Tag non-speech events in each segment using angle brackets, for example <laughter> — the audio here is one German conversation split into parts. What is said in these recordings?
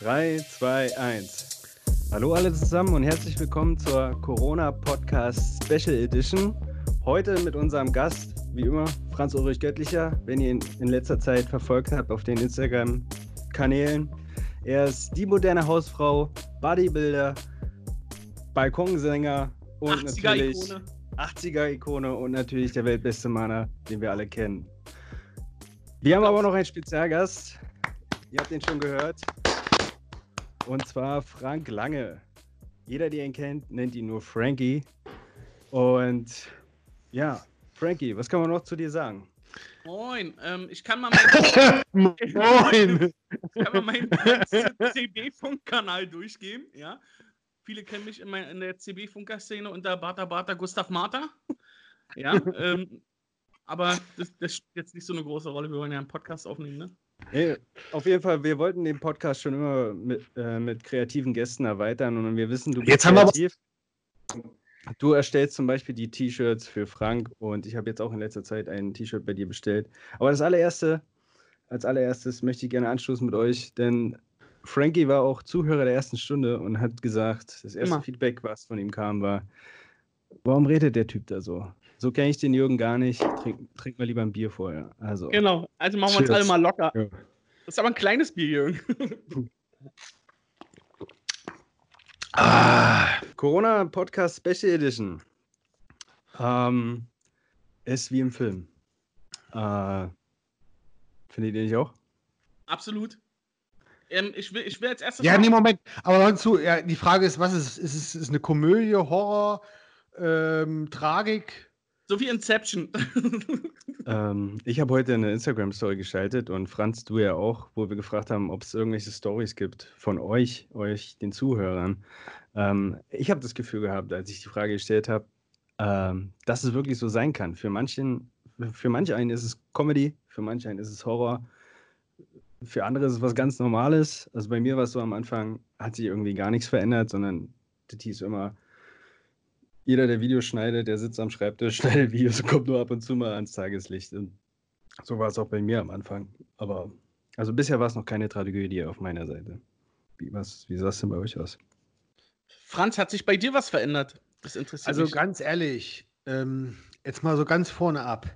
3, 2, 1. Hallo alle zusammen und herzlich willkommen zur Corona Podcast Special Edition. Heute mit unserem Gast, wie immer, Franz Ulrich Göttlicher, wenn ihr ihn in letzter Zeit verfolgt habt auf den Instagram-Kanälen. Er ist die moderne Hausfrau, Bodybuilder, Balkonsänger und 80er natürlich Ikone. 80er-Ikone und natürlich der weltbeste Manner, den wir alle kennen. Wir haben aber noch einen Spezialgast. Ihr habt ihn schon gehört. Und zwar Frank Lange. Jeder, der ihn kennt, nennt ihn nur Frankie. Und ja, Frankie, was kann man noch zu dir sagen? Moin, ähm, ich kann mal meinen, Moin! <laughs> ich kann mal meinen CB-Funkkanal durchgeben, ja. Viele kennen mich in, mein, in der CB-Funker-Szene unter Bata Bata Gustav Marta. Ja, <laughs> ähm, aber das, das spielt jetzt nicht so eine große Rolle. Wir wollen ja einen Podcast aufnehmen, ne? Hey, auf jeden Fall, wir wollten den Podcast schon immer mit, äh, mit kreativen Gästen erweitern und wir wissen, du bist Jetzt haben wir aber- kreativ. Du erstellst zum Beispiel die T-Shirts für Frank und ich habe jetzt auch in letzter Zeit ein T-Shirt bei dir bestellt. Aber das allererste, als allererstes möchte ich gerne anstoßen mit euch, denn Frankie war auch Zuhörer der ersten Stunde und hat gesagt, das erste Immer. Feedback, was von ihm kam, war, warum redet der Typ da so? So kenne ich den Jürgen gar nicht. Trink, trink mal lieber ein Bier vorher. Also, Genau, also machen wir uns alle mal locker. Ja. Das ist aber ein kleines Bier, Jürgen. <laughs> Ah, Corona Podcast Special Edition. Ähm, ist wie im Film. Äh, findet ihr nicht auch? Absolut. Ähm, ich, will, ich will als erstes. ja, mal- nee, Moment. Aber hören zu, ja, die Frage ist, was ist es? Ist es ist eine Komödie, Horror, ähm, Tragik? So wie Inception. <laughs> Ähm, ich habe heute eine Instagram-Story geschaltet und Franz, du ja auch, wo wir gefragt haben, ob es irgendwelche Stories gibt von euch, euch, den Zuhörern. Ähm, ich habe das Gefühl gehabt, als ich die Frage gestellt habe, ähm, dass es wirklich so sein kann. Für manchen, für manch einen ist es Comedy, für manch einen ist es Horror, für andere ist es was ganz Normales. Also bei mir war es so am Anfang, hat sich irgendwie gar nichts verändert, sondern das hieß immer, jeder, der Videos schneidet, der sitzt am Schreibtisch, <laughs> schneidet Videos und kommt nur ab und zu mal ans Tageslicht. Und so war es auch bei mir am Anfang. Aber also bisher war es noch keine Tragödie auf meiner Seite. Wie, was, wie sah es denn bei euch aus? Franz, hat sich bei dir was verändert? Das interessiert Also mich. ganz ehrlich, ähm, jetzt mal so ganz vorne ab.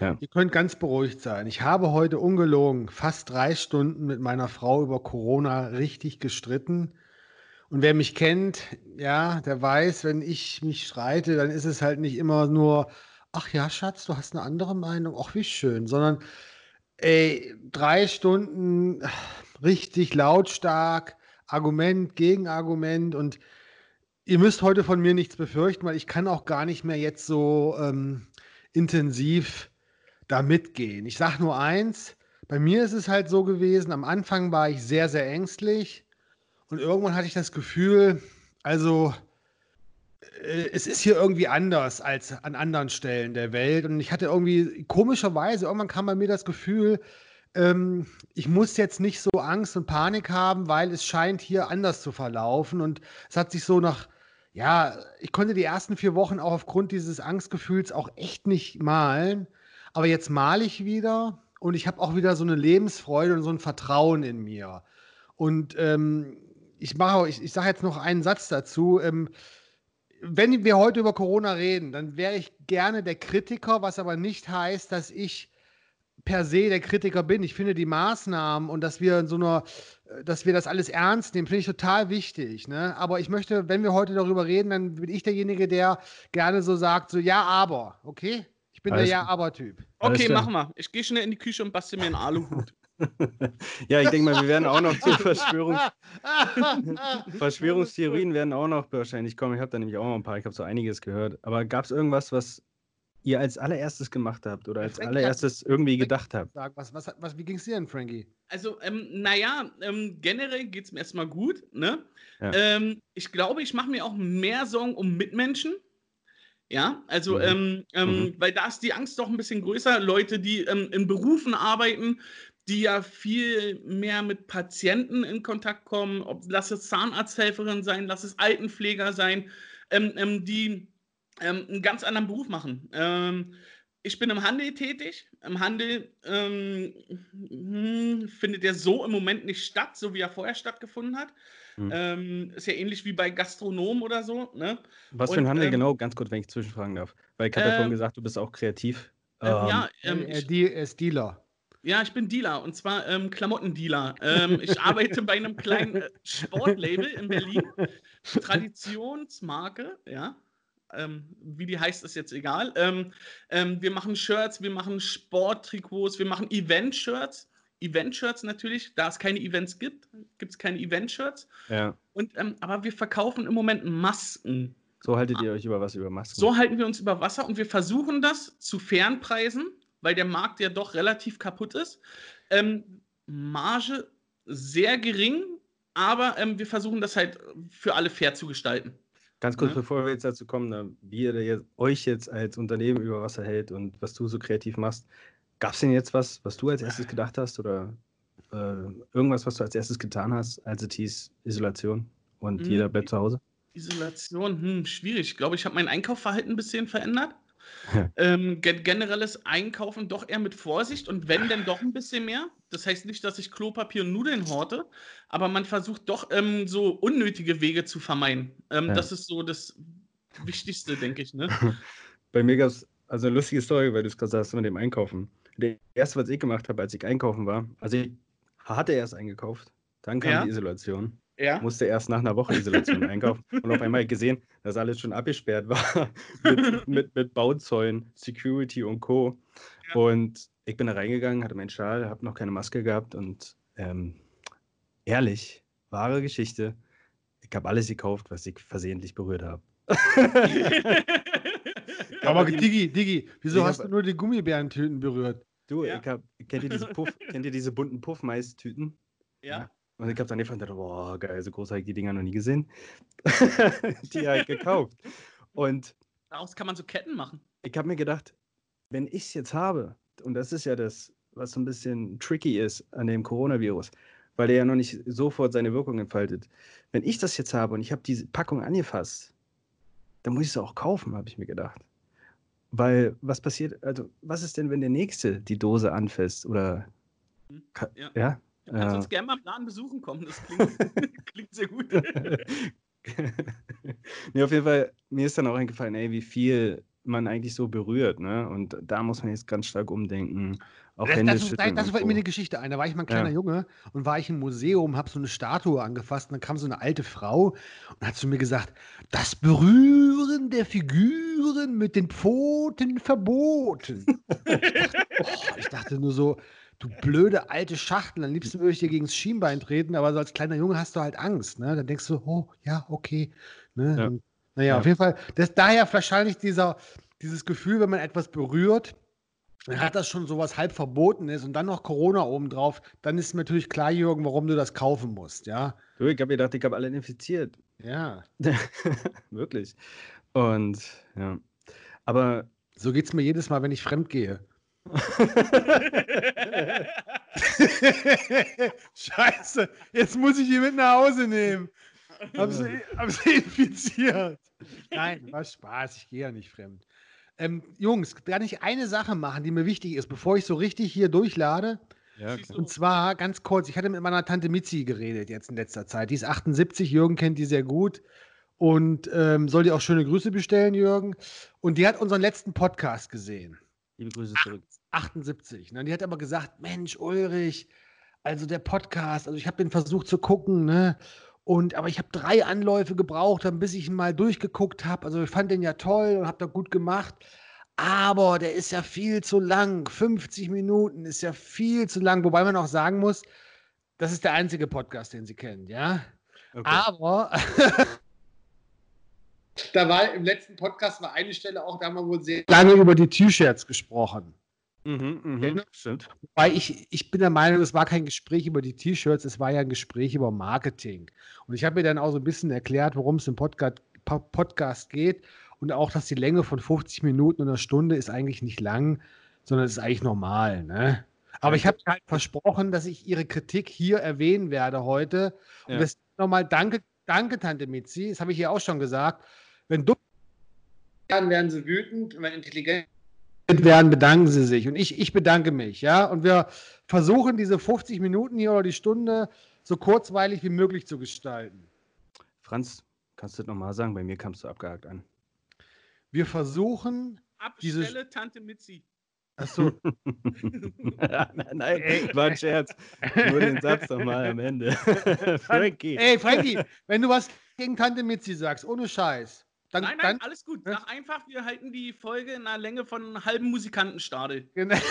Ja. Ihr könnt ganz beruhigt sein. Ich habe heute ungelogen fast drei Stunden mit meiner Frau über Corona richtig gestritten. Und wer mich kennt, ja, der weiß, wenn ich mich streite, dann ist es halt nicht immer nur, ach ja, Schatz, du hast eine andere Meinung, ach wie schön, sondern ey, drei Stunden richtig lautstark, Argument gegen Argument. Und ihr müsst heute von mir nichts befürchten, weil ich kann auch gar nicht mehr jetzt so ähm, intensiv da mitgehen. Ich sage nur eins, bei mir ist es halt so gewesen, am Anfang war ich sehr, sehr ängstlich und irgendwann hatte ich das Gefühl, also äh, es ist hier irgendwie anders als an anderen Stellen der Welt und ich hatte irgendwie komischerweise, irgendwann kam bei mir das Gefühl, ähm, ich muss jetzt nicht so Angst und Panik haben, weil es scheint hier anders zu verlaufen und es hat sich so nach ja, ich konnte die ersten vier Wochen auch aufgrund dieses Angstgefühls auch echt nicht malen. Aber jetzt male ich wieder und ich habe auch wieder so eine Lebensfreude und so ein Vertrauen in mir. Und ähm, ich mache, ich, ich sage jetzt noch einen Satz dazu. Ähm, wenn wir heute über Corona reden, dann wäre ich gerne der Kritiker, was aber nicht heißt, dass ich per se der Kritiker bin. Ich finde die Maßnahmen und dass wir in so einer, äh, dass wir das alles ernst nehmen, finde ich total wichtig. Ne? Aber ich möchte, wenn wir heute darüber reden, dann bin ich derjenige, der gerne so sagt, so ja, aber, okay? Ich bin Alles der. Ja-Aber-Typ. Okay, machen wir. Ich gehe schnell in die Küche und bastel mir einen Aluhut. <laughs> ja, ich denke mal, wir werden auch noch zu Verschwörungs <laughs> Verschwörungstheorien werden auch noch wahrscheinlich kommen. Ich habe da nämlich auch noch ein paar, ich habe so einiges gehört. Aber gab es irgendwas, was ihr als allererstes gemacht habt oder als Frank, allererstes irgendwie gedacht habt? Was, was, was, wie ging es dir denn, Frankie? Also, ähm, naja, ähm, generell geht es mir erstmal gut. Ne? Ja. Ähm, ich glaube, ich mache mir auch mehr Sorgen um Mitmenschen. Ja, also, Mhm. ähm, ähm, Mhm. weil da ist die Angst doch ein bisschen größer. Leute, die ähm, in Berufen arbeiten, die ja viel mehr mit Patienten in Kontakt kommen, ob lass es Zahnarzthelferin sein, lass es Altenpfleger sein, ähm, ähm, die ähm, einen ganz anderen Beruf machen. Ähm, ich bin im Handel tätig. Im Handel ähm, hm, findet der so im Moment nicht statt, so wie er vorher stattgefunden hat. Hm. Ähm, ist ja ähnlich wie bei Gastronomen oder so. Ne? Was für ein Handel ähm, genau? Ganz kurz, wenn ich zwischenfragen darf. Weil ich habe ja vorhin gesagt, du bist auch kreativ. Ähm, ja, ähm, er, er ist Dealer. Ja, ich bin Dealer und zwar ähm, Klamottendealer. Ähm, ich <laughs> arbeite bei einem kleinen äh, Sportlabel in Berlin. Traditionsmarke, ja ähm, wie die heißt, ist jetzt egal. Ähm, ähm, wir machen Shirts, wir machen Sporttrikots, wir machen Event-Shirts. Event-Shirts natürlich, da es keine Events gibt, gibt es keine Event-Shirts. Ja. ähm, aber wir verkaufen im Moment Masken. So haltet ihr euch über was über Masken? So halten wir uns über Wasser und wir versuchen das zu fairen Preisen, weil der Markt ja doch relativ kaputt ist. Ähm, Marge sehr gering, aber ähm, wir versuchen das halt für alle fair zu gestalten. Ganz kurz, ja. bevor wir jetzt dazu kommen, ne, wie ihr jetzt, euch jetzt als Unternehmen über Wasser hält und was du so kreativ machst. Gab es denn jetzt was, was du als erstes gedacht hast oder äh, irgendwas, was du als erstes getan hast, als es hieß Isolation und mhm. jeder bleibt zu Hause? Isolation, hm, schwierig. Ich glaube, ich habe mein Einkaufsverhalten ein bisschen verändert. <laughs> Ähm, generelles Einkaufen doch eher mit Vorsicht und wenn, denn doch ein bisschen mehr. Das heißt nicht, dass ich Klopapier und Nudeln horte, aber man versucht doch ähm, so unnötige Wege zu vermeiden. Ähm, ja. Das ist so das Wichtigste, denke ich. Ne? <laughs> Bei mir gab es also eine lustige Story, weil du es gerade sagst mit dem Einkaufen. Das erste, was ich gemacht habe, als ich einkaufen war, also ich hatte erst eingekauft, dann kam ja. die Isolation. Ja. Musste erst nach einer Woche Isolation <laughs> einkaufen und auf einmal gesehen, dass alles schon abgesperrt war <laughs> mit, mit, mit Bauzäunen, Security und Co. Ja. Und ich bin da reingegangen, hatte meinen Schal, habe noch keine Maske gehabt und ähm, ehrlich, wahre Geschichte, ich habe alles gekauft, was ich versehentlich berührt habe. <laughs> Aber Digi, Digi, wieso hast du nur die Gummibärentüten berührt? Du, ja. ich hab, kennt ihr diese Puff, kennt ihr diese bunten Puffmais-Tüten? Ja. Und ich habe dann gedacht, boah, geil, so groß habe ich die Dinger noch nie gesehen. <laughs> die halt gekauft. Und daraus kann man so Ketten machen. Ich habe mir gedacht, wenn ich es jetzt habe, und das ist ja das, was so ein bisschen tricky ist an dem Coronavirus, weil er ja noch nicht sofort seine Wirkung entfaltet. Wenn ich das jetzt habe und ich habe diese Packung angefasst, dann muss ich es auch kaufen, habe ich mir gedacht. Weil was passiert, also was ist denn, wenn der Nächste die Dose anfasst oder hm, ja? ja? Du kannst ja. uns gerne mal im Laden besuchen kommen. Das klingt, <laughs> klingt sehr gut. <laughs> nee, auf jeden Fall, mir ist dann auch eingefallen, ey, wie viel man eigentlich so berührt, ne? Und da muss man jetzt ganz stark umdenken. Auch das, das, das, das war immer eine Geschichte ein. Da war ich mal ein kleiner ja. Junge und war ich im Museum, habe so eine Statue angefasst und dann kam so eine alte Frau und hat zu mir gesagt, das Berühren der Figuren mit den Pfoten verboten. <laughs> ich, dachte, oh, ich dachte nur so, du blöde alte Schachtel, am liebsten würde ich dir gegen das Schienbein treten, aber so als kleiner Junge hast du halt Angst, ne? Dann denkst du, oh, ja, okay. Ne? Ja. Und, naja, ja. auf jeden Fall, das, daher wahrscheinlich dieser, dieses Gefühl, wenn man etwas berührt, dann hat das schon sowas halb Verbotenes und dann noch Corona obendrauf, dann ist natürlich klar, Jürgen, warum du das kaufen musst, ja. Du, ich habe gedacht, ich habe alle infiziert. Ja. <laughs> Wirklich. Und ja. Aber. So geht es mir jedes Mal, wenn ich fremd gehe. <laughs> Scheiße, jetzt muss ich ihn mit nach Hause nehmen. Hab sie, hab sie infiziert. Nein, war Spaß, ich gehe ja nicht fremd. Ähm, Jungs, kann ich eine Sache machen, die mir wichtig ist, bevor ich so richtig hier durchlade? Ja, Und zwar ganz kurz, ich hatte mit meiner Tante Mitzi geredet jetzt in letzter Zeit. Die ist 78, Jürgen kennt die sehr gut und ähm, soll dir auch schöne Grüße bestellen, Jürgen. Und die hat unseren letzten Podcast gesehen. Liebe Grüße zurück. 78. Ne? Die hat aber gesagt, Mensch, Ulrich, also der Podcast, also ich habe den versucht zu gucken, ne? Und, aber ich habe drei Anläufe gebraucht, bis ich ihn mal durchgeguckt habe. Also ich fand den ja toll und habe da gut gemacht. Aber der ist ja viel zu lang. 50 Minuten ist ja viel zu lang. Wobei man auch sagen muss, das ist der einzige Podcast, den Sie kennen, ja. Okay. Aber da war im letzten Podcast war eine Stelle auch, da haben wir wohl sehr lange über die T-Shirts gesprochen. Mhm, mhm, stimmt. Weil ich, ich bin der Meinung, es war kein Gespräch über die T-Shirts, es war ja ein Gespräch über Marketing. Und ich habe mir dann auch so ein bisschen erklärt, worum es im Podcast, Podcast geht und auch, dass die Länge von 50 Minuten und einer Stunde ist eigentlich nicht lang, sondern es ist eigentlich normal. Ne? Aber ich habe halt versprochen, dass ich Ihre Kritik hier erwähnen werde heute. Und ja. das nochmal danke, danke, Tante Mitzi, das habe ich hier auch schon gesagt. Wenn dumm werden, werden sie wütend, wenn intelligent werden, bedanken Sie sich. Und ich, ich bedanke mich, ja. Und wir versuchen, diese 50 Minuten hier oder die Stunde so kurzweilig wie möglich zu gestalten. Franz, kannst du das nochmal sagen? Bei mir kamst du abgehakt an. Wir versuchen. Abstelle diese... Tante Mitzi. Achso. <laughs> Nein, ey. war ein Scherz. Nur den Satz nochmal am Ende. <laughs> Frankie. Ey, Frankie, wenn du was gegen Tante Mitzi sagst, ohne Scheiß. Dann, nein, nein, dann, alles gut. Sag einfach, wir halten die Folge in einer Länge von einem halben Musikantenstadel. Genau. <laughs>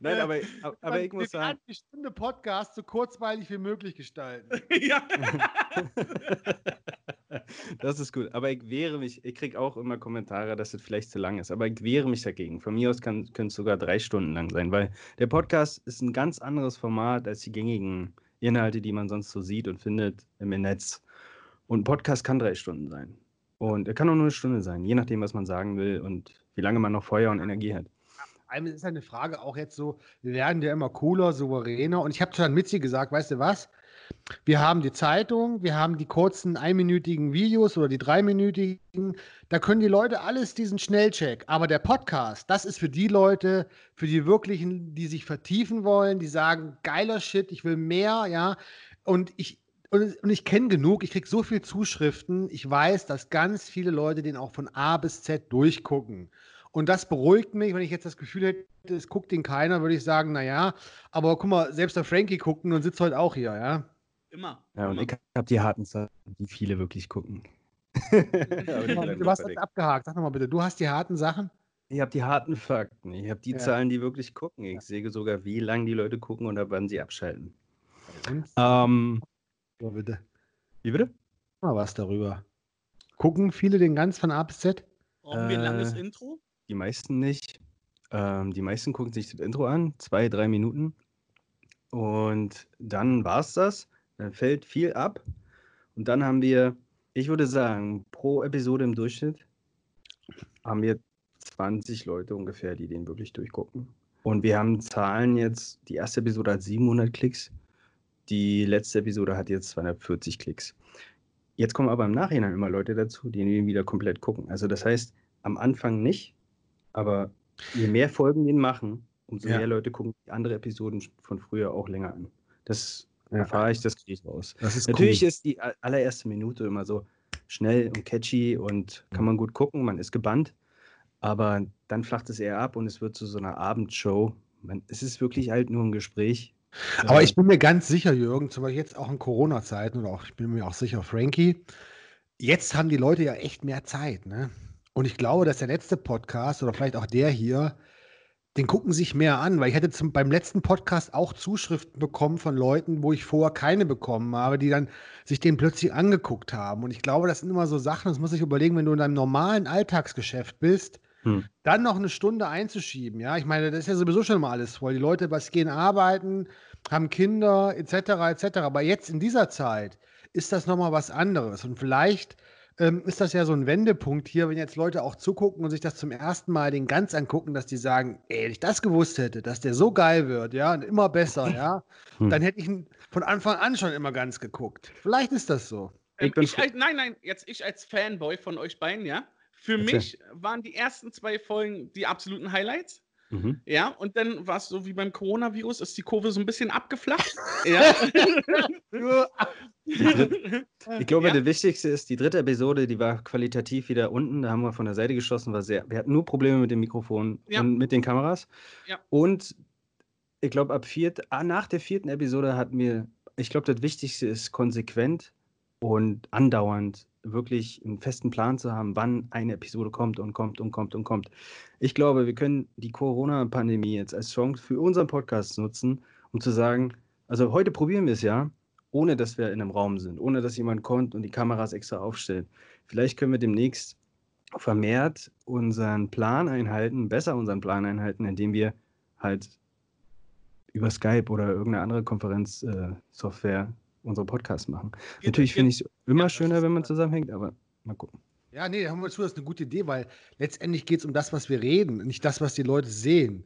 Nein, aber, aber ich muss sagen. die Stunde Podcast so kurzweilig wie möglich gestalten. <laughs> ja. <laughs> das ist gut. Aber ich wehre mich, ich kriege auch immer Kommentare, dass es vielleicht zu lang ist. Aber ich wehre mich dagegen. Von mir aus können es sogar drei Stunden lang sein, weil der Podcast ist ein ganz anderes Format als die gängigen Inhalte, die man sonst so sieht und findet im Netz. Und ein Podcast kann drei Stunden sein. Und er kann auch nur eine Stunde sein, je nachdem, was man sagen will und wie lange man noch Feuer und Energie hat allem ist eine Frage auch jetzt so, wir werden ja immer cooler, souveräner. Und ich habe schon mit sie gesagt, weißt du was? Wir haben die Zeitung, wir haben die kurzen einminütigen Videos oder die dreiminütigen. Da können die Leute alles diesen Schnellcheck. Aber der Podcast, das ist für die Leute, für die wirklichen, die sich vertiefen wollen, die sagen, geiler Shit, ich will mehr, ja. Und ich, und, und ich kenne genug, ich kriege so viele Zuschriften. Ich weiß, dass ganz viele Leute den auch von A bis Z durchgucken. Und das beruhigt mich, wenn ich jetzt das Gefühl hätte, es guckt ihn keiner, würde ich sagen, naja, aber guck mal, selbst der Frankie guckt und sitzt heute auch hier, ja. Immer. Ja, und immer. ich habe die harten Zahlen, die viele wirklich gucken. <laughs> du hast das abgehakt. Sag nochmal bitte, du hast die harten Sachen? Ich habe die harten Fakten. Ich habe die ja. Zahlen, die wirklich gucken. Ich ja. sehe sogar, wie lange die Leute gucken und ab wann sie abschalten. Ähm, bitte. Wie bitte? Mal was darüber. Gucken viele den ganz von A bis Z? Brauchen wir ein langes äh, Intro? Die meisten nicht. Ähm, die meisten gucken sich das Intro an, zwei, drei Minuten. Und dann war es das. Dann fällt viel ab. Und dann haben wir, ich würde sagen, pro Episode im Durchschnitt haben wir 20 Leute ungefähr, die den wirklich durchgucken. Und wir haben Zahlen jetzt, die erste Episode hat 700 Klicks, die letzte Episode hat jetzt 240 Klicks. Jetzt kommen aber im Nachhinein immer Leute dazu, die den wieder komplett gucken. Also das heißt, am Anfang nicht, aber je mehr Folgen wir machen, umso ja. mehr Leute gucken die andere Episoden von früher auch länger an. Das ja. erfahre ich, das kriege ich raus. Ist Natürlich cool. ist die allererste Minute immer so schnell und catchy und kann man gut gucken, man ist gebannt, aber dann flacht es eher ab und es wird zu so einer Abendshow. Man, es ist wirklich halt nur ein Gespräch. Aber ich bin mir ganz sicher, Jürgen, zum Beispiel jetzt auch in Corona-Zeiten oder auch, ich bin mir auch sicher, Frankie, jetzt haben die Leute ja echt mehr Zeit, ne? Und ich glaube, dass der letzte Podcast oder vielleicht auch der hier, den gucken sich mehr an, weil ich hatte zum, beim letzten Podcast auch Zuschriften bekommen von Leuten, wo ich vorher keine bekommen habe, die dann sich den plötzlich angeguckt haben. Und ich glaube, das sind immer so Sachen, das muss ich überlegen, wenn du in deinem normalen Alltagsgeschäft bist, hm. dann noch eine Stunde einzuschieben. Ja, ich meine, das ist ja sowieso schon mal alles voll. Die Leute was gehen arbeiten, haben Kinder etc. etc. Aber jetzt in dieser Zeit ist das nochmal was anderes. Und vielleicht ähm, ist das ja so ein Wendepunkt hier, wenn jetzt Leute auch zugucken und sich das zum ersten Mal den ganz angucken, dass die sagen, ey, wenn ich das gewusst hätte, dass der so geil wird, ja, und immer besser, ja, <laughs> hm. dann hätte ich ihn von Anfang an schon immer ganz geguckt. Vielleicht ist das so. Ähm, ich als, nein, nein, jetzt ich als Fanboy von euch beiden, ja. Für Erzähl. mich waren die ersten zwei Folgen die absoluten Highlights. Mhm. Ja, und dann war es so wie beim Coronavirus, ist die Kurve so ein bisschen abgeflacht. <laughs> ja. <laughs> ich glaube, ja. der wichtigste ist, die dritte Episode, die war qualitativ wieder unten. Da haben wir von der Seite geschossen, war sehr. Wir hatten nur Probleme mit dem Mikrofon ja. und mit den Kameras. Ja. Und ich glaube, ab viert, ah, nach der vierten Episode hatten wir, ich glaube, das Wichtigste ist konsequent und andauernd wirklich einen festen Plan zu haben, wann eine Episode kommt und kommt und kommt und kommt. Ich glaube, wir können die Corona-Pandemie jetzt als Chance für unseren Podcast nutzen, um zu sagen, also heute probieren wir es ja, ohne dass wir in einem Raum sind, ohne dass jemand kommt und die Kameras extra aufstellt. Vielleicht können wir demnächst vermehrt unseren Plan einhalten, besser unseren Plan einhalten, indem wir halt über Skype oder irgendeine andere Konferenzsoftware äh, unsere Podcasts machen. Geht, Natürlich finde ich es immer ja, schöner, wenn man zusammenhängt, aber mal gucken. Ja, nee, haben wir zu, das ist eine gute Idee, weil letztendlich geht es um das, was wir reden, nicht das, was die Leute sehen.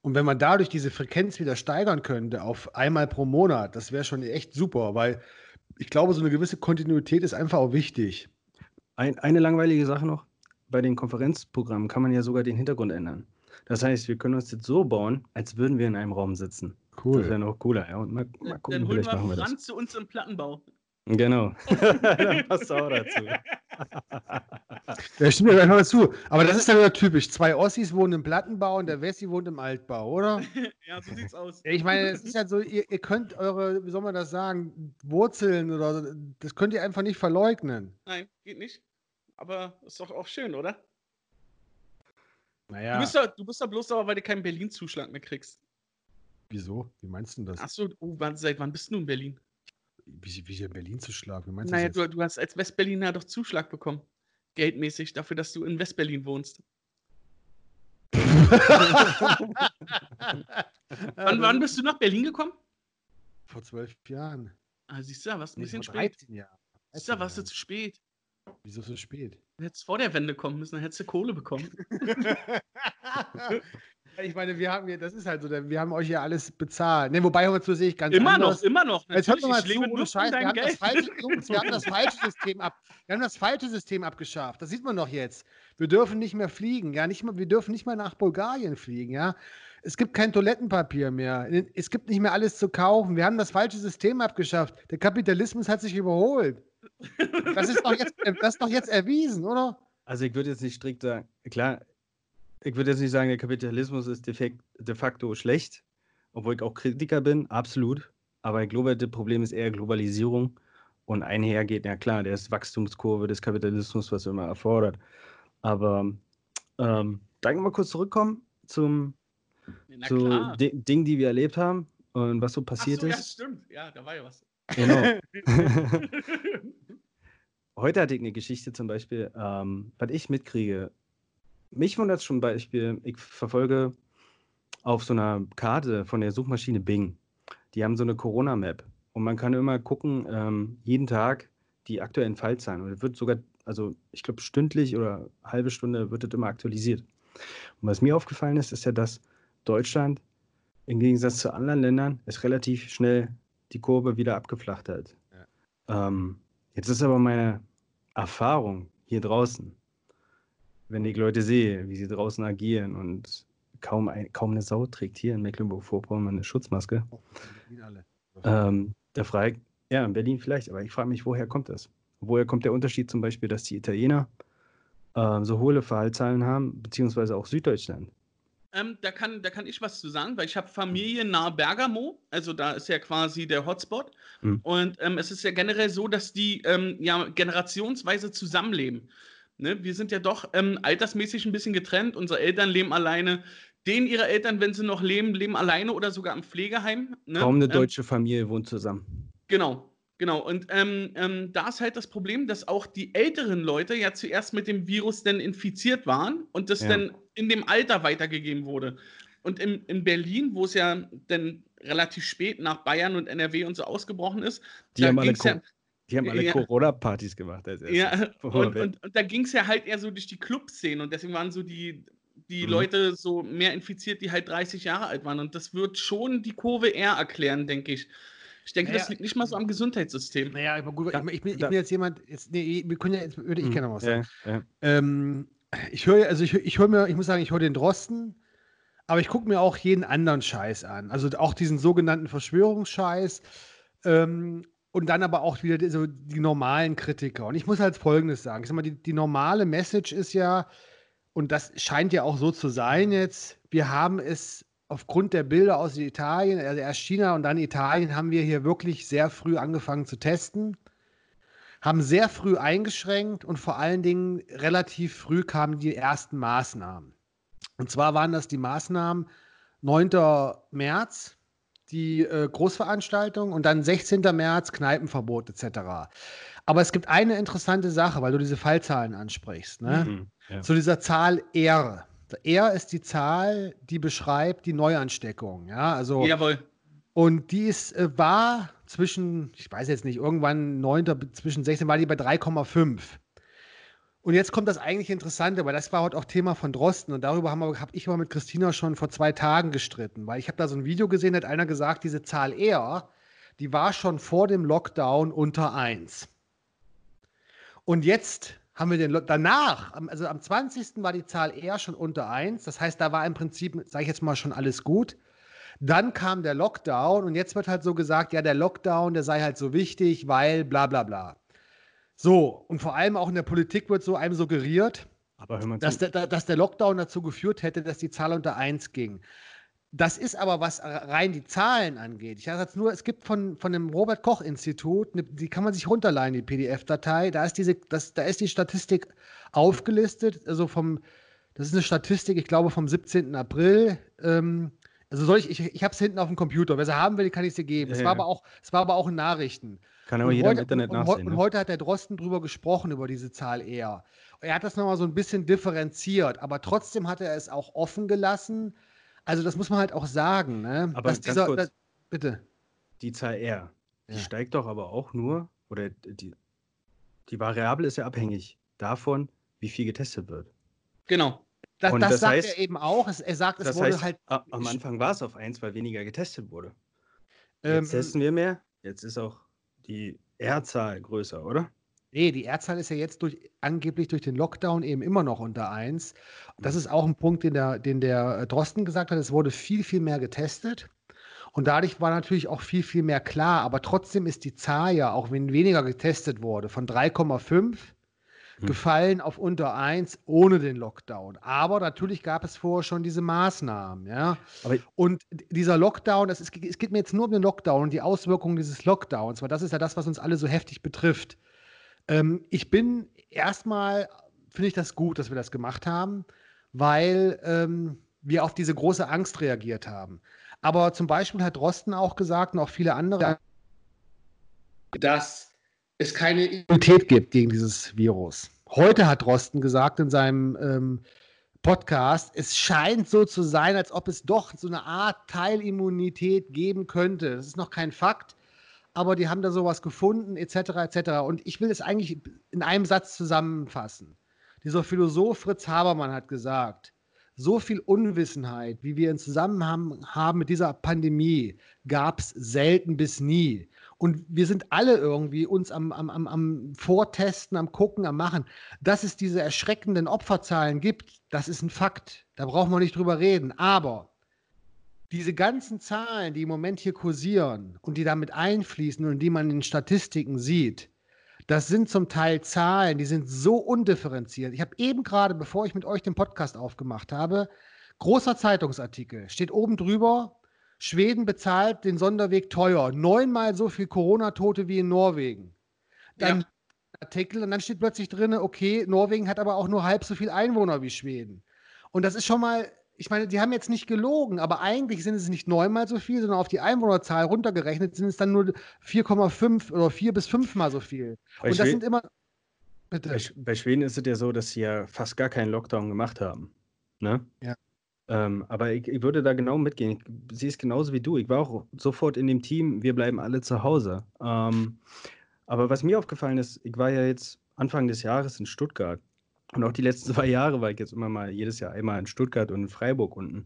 Und wenn man dadurch diese Frequenz wieder steigern könnte auf einmal pro Monat, das wäre schon echt super, weil ich glaube, so eine gewisse Kontinuität ist einfach auch wichtig. Ein, eine langweilige Sache noch. bei den Konferenzprogrammen kann man ja sogar den Hintergrund ändern. Das heißt, wir können uns jetzt so bauen, als würden wir in einem Raum sitzen. Cool. Das wäre noch cooler. Ja, und mal, mal gucken, Dann holen vielleicht machen wir wir das. Franz zu uns im Plattenbau. Genau. <laughs> Dann passt auch dazu. <laughs> Ja, stimmt ja einfach dazu. Aber das ist dann wieder typisch. Zwei Ossis wohnen im Plattenbau und der Wessi wohnt im Altbau, oder? <laughs> ja, so sieht's aus. Ja, ich meine, es ist ja so, ihr, ihr könnt eure, wie soll man das sagen, Wurzeln oder das könnt ihr einfach nicht verleugnen. Nein, geht nicht. Aber ist doch auch schön, oder? Du, Naja, bist doch, du bist doch bloß sauer, weil du keinen Berlin-Zuschlag mehr kriegst. Wieso? Wie meinst du das? Achso, oh, wann, seit wann bist du in Berlin? Wie, wie in Berlin zu schlagen? Wie meinst du Naja, du, du hast als Westberliner doch Zuschlag bekommen. Geldmäßig dafür, dass du in Westberlin wohnst. <laughs> Wann, wann bist du nach Berlin gekommen? Vor zwölf Jahren. Ah, siehst du, warst ein Nee, bisschen vor spät. 13 Jahren. Siehst du, 13 warst du zu spät. Wieso so spät? Du hättest vor der Wende kommen müssen, dann hättest du Kohle bekommen. <laughs> <laughs> ich meine, wir haben hier, das ist halt so, wir haben euch ja alles bezahlt. Ne, wobei, hör mal zu, sehe ich ganz immer anders. noch, immer noch. Jetzt hört mal zu, ohne nur Scheiß, wir haben, das Geld. falsche, wir haben das falsche System ab. Wir haben das falsche System abgeschafft. Das sieht man doch jetzt. Wir dürfen nicht mehr fliegen, ja, nicht mal, wir dürfen nicht mal nach Bulgarien fliegen, ja. Es gibt kein Toilettenpapier mehr. Es gibt nicht mehr alles zu kaufen. Wir haben das falsche System abgeschafft. Der Kapitalismus hat sich überholt. Das ist doch jetzt, das ist doch jetzt erwiesen, oder? Also ich würde jetzt nicht strikt sagen, klar, ich würde jetzt nicht sagen, der Kapitalismus ist defekt, de facto schlecht, obwohl ich auch Kritiker bin, absolut. Aber ich glaube, das Problem ist eher Globalisierung und einhergeht, ja klar, der ist Wachstumskurve des Kapitalismus, was er immer erfordert. Aber ähm, da mal kurz zurückkommen zum Na zu klar. Di Dingen, die wir erlebt haben und was so passiert so, ja, ist. stimmt. Ja, da war ja was. Genau. <laughs> Heute hatte ich eine Geschichte zum Beispiel, ähm, was ich mitkriege. Mich wundert es zum Beispiel, ich verfolge auf so einer Karte von der Suchmaschine Bing. Die haben so eine Corona-Map. Und man kann immer gucken, ähm, jeden Tag die aktuellen Fallzahlen. Und es wird sogar, also ich glaube, stündlich oder halbe Stunde wird das immer aktualisiert. Und was mir aufgefallen ist, ist ja, dass Deutschland im Gegensatz zu anderen Ländern es relativ schnell die Kurve wieder abgeflacht hat. Ähm, jetzt ist aber meine Erfahrung hier draußen, wenn ich Leute sehe, wie sie draußen agieren und kaum, ein, kaum eine Sau trägt hier in Mecklenburg-Vorpommern eine Schutzmaske, Oh, ähm, da frage ich, ja, in Berlin vielleicht, aber ich frage mich, woher kommt das? Woher kommt der Unterschied zum Beispiel, dass die Italiener ähm, so hohe Fallzahlen haben, beziehungsweise auch Süddeutschland? Ähm, da, kann, da kann ich was zu sagen, weil ich habe Familie nahe Bergamo, also da ist ja quasi der Hotspot. Mhm. Und ähm, es ist ja generell so, dass die ähm, ja generationsweise zusammenleben. Ne? Wir sind ja doch ähm, altersmäßig ein bisschen getrennt. Unsere Eltern leben alleine. Denen ihre Eltern, wenn sie noch leben, leben alleine oder sogar im Pflegeheim. Ne? Kaum eine Ähm, deutsche Familie wohnt zusammen. Genau, genau. Und ähm, ähm, da ist halt das Problem, dass auch die älteren Leute ja zuerst mit dem Virus dann infiziert waren und das Ja. dann in dem Alter weitergegeben wurde. Und in, in Berlin, wo es ja dann relativ spät nach Bayern und NRW und so ausgebrochen ist, Die da haben alle, ging's ja, die haben alle Ja. Corona-Partys gemacht als erstes. ja, und, und, und da ging es ja halt eher so durch die Clubszene und deswegen waren so die, die Mhm. Leute so mehr infiziert, die halt 30 Jahre alt waren. Und das wird schon die Kurve eher erklären, denke ich. Ich denke, das Naja, liegt nicht mal so am Gesundheitssystem. Naja, aber gut, Da- ich, ich, bin, ich bin jetzt jemand, jetzt, nee, wir können ja, jetzt würde ich Mhm. gerne noch was sagen. ja, ja. Ähm, ich höre, also ich, ich höre mir, ich muss sagen, ich höre den Drosten, aber ich gucke mir auch jeden anderen Scheiß an. Also auch diesen sogenannten Verschwörungsscheiß. Ähm, und dann aber auch wieder die, so die normalen Kritiker. Und ich muss halt Folgendes sagen. Ich sag mal, die, die normale Message ist ja, und das scheint ja auch so zu sein jetzt, wir haben es aufgrund der Bilder aus Italien, also erst China und dann Italien, haben wir hier wirklich sehr früh angefangen zu testen haben sehr früh eingeschränkt und vor allen Dingen relativ früh kamen die ersten Maßnahmen. Und zwar waren das die Maßnahmen 9. März, die äh, Großveranstaltung und dann 16. März Kneipenverbot etc. Aber es gibt eine interessante Sache, weil du diese Fallzahlen ansprichst. Ne? Mhm. Ja. Zu dieser Zahl R. R ist die Zahl, die beschreibt die Neuansteckung. Ja, also Jawohl. und die ist, äh, war zwischen, ich weiß jetzt nicht, irgendwann 9. bis zwischen 16 war die bei 3,5. Und jetzt kommt das eigentlich Interessante, weil das war heute auch Thema von Drosten und darüber habe hab ich aber mit Christina schon vor zwei Tagen gestritten, weil ich habe da so ein Video gesehen, da hat einer gesagt, diese Zahl R, die war schon vor dem Lockdown unter 1. Und jetzt haben wir den danach, also am 20. war die Zahl eher schon unter 1. Das heißt, da war im Prinzip, sage ich jetzt mal, schon alles gut. Dann kam der Lockdown und jetzt wird halt so gesagt, ja, der Lockdown, der sei halt so wichtig, weil bla bla bla. So, und vor allem auch in der Politik wird so einem suggeriert, dass der, dass der Lockdown dazu geführt hätte, dass die Zahl unter 1 ging. Das ist aber, was rein die Zahlen angeht. Ich sage jetzt nur, es gibt von, von dem Robert-Koch-Institut, ne, die kann man sich runterleihen, die PDF-Datei. Da, ist diese, das, da ist die Statistik aufgelistet. Also vom, das ist eine Statistik, ich glaube, vom 17. April. Ähm, also soll ich, ich, ich habe es hinten auf dem Computer. Wer sie haben will, kann ich sie geben. Es, ja, war aber auch, es war aber auch in Nachrichten. Kann aber und jeder heute, im Internet nachsehen. Und, ne? heute hat der Drosten drüber gesprochen, über diese Zahl eher. Er hat das nochmal so ein bisschen differenziert, aber trotzdem hat er es auch offen gelassen, also das muss man halt auch sagen. Ne? Aber Dass ganz dieser, kurz, das, bitte. Die Zahl R, die ja. steigt doch aber auch nur, oder die, die Variable ist ja abhängig davon, wie viel getestet wird. Genau. Das, das, das sagt heißt, er eben auch. Er sagt, es wurde heißt, halt. Am Anfang war es auf 1, weil weniger getestet wurde. Jetzt ähm, testen wir mehr. Jetzt ist auch die R-Zahl größer, oder? Nee, die R-Zahl ist ja jetzt durch, angeblich durch den Lockdown eben immer noch unter 1. Das ist auch ein Punkt, den der, den der äh, Drosten gesagt hat. Es wurde viel, viel mehr getestet. Und dadurch war natürlich auch viel, viel mehr klar. Aber trotzdem ist die Zahl ja, auch wenn weniger getestet wurde, von 3,5 hm. Gefallen auf unter 1 ohne den Lockdown. Aber natürlich gab es vorher schon diese Maßnahmen. Ja? und dieser Lockdown, das ist, es geht mir jetzt nur um den Lockdown und die Auswirkungen dieses Lockdowns, weil das ist ja das, was uns alle so heftig betrifft. Ähm, ich bin erstmal, finde ich das gut, dass wir das gemacht haben, weil ähm, wir auf diese große Angst reagiert haben. Aber zum Beispiel hat Drosten auch gesagt und auch viele andere, dass es keine Immunität gibt gegen dieses Virus. Heute hat Drosten gesagt in seinem ähm, Podcast, es scheint so zu sein, als ob es doch so eine Art Teilimmunität geben könnte. Das ist noch kein Fakt, aber die haben da sowas gefunden, etc., etc. Und ich will es eigentlich in einem Satz zusammenfassen. Dieser Philosoph Fritz Habermann hat gesagt, so viel Unwissenheit, wie wir in Zusammenhang haben mit dieser Pandemie, gab es selten bis nie. Und wir sind alle irgendwie uns am, am, am, am Vortesten, am Gucken, am Machen. Dass es diese erschreckenden Opferzahlen gibt, das ist ein Fakt. Da brauchen wir nicht drüber reden. Aber diese ganzen Zahlen, die im Moment hier kursieren und die damit einfließen und die man in Statistiken sieht, das sind zum Teil Zahlen, die sind so undifferenziert. Ich habe eben gerade, bevor ich mit euch den Podcast aufgemacht habe, großer Zeitungsartikel, steht oben drüber, Schweden bezahlt den Sonderweg teuer, neunmal so viel Corona-Tote wie in Norwegen. Dann ja. Artikel und dann steht plötzlich drin, okay, Norwegen hat aber auch nur halb so viel Einwohner wie Schweden. Und das ist schon mal ich meine, die haben jetzt nicht gelogen, aber eigentlich sind es nicht neunmal so viel, sondern auf die Einwohnerzahl runtergerechnet sind es dann nur 4,5 oder 4 bis 5 mal so viel. Bei Und das sind immer. Bitte. Bei, bei, Schweden ist es ja so, dass sie ja fast gar keinen Lockdown gemacht haben. Ne? Ja. Ähm, aber ich, ich, würde da genau mitgehen. Ich sehe es genauso wie du. Ich war auch sofort in dem Team, wir bleiben alle zu Hause. Ähm, aber was mir aufgefallen ist, ich war ja jetzt Anfang des Jahres in Stuttgart und auch die letzten <laughs> zwei Jahre war ich jetzt immer mal jedes Jahr einmal in Stuttgart und in Freiburg unten.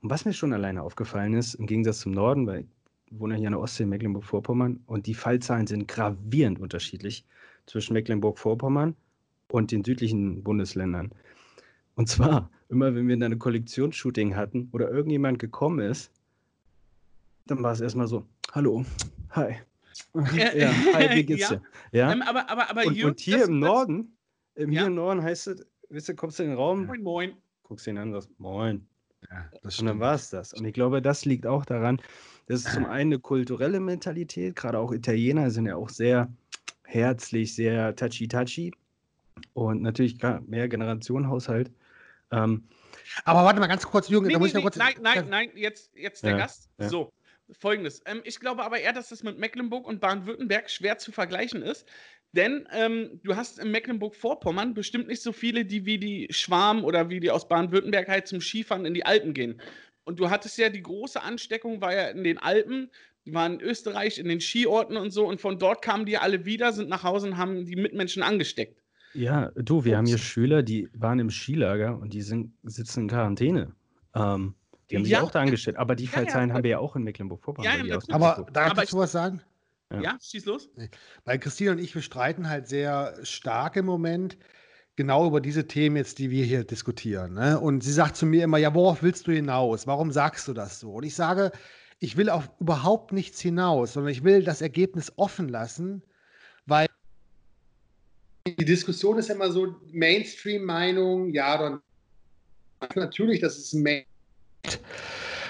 Und was mir schon alleine aufgefallen ist, im Gegensatz zum Norden, weil ich wohne hier in der Ostsee, Mecklenburg-Vorpommern, und die Fallzahlen sind gravierend unterschiedlich zwischen Mecklenburg-Vorpommern und den südlichen Bundesländern. Und zwar, immer wenn wir dann ein Kollektionsshooting hatten oder irgendjemand gekommen ist, dann war es erstmal so, hallo, hi. Ja, hi, wie <laughs> geht's ja. dir? Ja? Ähm, aber, aber, aber und, und hier im Norden im ja. hier im Norden heißt es, weißt du, kommst du in den Raum, moin, moin. guckst ihn an und sagst, moin. Ja, und dann war es das. Und ich glaube, das liegt auch daran, das ist zum <clears throat> einen eine kulturelle Mentalität, gerade auch Italiener sind ja auch sehr herzlich, sehr touchy-touchy und natürlich mehr Generationenhaushalt. Ähm, aber warte mal ganz kurz, Jürgen, nee, da muss nee, ich kurz. Nein, nein, nein, jetzt, jetzt der ja, Gast. Ja. So, folgendes. Ähm, ich glaube aber eher, dass das mit Mecklenburg und Baden-Württemberg schwer zu vergleichen ist. Denn ähm, du hast in Mecklenburg-Vorpommern bestimmt nicht so viele, die wie die Schwarm oder wie die aus Baden-Württemberg halt zum Skifahren in die Alpen gehen. Und du hattest ja die große Ansteckung, war ja in den Alpen, die waren in Österreich, in den Skiorten und so. Und von dort kamen die alle wieder, sind nach Hause und haben die Mitmenschen angesteckt. Ja, du, wir Ups. haben hier Schüler, die waren im Skilager und die sind, sitzen in Quarantäne. Ähm, die haben sich auch da angestellt. Aber die Fallzahlen ja, ja. haben wir ja auch in Mecklenburg-Vorpommern. Ja, aber darf ich was sagen? Ja. ja, schieß los. Weil Christine und ich, wir streiten halt sehr stark im Moment. genau über diese Themen jetzt, die wir hier diskutieren. Ne? Und sie sagt zu mir immer, ja, worauf willst du hinaus? Warum sagst du das so? Und ich sage, ich will auf überhaupt nichts hinaus, sondern ich will das Ergebnis offen lassen, die Diskussion ist immer so Mainstream-Meinung, ja oder natürlich, das ist ein Mainstream.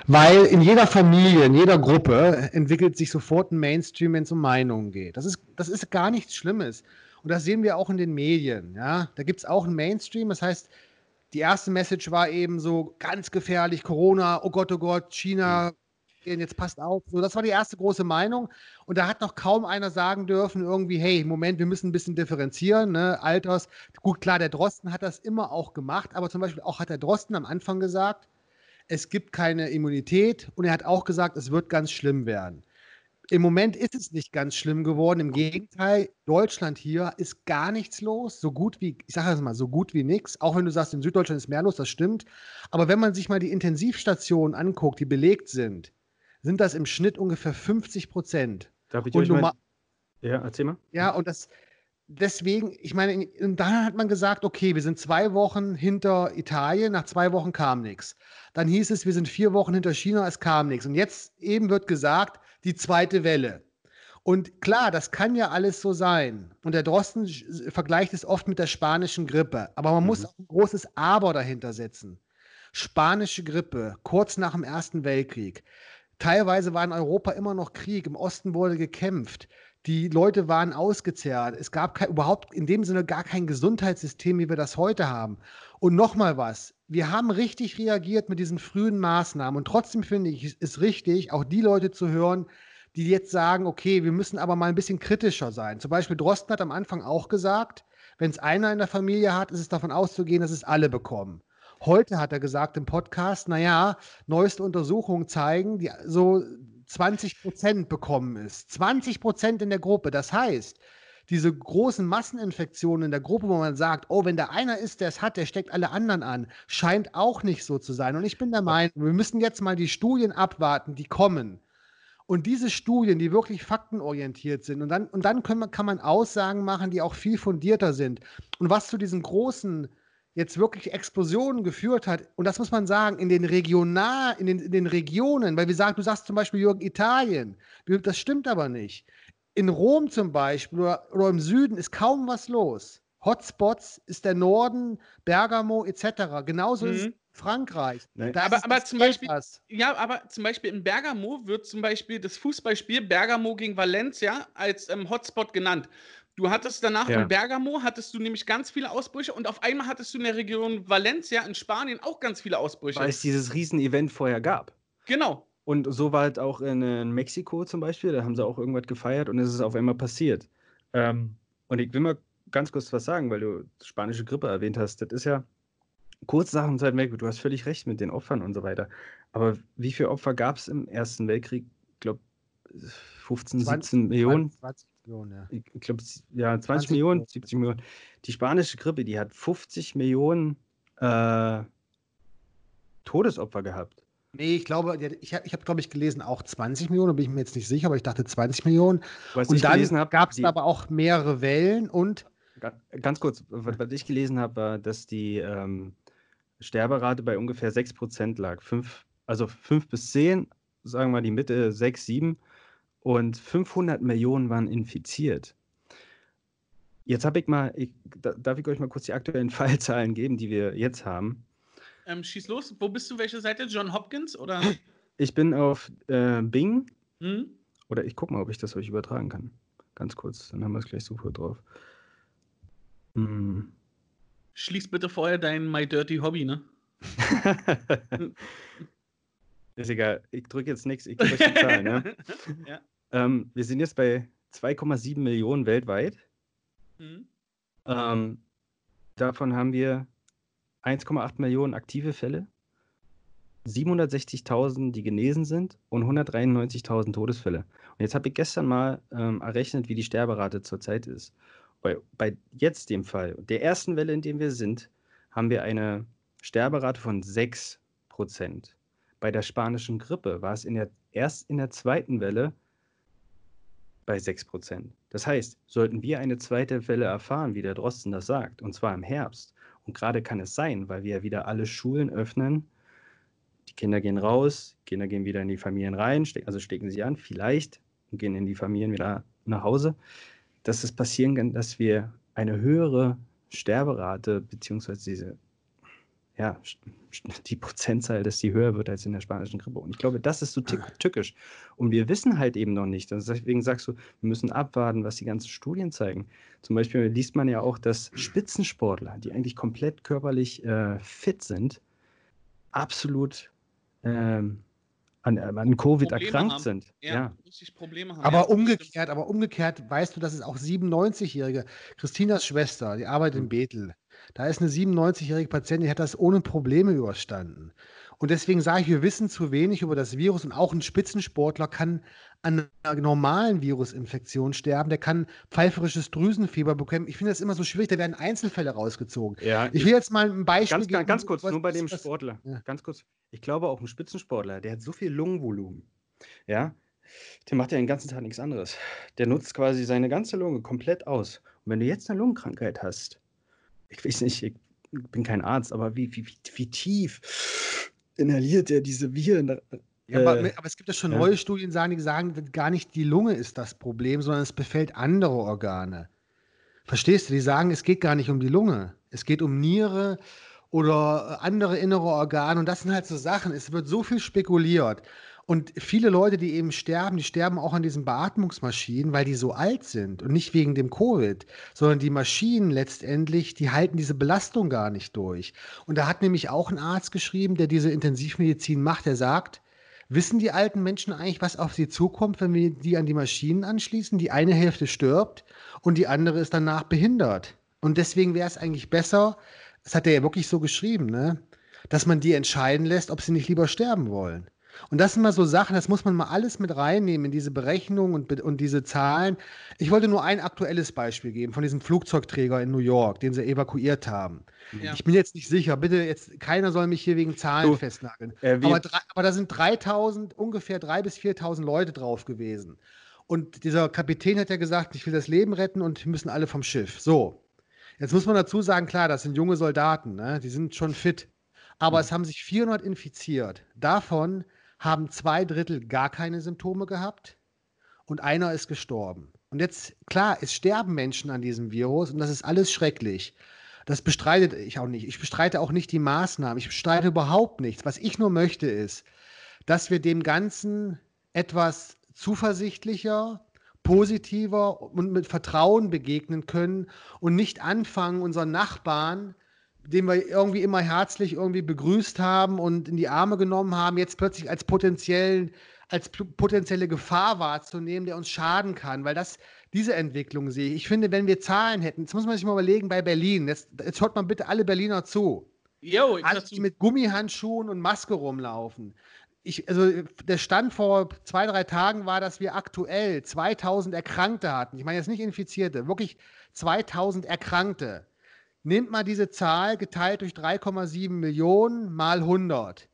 Weil in jeder Familie, in jeder Gruppe entwickelt sich sofort ein Mainstream, wenn es um Meinungen geht. Das ist, das ist gar nichts Schlimmes. Und das sehen wir auch in den Medien. Ja? Da gibt es auch einen Mainstream. Das heißt, die erste Message war eben so ganz gefährlich, Corona, oh Gott, oh Gott, China, jetzt passt auf. So, das war die erste große Meinung. Und da hat noch kaum einer sagen dürfen, irgendwie, hey, Moment, wir müssen ein bisschen differenzieren, ne? Alters. Gut, klar, der Drosten hat das immer auch gemacht, aber zum Beispiel auch hat der Drosten am Anfang gesagt, es gibt keine Immunität und er hat auch gesagt, es wird ganz schlimm werden. Im Moment ist es nicht ganz schlimm geworden. Im Gegenteil, Deutschland hier ist gar nichts los. So gut wie, ich sage es mal, so gut wie nichts. Auch wenn du sagst, in Süddeutschland ist mehr los, das stimmt. Aber wenn man sich mal die Intensivstationen anguckt, die belegt sind, sind das im Schnitt ungefähr 50 Prozent. Darf ich und euch mal. Ja, erzähl mal. Ja, und das, deswegen, ich meine, dann hat man gesagt, okay, wir sind zwei Wochen hinter Italien, nach zwei Wochen kam nichts. Dann hieß es, wir sind vier Wochen hinter China, es kam nichts. Und jetzt eben wird gesagt, die zweite Welle. Und klar, das kann ja alles so sein. Und der Drosten vergleicht es oft mit der spanischen Grippe. Aber man mhm. muss auch ein großes Aber dahinter setzen. Spanische Grippe, kurz nach dem Ersten Weltkrieg. Teilweise war in Europa immer noch Krieg, im Osten wurde gekämpft. Die Leute waren ausgezehrt. Es gab kein, überhaupt in dem Sinne gar kein Gesundheitssystem, wie wir das heute haben. Und nochmal was. Wir haben richtig reagiert mit diesen frühen Maßnahmen. Und trotzdem finde ich es richtig, auch die Leute zu hören, die jetzt sagen, okay, wir müssen aber mal ein bisschen kritischer sein. Zum Beispiel Drosten hat am Anfang auch gesagt, wenn es einer in der Familie hat, ist es davon auszugehen, dass es alle bekommen. Heute hat er gesagt im Podcast, naja, neueste Untersuchungen zeigen, die so 20 Prozent bekommen ist. 20 Prozent in der Gruppe. Das heißt, diese großen Masseninfektionen in der Gruppe, wo man sagt, oh, wenn da einer ist, der es hat, der steckt alle anderen an, scheint auch nicht so zu sein. Und ich bin der Meinung, wir müssen jetzt mal die Studien abwarten, die kommen. Und diese Studien, die wirklich faktenorientiert sind, und dann, und dann man, kann man Aussagen machen, die auch viel fundierter sind. Und was zu diesen großen jetzt wirklich Explosionen geführt hat, und das muss man sagen, in den Regional, in den, in den Regionen, weil wir sagen, du sagst zum Beispiel Jürgen Italien, das stimmt aber nicht. In Rom zum Beispiel oder, oder im Süden ist kaum was los. Hotspots ist der Norden, Bergamo etc. Genauso mhm. ist Frankreich. Aber, aber zum Beispiel, ja, aber zum Beispiel in Bergamo wird zum Beispiel das Fußballspiel Bergamo gegen Valencia als ähm, Hotspot genannt. Du hattest danach ja. in Bergamo, hattest du nämlich ganz viele Ausbrüche und auf einmal hattest du in der Region Valencia in Spanien auch ganz viele Ausbrüche. Weil es dieses Riesen-Event vorher gab. Genau. Und so war halt auch in, in, Mexiko zum Beispiel, da haben sie auch irgendwas gefeiert und es ist auf einmal passiert. Ähm, und ich will mal ganz kurz was sagen, weil du spanische Grippe erwähnt hast. Das ist ja kurz nach dem Zweiten Weltkrieg, du hast völlig recht mit den Opfern und so weiter. Aber wie viele Opfer gab es im Ersten Weltkrieg? Ich glaube 15, 20, 17 Millionen. 20, Millionen, ja. Ich, glaube, ja, 20, 20 Millionen, 70 Millionen. Die spanische Grippe, die hat 50 Millionen äh, Todesopfer gehabt. Nee, ich glaube, ich habe, ich hab, glaube ich, gelesen, auch 20 Millionen, bin ich mir jetzt nicht sicher, aber ich dachte 20 Millionen. Was und dann gab es aber auch mehrere Wellen und. Ganz kurz, was, was ich gelesen habe, war, dass die ähm, Sterberate bei ungefähr 6% lag. Fünf, also 5 bis 10, sagen wir mal die Mitte 6, 7 und 500 Millionen waren infiziert. Jetzt habe ich mal, ich, darf ich euch mal kurz die aktuellen <laughs> Fallzahlen geben, die wir jetzt haben? Ähm, schieß los. Wo bist du? Welche Seite? John Hopkins oder? Ich bin auf äh, Bing. Hm? Oder ich gucke mal, ob ich das euch übertragen kann. Ganz kurz, dann haben wir es gleich sofort drauf. Hm. Schließ bitte vorher dein My Dirty Hobby, ne? <laughs> Ist egal, ich drücke jetzt nichts, ich euch die Zahlen. Ne? <laughs> ja. Ähm, wir sind jetzt bei 2,7 Millionen weltweit. Mhm. Ähm, davon haben wir 1,8 Millionen aktive Fälle, 760.000, die genesen sind und 193.000 Todesfälle. Und jetzt habe ich gestern mal ähm, errechnet, wie die Sterberate zurzeit ist. Bei, bei jetzt dem Fall, der ersten Welle, in dem wir sind, haben wir eine Sterberate von 6% Bei der spanischen Grippe war es in der, erst in der zweiten Welle bei 6%. Das heißt, sollten wir eine zweite Welle erfahren, wie der Drosten das sagt, und zwar im Herbst, und gerade kann es sein, weil wir wieder alle Schulen öffnen, die Kinder gehen raus, Kinder gehen wieder in die Familien rein, also stecken sie an, vielleicht, und gehen in die Familien wieder nach Hause, dass es passieren kann, dass wir eine höhere Sterberate beziehungsweise diese ja, die Prozentzahl, dass die höher wird als in der spanischen Grippe. Und ich glaube, das ist so ah. tückisch. Und wir wissen halt eben noch nicht. Also deswegen sagst du, wir müssen abwarten, was die ganzen Studien zeigen. Zum Beispiel liest man ja auch, dass Spitzensportler, die eigentlich komplett körperlich äh, fit sind, absolut ähm, an, an Covid Probleme erkrankt haben. sind. Ja, ja, haben. Aber ja, umgekehrt, aber umgekehrt weißt du, dass es auch 97-Jährige, Christinas Schwester, die arbeitet in hm. Bethel, da ist eine 97-jährige Patientin, die hat das ohne Probleme überstanden. Und deswegen sage ich, wir wissen zu wenig über das Virus und auch ein Spitzensportler kann an einer normalen Virusinfektion sterben, der kann pfeiferisches Drüsenfieber bekommen. Ich finde das immer so schwierig, da werden Einzelfälle rausgezogen. Ja, ich will jetzt mal ein Beispiel ganz, geben. Ganz kurz, was, nur bei dem was, Sportler. Ja. Ganz kurz. Ich glaube auch ein Spitzensportler, der hat so viel Lungenvolumen. Ja, der macht ja den ganzen Tag nichts anderes. Der nutzt quasi seine ganze Lunge komplett aus. Und wenn du jetzt eine Lungenkrankheit hast, ich weiß nicht, ich bin kein Arzt, aber wie, wie, wie, wie tief inhaliert er diese Viren? Ja, aber, äh, aber, es gibt ja schon ja. neue Studien, die sagen, gar nicht die Lunge ist das Problem, sondern es befällt andere Organe. Verstehst du? Die sagen, es geht gar nicht um die Lunge. Es geht um Niere oder andere innere Organe. Und das sind halt so Sachen. Es wird so viel spekuliert. Und viele Leute, die eben sterben, die sterben auch an diesen Beatmungsmaschinen, weil die so alt sind und nicht wegen dem Covid, sondern die Maschinen letztendlich, die halten diese Belastung gar nicht durch. Und da hat nämlich auch ein Arzt geschrieben, der diese Intensivmedizin macht, der sagt, wissen die alten Menschen eigentlich, was auf sie zukommt, wenn wir die an die Maschinen anschließen? Die eine Hälfte stirbt und die andere ist danach behindert. Und deswegen wäre es eigentlich besser, das hat er ja wirklich so geschrieben, ne? dass man die entscheiden lässt, ob sie nicht lieber sterben wollen. Und das sind mal so Sachen, das muss man mal alles mit reinnehmen in diese Berechnung und, und diese Zahlen. Ich wollte nur ein aktuelles Beispiel geben von diesem Flugzeugträger in New York, den sie evakuiert haben. Ja. Ich bin jetzt nicht sicher, bitte jetzt, keiner soll mich hier wegen Zahlen du, festnageln. Äh, aber, aber da sind 3000, ungefähr 3.000 bis 4.000 Leute drauf gewesen. Und dieser Kapitän hat ja gesagt, ich will das Leben retten und müssen alle vom Schiff. So. Jetzt muss man dazu sagen, klar, das sind junge Soldaten, ne? die sind schon fit. Aber mhm. es haben sich 400 infiziert. Davon haben zwei Drittel gar keine Symptome gehabt und einer ist gestorben. Und jetzt, klar, es sterben Menschen an diesem Virus und das ist alles schrecklich. Das bestreitet ich auch nicht. Ich bestreite auch nicht die Maßnahmen. Ich bestreite überhaupt nichts. Was ich nur möchte ist, dass wir dem Ganzen etwas zuversichtlicher, positiver und mit Vertrauen begegnen können und nicht anfangen, unseren Nachbarn den wir irgendwie immer herzlich irgendwie begrüßt haben und in die Arme genommen haben, jetzt plötzlich als potenziellen als potenzielle Gefahr wahrzunehmen, der uns schaden kann, weil das diese Entwicklung sehe ich. Ich finde, wenn wir Zahlen hätten, jetzt muss man sich mal überlegen bei Berlin, jetzt, jetzt schaut man bitte alle Berliner zu. Jo, alle, die mit Gummihandschuhen und Maske rumlaufen. Ich, also der Stand vor zwei, drei Tagen war, dass wir aktuell 2000 Erkrankte hatten. Ich meine jetzt nicht Infizierte, wirklich 2000 Erkrankte. Nehmt mal diese Zahl geteilt durch 3,7 Millionen mal 100.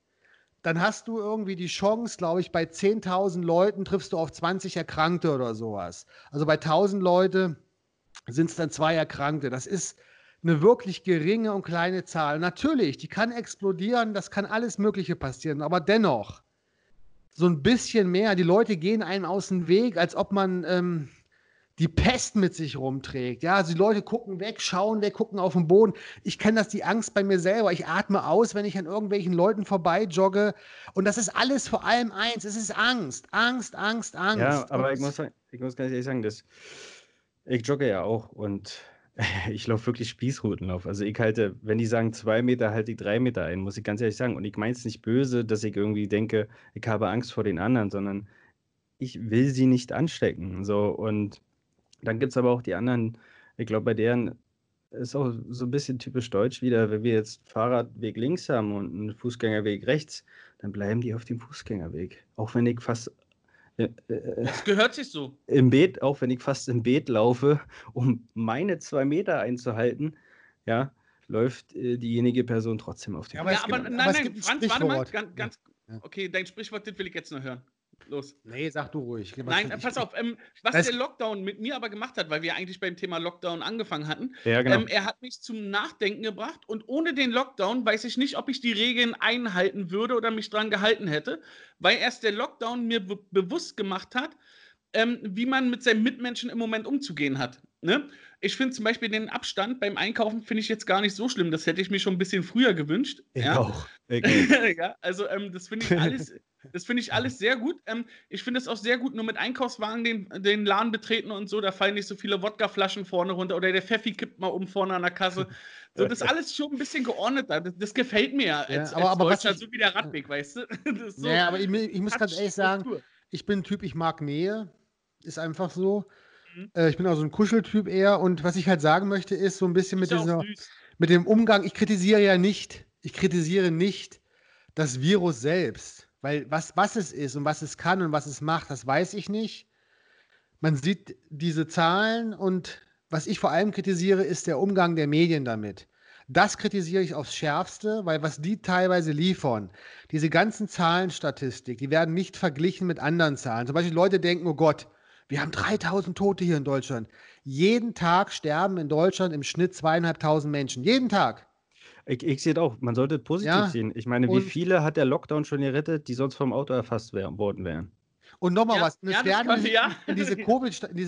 Dann hast du irgendwie die Chance, glaube ich, bei 10.000 Leuten triffst du auf 20 Erkrankte oder sowas. Also bei 1.000 Leute sind es dann zwei Erkrankte. Das ist eine wirklich geringe und kleine Zahl. Natürlich, die kann explodieren, das kann alles Mögliche passieren, aber dennoch so ein bisschen mehr. Die Leute gehen einem aus dem Weg, als ob man ähm, die Pest mit sich rumträgt. Ja, also die Leute gucken weg, schauen weg, gucken auf den Boden. Ich kenne das, die Angst bei mir selber. Ich atme aus, wenn ich an irgendwelchen Leuten vorbei jogge. Und das ist alles vor allem eins. Es ist Angst. Angst, Angst, Angst. Ja, aber ich muss, ich muss ganz ehrlich sagen, dass ich jogge ja auch und <laughs> ich laufe wirklich Spießrutenlauf. Also ich halte, wenn die sagen zwei Meter, halte ich drei Meter ein, muss ich ganz ehrlich sagen. Und ich meine es nicht böse, dass ich irgendwie denke, ich habe Angst vor den anderen, sondern ich will sie nicht anstecken. So und dann gibt es aber auch die anderen, ich glaube, bei deren ist auch so ein bisschen typisch deutsch wieder, wenn wir jetzt Fahrradweg links haben und einen Fußgängerweg rechts, dann bleiben die auf dem Fußgängerweg. Auch wenn ich fast äh, äh das gehört sich so. Im Beet, auch wenn ich fast im Beet laufe, um meine zwei Meter einzuhalten, ja, läuft äh, diejenige Person trotzdem auf dem ja, aber, ja, aber nein, nein, Franz, warte mal, ganz, ganz, okay, dein Sprichwort, das will ich jetzt noch hören. Los. Nee, sag du ruhig. Nein, pass auf. Ähm, was der Lockdown mit mir aber gemacht hat, weil wir eigentlich beim Thema Lockdown angefangen hatten, ja, genau. ähm, er hat mich zum Nachdenken gebracht und ohne den Lockdown weiß ich nicht, ob ich die Regeln einhalten würde oder mich dran gehalten hätte, weil erst der Lockdown mir bewusst gemacht hat, ähm, wie man mit seinen Mitmenschen im Moment umzugehen hat. Ne? Ich finde zum Beispiel den Abstand beim Einkaufen finde ich jetzt gar nicht so schlimm. Das hätte ich mir schon ein bisschen früher gewünscht. Ich ja? auch. Ich <laughs> ja, also ähm, das finde ich <laughs> alles, das finde ich alles sehr gut. Ähm, ich finde es auch sehr gut, nur mit Einkaufswagen den, den Laden betreten und so, da fallen nicht so viele Wodkaflaschen vorne runter oder der Pfeffi kippt mal um vorne an der Kasse. <laughs> So, das ist alles schon ein bisschen geordneter. Das, das gefällt mir ja, als, aber, als aber Deutscher, ich, so wie der Radweg, weißt du? <laughs> so ja, aber ich, ich muss ganz ehrlich sagen, ich bin ein Typ, ich mag Nähe. Ist einfach so. Mhm. Äh, ich bin auch so ein Kuscheltyp eher. Und was ich halt sagen möchte, ist so ein bisschen mit, dieser, mit dem Umgang. Ich kritisiere ja nicht, ich kritisiere nicht das Virus selbst. Weil was, was es ist und was es kann und was es macht, das weiß ich nicht. Man sieht diese Zahlen und was ich vor allem kritisiere, ist der Umgang der Medien damit. Das kritisiere ich aufs Schärfste, weil was die teilweise liefern, diese ganzen Zahlenstatistik, die werden nicht verglichen mit anderen Zahlen. Zum Beispiel Leute denken, oh Gott, wir haben 3000 Tote hier in Deutschland. Jeden Tag sterben in Deutschland im Schnitt zweieinhalbtausend Menschen. Jeden Tag. Ich, ich sehe es auch. Man sollte positiv ja. sehen. Ich meine, wie viele hat der Lockdown schon gerettet, die sonst vom Auto erfasst wär, worden wären? Und nochmal ja, was. Ja, werden ja. <laughs> in diese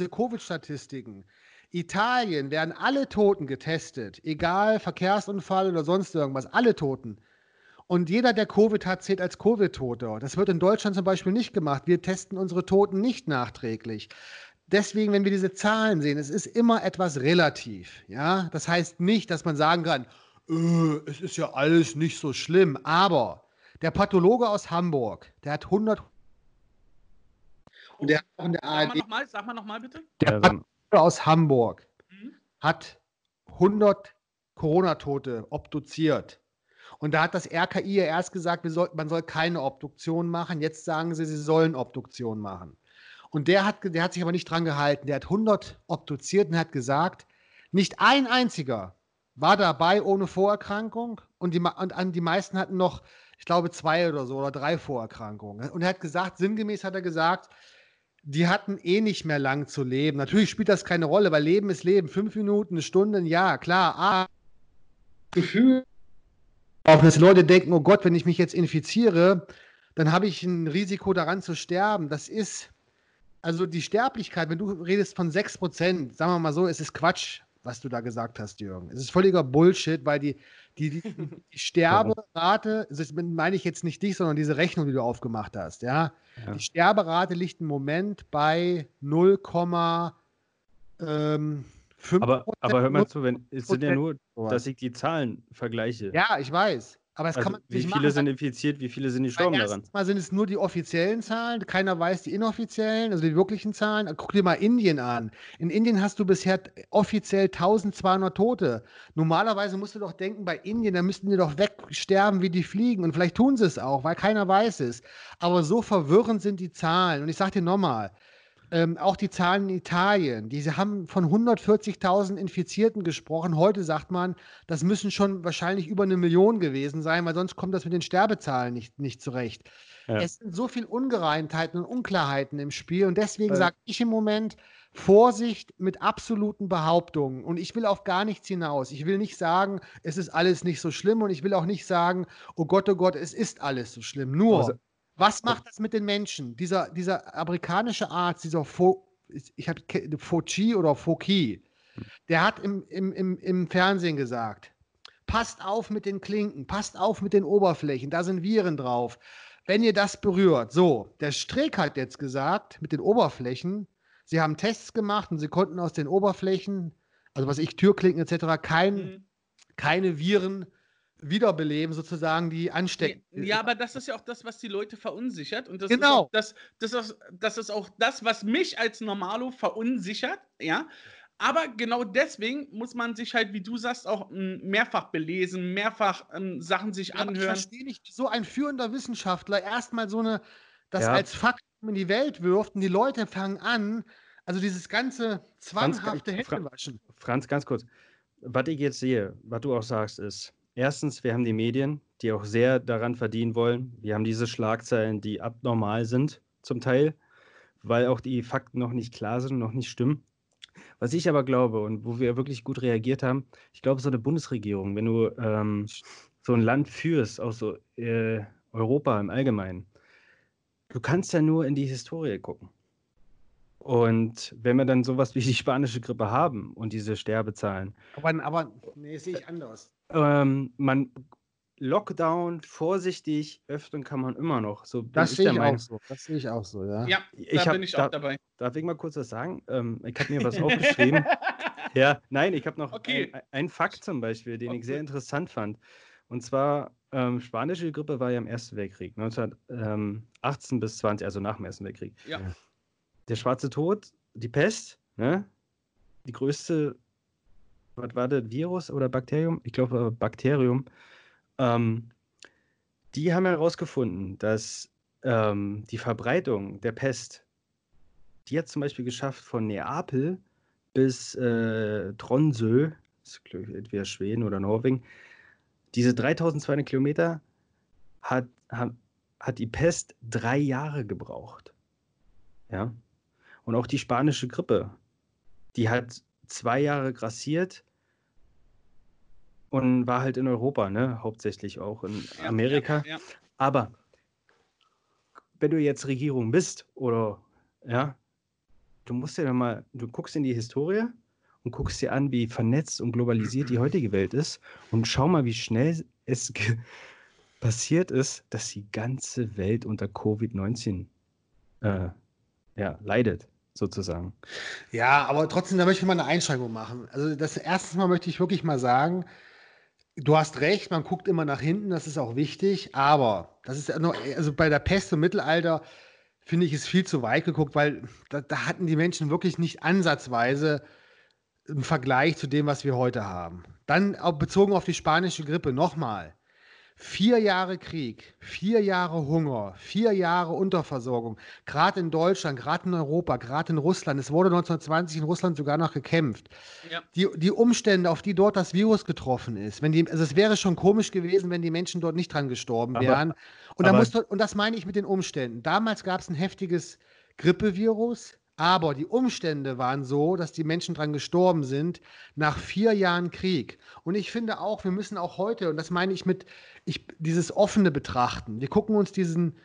Covid-Statistiken. Italien werden alle Toten getestet, egal Verkehrsunfall oder sonst irgendwas, alle Toten. Und jeder, der Covid hat, zählt als Covid-Toter. Das wird in Deutschland zum Beispiel nicht gemacht. Wir testen unsere Toten nicht nachträglich. Deswegen, wenn wir diese Zahlen sehen, es ist immer etwas relativ. Ja? Das heißt nicht, dass man sagen kann, äh, es ist ja alles nicht so schlimm. Aber der Pathologe aus Hamburg, der hat 100 und der hat auch in der ARD. Sag mal nochmal, sag mal nochmal bitte. Der Pathologe aus Hamburg mhm. hat 100 Corona-Tote obduziert. Und da hat das RKI ja erst gesagt, soll, man soll keine Obduktion machen. Jetzt sagen sie, sie sollen Obduktion machen. Und der hat, der hat sich aber nicht dran gehalten. Der hat 100 obduziert und hat gesagt, nicht ein einziger war dabei ohne Vorerkrankung und die, und die meisten hatten noch, ich glaube, zwei oder so oder drei Vorerkrankungen. Und er hat gesagt, sinngemäß hat er gesagt, die hatten eh nicht mehr lang zu leben. Natürlich spielt das keine Rolle, weil Leben ist Leben. Fünf Minuten, eine Stunde, ein Jahr, klar. Ah, Gefühl auch dass Leute denken, oh Gott, wenn ich mich jetzt infiziere, dann habe ich ein Risiko daran zu sterben. Das ist, also die Sterblichkeit, wenn du redest von 6%, sagen wir mal so, es ist Quatsch, was du da gesagt hast, Jürgen. Es ist völliger Bullshit, weil die, die, die, <laughs> die Sterberate, das meine ich jetzt nicht dich, sondern diese Rechnung, die du aufgemacht hast, ja. ja. Die Sterberate liegt im Moment bei 0, ähm, aber, aber hör mal zu, wenn, es sind ja nur, dass ich die Zahlen vergleiche. Ja, ich weiß. Aber es also, kann man wie viele machen. sind infiziert, wie viele sind gestorben daran? Mal sind es nur die offiziellen Zahlen, keiner weiß die inoffiziellen, also die wirklichen Zahlen. Guck dir mal Indien an. In Indien hast du bisher offiziell 1200 Tote. Normalerweise musst du doch denken, bei Indien, da müssten die doch wegsterben wie die Fliegen. Und vielleicht tun sie es auch, weil keiner weiß es. Aber so verwirrend sind die Zahlen. Und ich sag dir nochmal, ähm, auch die Zahlen in Italien, diese haben von 140.000 Infizierten gesprochen. Heute sagt man, das müssen schon wahrscheinlich über eine Million gewesen sein, weil sonst kommt das mit den Sterbezahlen nicht, nicht zurecht. Ja. Es sind so viele Ungereimtheiten und Unklarheiten im Spiel und deswegen äh. sage ich im Moment, Vorsicht mit absoluten Behauptungen. Und ich will auf gar nichts hinaus. Ich will nicht sagen, es ist alles nicht so schlimm und ich will auch nicht sagen, oh Gott, oh Gott, es ist alles so schlimm. Nur, also, was macht das mit den Menschen? Dieser, dieser amerikanische Arzt, dieser Fo, ich habe Fauci oder Fauci, der hat im, im, im, im Fernsehen gesagt, passt auf mit den Klinken, passt auf mit den Oberflächen, da sind Viren drauf. Wenn ihr das berührt, so, der Streeck hat jetzt gesagt, mit den Oberflächen, sie haben Tests gemacht und sie konnten aus den Oberflächen, also was ich, Türklinken etc., kein, mhm. keine Viren wiederbeleben, sozusagen, die anstecken. Ja, aber das ist ja auch das, was die Leute verunsichert. Und das genau. Ist das, das, ist, das ist auch das, was mich als Normalo verunsichert, ja. Aber genau deswegen muss man sich halt, wie du sagst, auch hm, mehrfach belesen, mehrfach ähm, Sachen sich ja, anhören. Ich verstehe nicht, so ein führender Wissenschaftler erstmal so eine, das ja. als Faktum in die Welt wirft und die Leute fangen an, also dieses ganze zwanghafte Händewaschen. Franz, ganz kurz. Was ich jetzt sehe, was du auch sagst, ist, erstens, wir haben die Medien, die auch sehr daran verdienen wollen. Wir haben diese Schlagzeilen, die abnormal sind. zum Teil, weil auch die Fakten noch nicht klar sind, noch nicht stimmen. Was ich aber glaube und wo wir wirklich gut reagiert haben, ich glaube, so eine Bundesregierung, wenn du ähm, so ein Land führst, auch so äh, Europa im Allgemeinen, du kannst ja nur in die Historie gucken. Und wenn wir dann sowas wie die spanische Grippe haben und diese Sterbezahlen. Aber, aber nee, sehe ich anders. Ähm, man Lockdown, vorsichtig, öffnen kann man immer noch. So das sehe ich auch so. Das sehe ich auch so, ja. Ja, ich da hab, bin ich auch da, dabei. Darf ich mal kurz was sagen? Ähm, ich habe mir was <laughs> aufgeschrieben. ja, nein, ich habe noch okay. einen Fakt zum Beispiel, den okay. ich sehr interessant fand. Und zwar, ähm, spanische Grippe war ja im Ersten Weltkrieg, 1918 bis 20, also nach dem Ersten Weltkrieg. Ja. Der Schwarze Tod, die Pest, ne? die größte, was war das, Virus oder Bakterium? Ich glaube, Bakterium. Ähm, die haben herausgefunden, dass ähm, die Verbreitung der Pest, die hat zum Beispiel geschafft von Neapel bis äh, ist entweder Schweden oder Norwegen, diese 3200 Kilometer hat, hat, hat die Pest drei Jahre gebraucht. Ja. Und auch die spanische Grippe, die hat zwei Jahre grassiert und war halt in Europa, ne? Hauptsächlich auch in Amerika. Ja, ja. Aber wenn du jetzt Regierung bist oder ja, du musst ja mal, du guckst in die Historie und guckst dir an, wie vernetzt und globalisiert die heutige Welt ist und schau mal, wie schnell es passiert ist, dass die ganze Welt unter Covid-19 äh, ja, leidet sozusagen. Ja, aber trotzdem, da möchte ich mal eine Einschränkung machen. Also das erste Mal möchte ich wirklich mal sagen, du hast recht, man guckt immer nach hinten, das ist auch wichtig, aber das ist noch, also bei der Pest im Mittelalter finde ich es viel zu weit geguckt, weil da, da hatten die Menschen wirklich nicht ansatzweise im Vergleich zu dem, was wir heute haben. Dann auch bezogen auf die spanische Grippe nochmal. Vier Jahre Krieg, vier Jahre Hunger, vier Jahre Unterversorgung, gerade in Deutschland, gerade in Europa, gerade in Russland. Es wurde 1920 in Russland sogar noch gekämpft. Ja. Die, die Umstände, auf die dort das Virus getroffen ist, wenn die, also es wäre schon komisch gewesen, wenn die Menschen dort nicht dran gestorben wären. und, da muss, und das meine ich mit den Umständen. Damals gab es ein heftiges Grippevirus, aber die Umstände waren so, dass die Menschen dran gestorben sind nach vier Jahren Krieg. Und ich finde auch, wir müssen auch heute, und das meine ich mit ich, dieses offene Betrachten. Wir gucken uns diesen,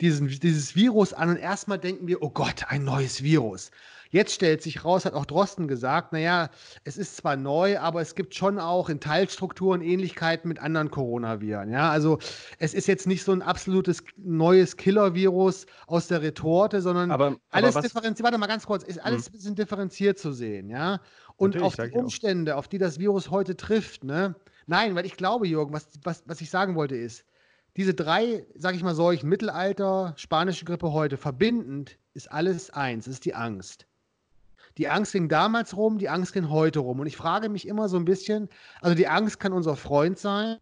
diesen, dieses Virus an und erstmal denken wir, oh Gott, ein neues Virus. Jetzt stellt sich raus, hat auch Drosten gesagt, naja, es ist zwar neu, aber es gibt schon auch in Teilstrukturen Ähnlichkeiten mit anderen Coronaviren. Ja, also es ist jetzt nicht so ein absolutes neues Killer-Virus aus der Retorte, sondern aber, aber alles differenziert. Warte mal ganz kurz, ist alles hm. ein bisschen differenziert zu sehen, ja. Und Natürlich, auf die Umstände, auf die das Virus heute trifft, ne? Nein, weil ich glaube, Jürgen, was, was, was ich sagen wollte ist, diese drei, sag ich mal, solchen Mittelalter, spanische Grippe heute, verbindend ist alles eins, ist die Angst. Die Angst ging damals rum, die Angst ging heute rum. Und ich frage mich immer so ein bisschen, also die Angst kann unser Freund sein,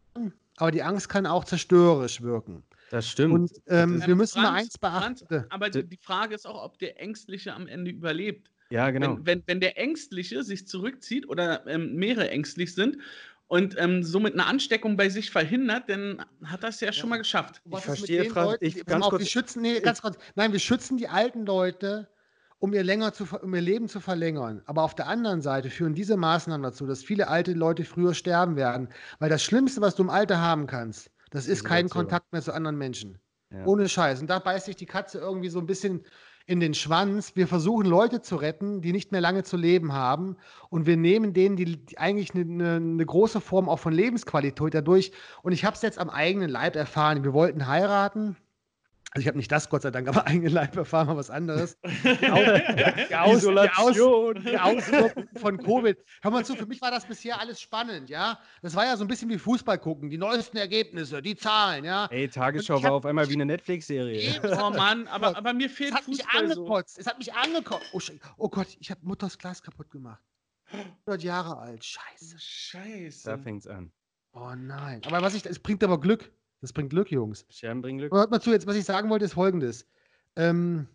aber die Angst kann auch zerstörerisch wirken. Das stimmt. Und ähm, wir müssen Franz, mal eins beachten. Franz, aber die Frage ist auch, ob der Ängstliche am Ende überlebt. Ja, genau. Wenn, wenn, wenn der Ängstliche sich zurückzieht oder ähm, mehrere ängstlich sind und ähm, somit eine Ansteckung bei sich verhindert, dann hat das ja, ja. schon mal geschafft. Ich verstehe, Franz. Ich, ganz auf, kurz, wir schützen, nee, ganz kurz, nein, wir schützen die alten Leute, um ihr, länger zu, um ihr Leben zu verlängern. Aber auf der anderen Seite führen diese Maßnahmen dazu, dass viele alte Leute früher sterben werden. Weil das Schlimmste, was du im Alter haben kannst, das ist kein Kontakt mehr zu anderen Menschen. Ja. Ohne Scheiß. Und da beißt sich die Katze irgendwie so ein bisschen in den Schwanz. Wir versuchen Leute zu retten, die nicht mehr lange zu leben haben. Und wir nehmen denen die, die eigentlich eine, eine, eine, große Form auch von Lebensqualität dadurch. Und ich habe es jetzt am eigenen Leib erfahren. Wir wollten heiraten. Also ich habe nicht das, Gott sei Dank, aber <laughs> eigene Leib erfahren, mal was anderes. <laughs> Die, Aus, Isolation. Die, Aus, die Auswirkungen von Covid. Hör mal zu, für mich war das bisher alles spannend, ja. Das war ja so ein bisschen wie Fußball gucken, die neuesten Ergebnisse, die Zahlen, ja. Ey, Tagesschau war auf einmal wie eine Netflix-Serie. Oh Mann, aber, aber mir fehlt es hat Fußball mich angekotzt. So. Es hat mich angekotzt. Oh, oh Gott, ich habe Mutters Glas kaputt gemacht. 100 Jahre alt. Scheiße. Scheiße. Da fängt's an. Oh nein. Aber was ich, es bringt aber Glück. Das bringt Glück, Jungs. Scherben bringen Glück. Aber hört mal zu, jetzt, was ich sagen wollte, ist folgendes. Ähm,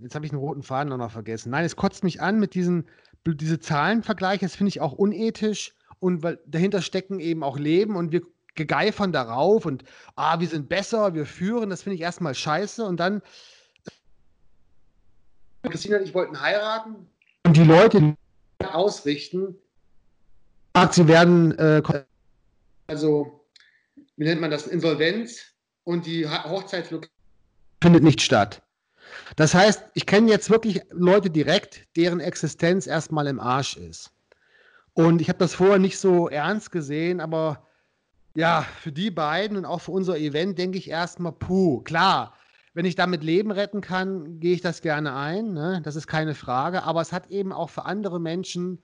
jetzt habe ich einen roten Faden noch vergessen. Nein, es kotzt mich an mit diesen diese Zahlenvergleiche. Das finde ich auch unethisch. Und weil dahinter stecken eben auch Leben und wir gegeifern darauf und ah, wir sind besser, wir führen. Das finde ich erstmal scheiße. Und dann Christina und ich wollten heiraten und die Leute ausrichten, sie werden, äh, also, wie nennt man das, Insolvenz und die Hochzeitslokation findet nicht statt. Das heißt, ich kenne jetzt wirklich Leute direkt, deren Existenz erstmal im Arsch ist. Und ich habe das vorher nicht so ernst gesehen, aber ja, für die beiden und auch für unser Event denke ich erstmal, puh, klar, wenn ich damit Leben retten kann, gehe ich das gerne ein. Ne? Das ist keine Frage. Aber es hat eben auch für andere Menschen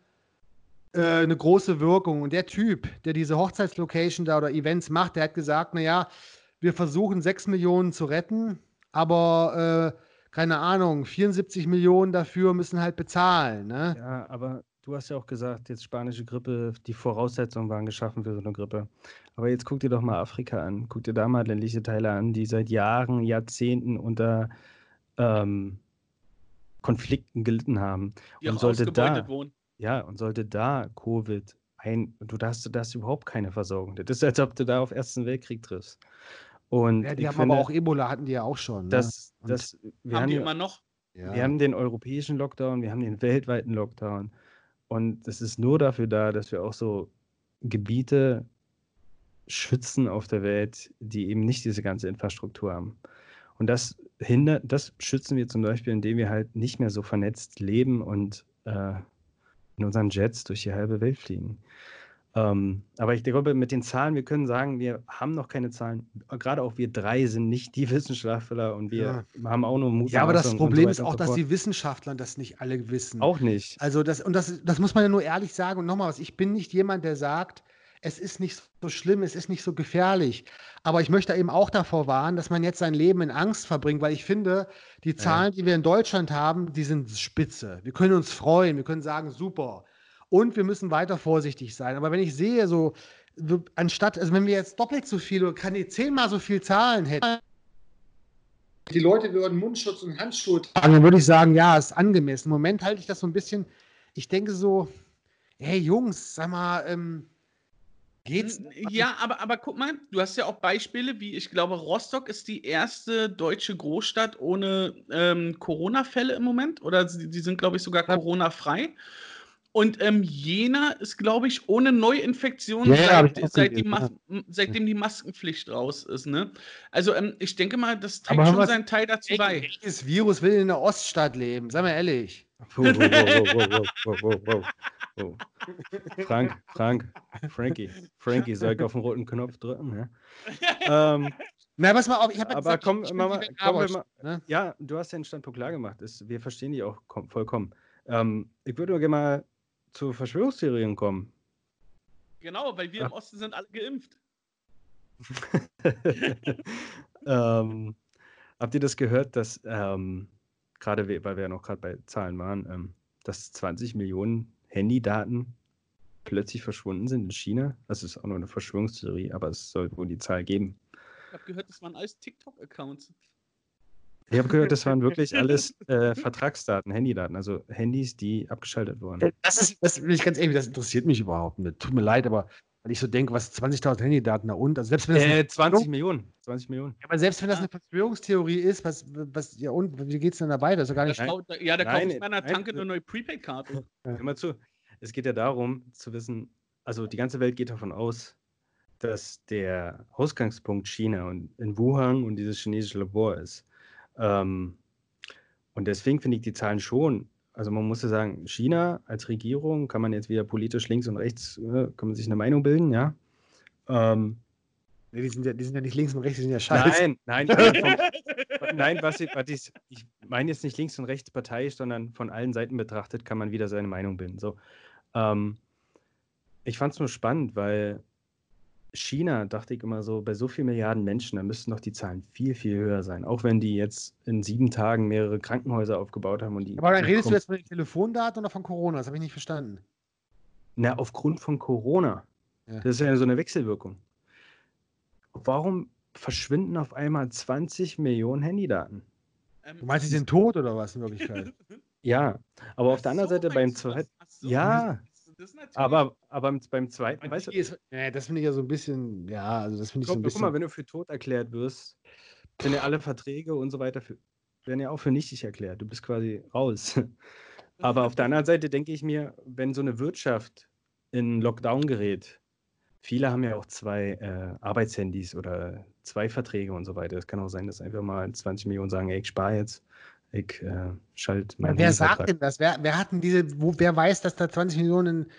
äh, eine große Wirkung. Und der Typ, der diese Hochzeitslocation da oder Events macht, der hat gesagt, naja, wir versuchen 6 Millionen zu retten, aber äh, keine Ahnung, 74 Millionen dafür müssen halt bezahlen. Ne? Ja, aber Du hast ja auch gesagt, jetzt spanische Grippe, die Voraussetzungen waren geschaffen für so eine Grippe. Aber jetzt guck dir doch mal Afrika an. Guck dir da mal ländliche Teile an, die seit Jahren, Jahrzehnten unter ähm, Konflikten gelitten haben. Die und sollte da, wohnen. Ja, und sollte da Covid ein, du hast, da hast überhaupt keine Versorgung. Das ist, als ob du da auf Ersten Weltkrieg triffst. Und Ja, die ich haben finde, aber auch Ebola, hatten die ja auch schon. Ne? das, Und- das, wir Haben haben die immer noch? ja. wir haben den europäischen Lockdown, wir haben den weltweiten Lockdown. Und das ist nur dafür da, dass wir auch so Gebiete schützen auf der Welt, die eben nicht diese ganze Infrastruktur haben. Und das hindert, das schützen wir zum Beispiel, indem wir halt nicht mehr so vernetzt leben und äh, in unseren Jets durch die halbe Welt fliegen. Ähm, aber ich glaube, mit den Zahlen, wir können sagen, wir haben noch keine Zahlen. Gerade auch wir drei sind nicht die <laughs> Wissenschaftler und wir haben auch nur Mut. ja, aber das Problem ist auch, dass die Wissenschaftler das nicht alle wissen. auch nicht. Also das, und das, das muss man ja nur ehrlich sagen. Und nochmal was, ich bin nicht jemand, der sagt, es ist nicht so schlimm, es ist nicht so gefährlich. Aber ich möchte eben auch davor warnen, dass man jetzt sein Leben in Angst verbringt, weil ich finde, die Zahlen, die wir in Deutschland haben, die sind spitze. Wir können uns freuen, wir können sagen, super. Und wir müssen weiter vorsichtig sein. Aber wenn ich sehe, so, so anstatt, also wenn wir jetzt doppelt so viel oder kann die zehnmal so viel Zahlen hätten, die Leute würden Mundschutz und Handschuhe tragen, dann würde ich sagen, ja, ist angemessen. Im Moment halte ich das so ein bisschen, ich denke so, hey Jungs, sag mal, ähm, geht's? Ja, aber, aber guck mal, du hast ja auch Beispiele, wie ich glaube, Rostock ist die erste deutsche Großstadt ohne ähm, Corona-Fälle im Moment. Oder sie, die sind, glaube ich, sogar Ja. Corona-frei. Und ähm, Jena ist, glaube ich, ohne Neuinfektion, Ja, seit, seit die Mas seitdem die Maskenpflicht raus ist. Ne? Also ähm, ich denke mal, das Aber trägt hör schon seinen Teil dazu bei. Welches Virus will in der Oststadt leben? Sei mal ehrlich. <laughs> Wow, wow, wow, wow, wow, wow, wow, wow. Frank, <laughs> Frank, Frankie, Frankie, soll ich auf den roten Knopf drücken? Ja, <laughs> ähm, Na, pass mal auf, ich habe ja Aber gesagt, komm, ich Mama, kommen wir Arbeitsstadt, ne? ja du hast den Standpunkt klar gemacht. Ist, wir verstehen die auch kom- vollkommen. Ähm, ich würde gerne mal zu Verschwörungstheorien kommen. Genau, weil wir im Ach. Osten sind alle geimpft. <laughs> ähm, habt ihr das gehört, dass ähm, gerade, we- weil wir ja noch gerade bei Zahlen waren, ähm, dass 20 Millionen Handydaten plötzlich verschwunden sind in China? Das ist auch nur eine Verschwörungstheorie, aber es soll wohl die Zahl geben. Ich habe gehört, das waren alles TikTok-Accounts. Ich habe gehört, das waren wirklich alles äh, Vertragsdaten, Handydaten, also Handys, die abgeschaltet wurden. Das ist, das will ich ganz ehrlich, das interessiert mich überhaupt nicht. Tut mir leid, aber weil ich so denke, was 20.000 Handydaten da und, also selbst wenn das eine, Äh, 20 Millionen. 20 Millionen. aber selbst wenn das Ja. eine Verschwörungstheorie ist, was, was, ja und, wie geht's denn dabei? Das ist gar nicht. Nein. Kau- Ja, da ich meiner nein, Tanke äh, eine neue Prepaid-Karte. <laughs> Hör mal zu. Es geht ja darum, zu wissen, also die ganze Welt geht davon aus, dass der Ausgangspunkt China und in Wuhan und dieses chinesische Labor ist. Ähm, und deswegen finde ich die Zahlen schon, also man muss ja sagen, China als Regierung kann man jetzt wieder politisch links und rechts, äh, kann man sich eine Meinung bilden, ja. Ähm, Nee, die, sind ja, die sind ja nicht links und rechts, die sind ja scheiße. Nein, nein, meine vom, <laughs> nein, was ich, was ich, ich meine jetzt nicht links und rechts parteiisch, sondern von allen Seiten betrachtet kann man wieder seine Meinung bilden. So, ähm, ich fand es nur spannend, weil China, dachte ich immer so, bei so vielen Milliarden Menschen, da müssten doch die Zahlen viel, viel höher sein. Auch wenn die jetzt in sieben Tagen mehrere Krankenhäuser aufgebaut haben und die. Aber dann redest du jetzt von den Telefondaten oder von Corona? Das habe ich nicht verstanden. Na, aufgrund von Corona. Ja. Das ist ja so eine Wechselwirkung. Warum verschwinden auf einmal 20 Millionen Handydaten? Ähm, Du meinst, die sind tot oder was in Wirklichkeit? Ja, aber auf der anderen so Seite beim zweiten, so, Ja, das- natürlich- aber, aber beim- zweiten, weißt du, ist, nee, das finde ich ja so ein bisschen, ja, also das finde ich so guck, ein guck bisschen. mal, wenn du für tot erklärt wirst, sind ja alle Verträge und so weiter für, werden ja auch für nichtig erklärt. Du bist quasi raus. <laughs> Aber auf der anderen Seite denke ich mir, wenn so eine Wirtschaft in Lockdown gerät, viele haben ja auch zwei äh, Arbeitshandys oder zwei Verträge und so weiter. Es kann auch sein, dass einfach mal 20 Millionen sagen, ey, ich spare jetzt, ich äh, schalte mein Wer sagt denn das? Wer, wer hat denn diese, wo, wer weiß, dass da 20 Millionen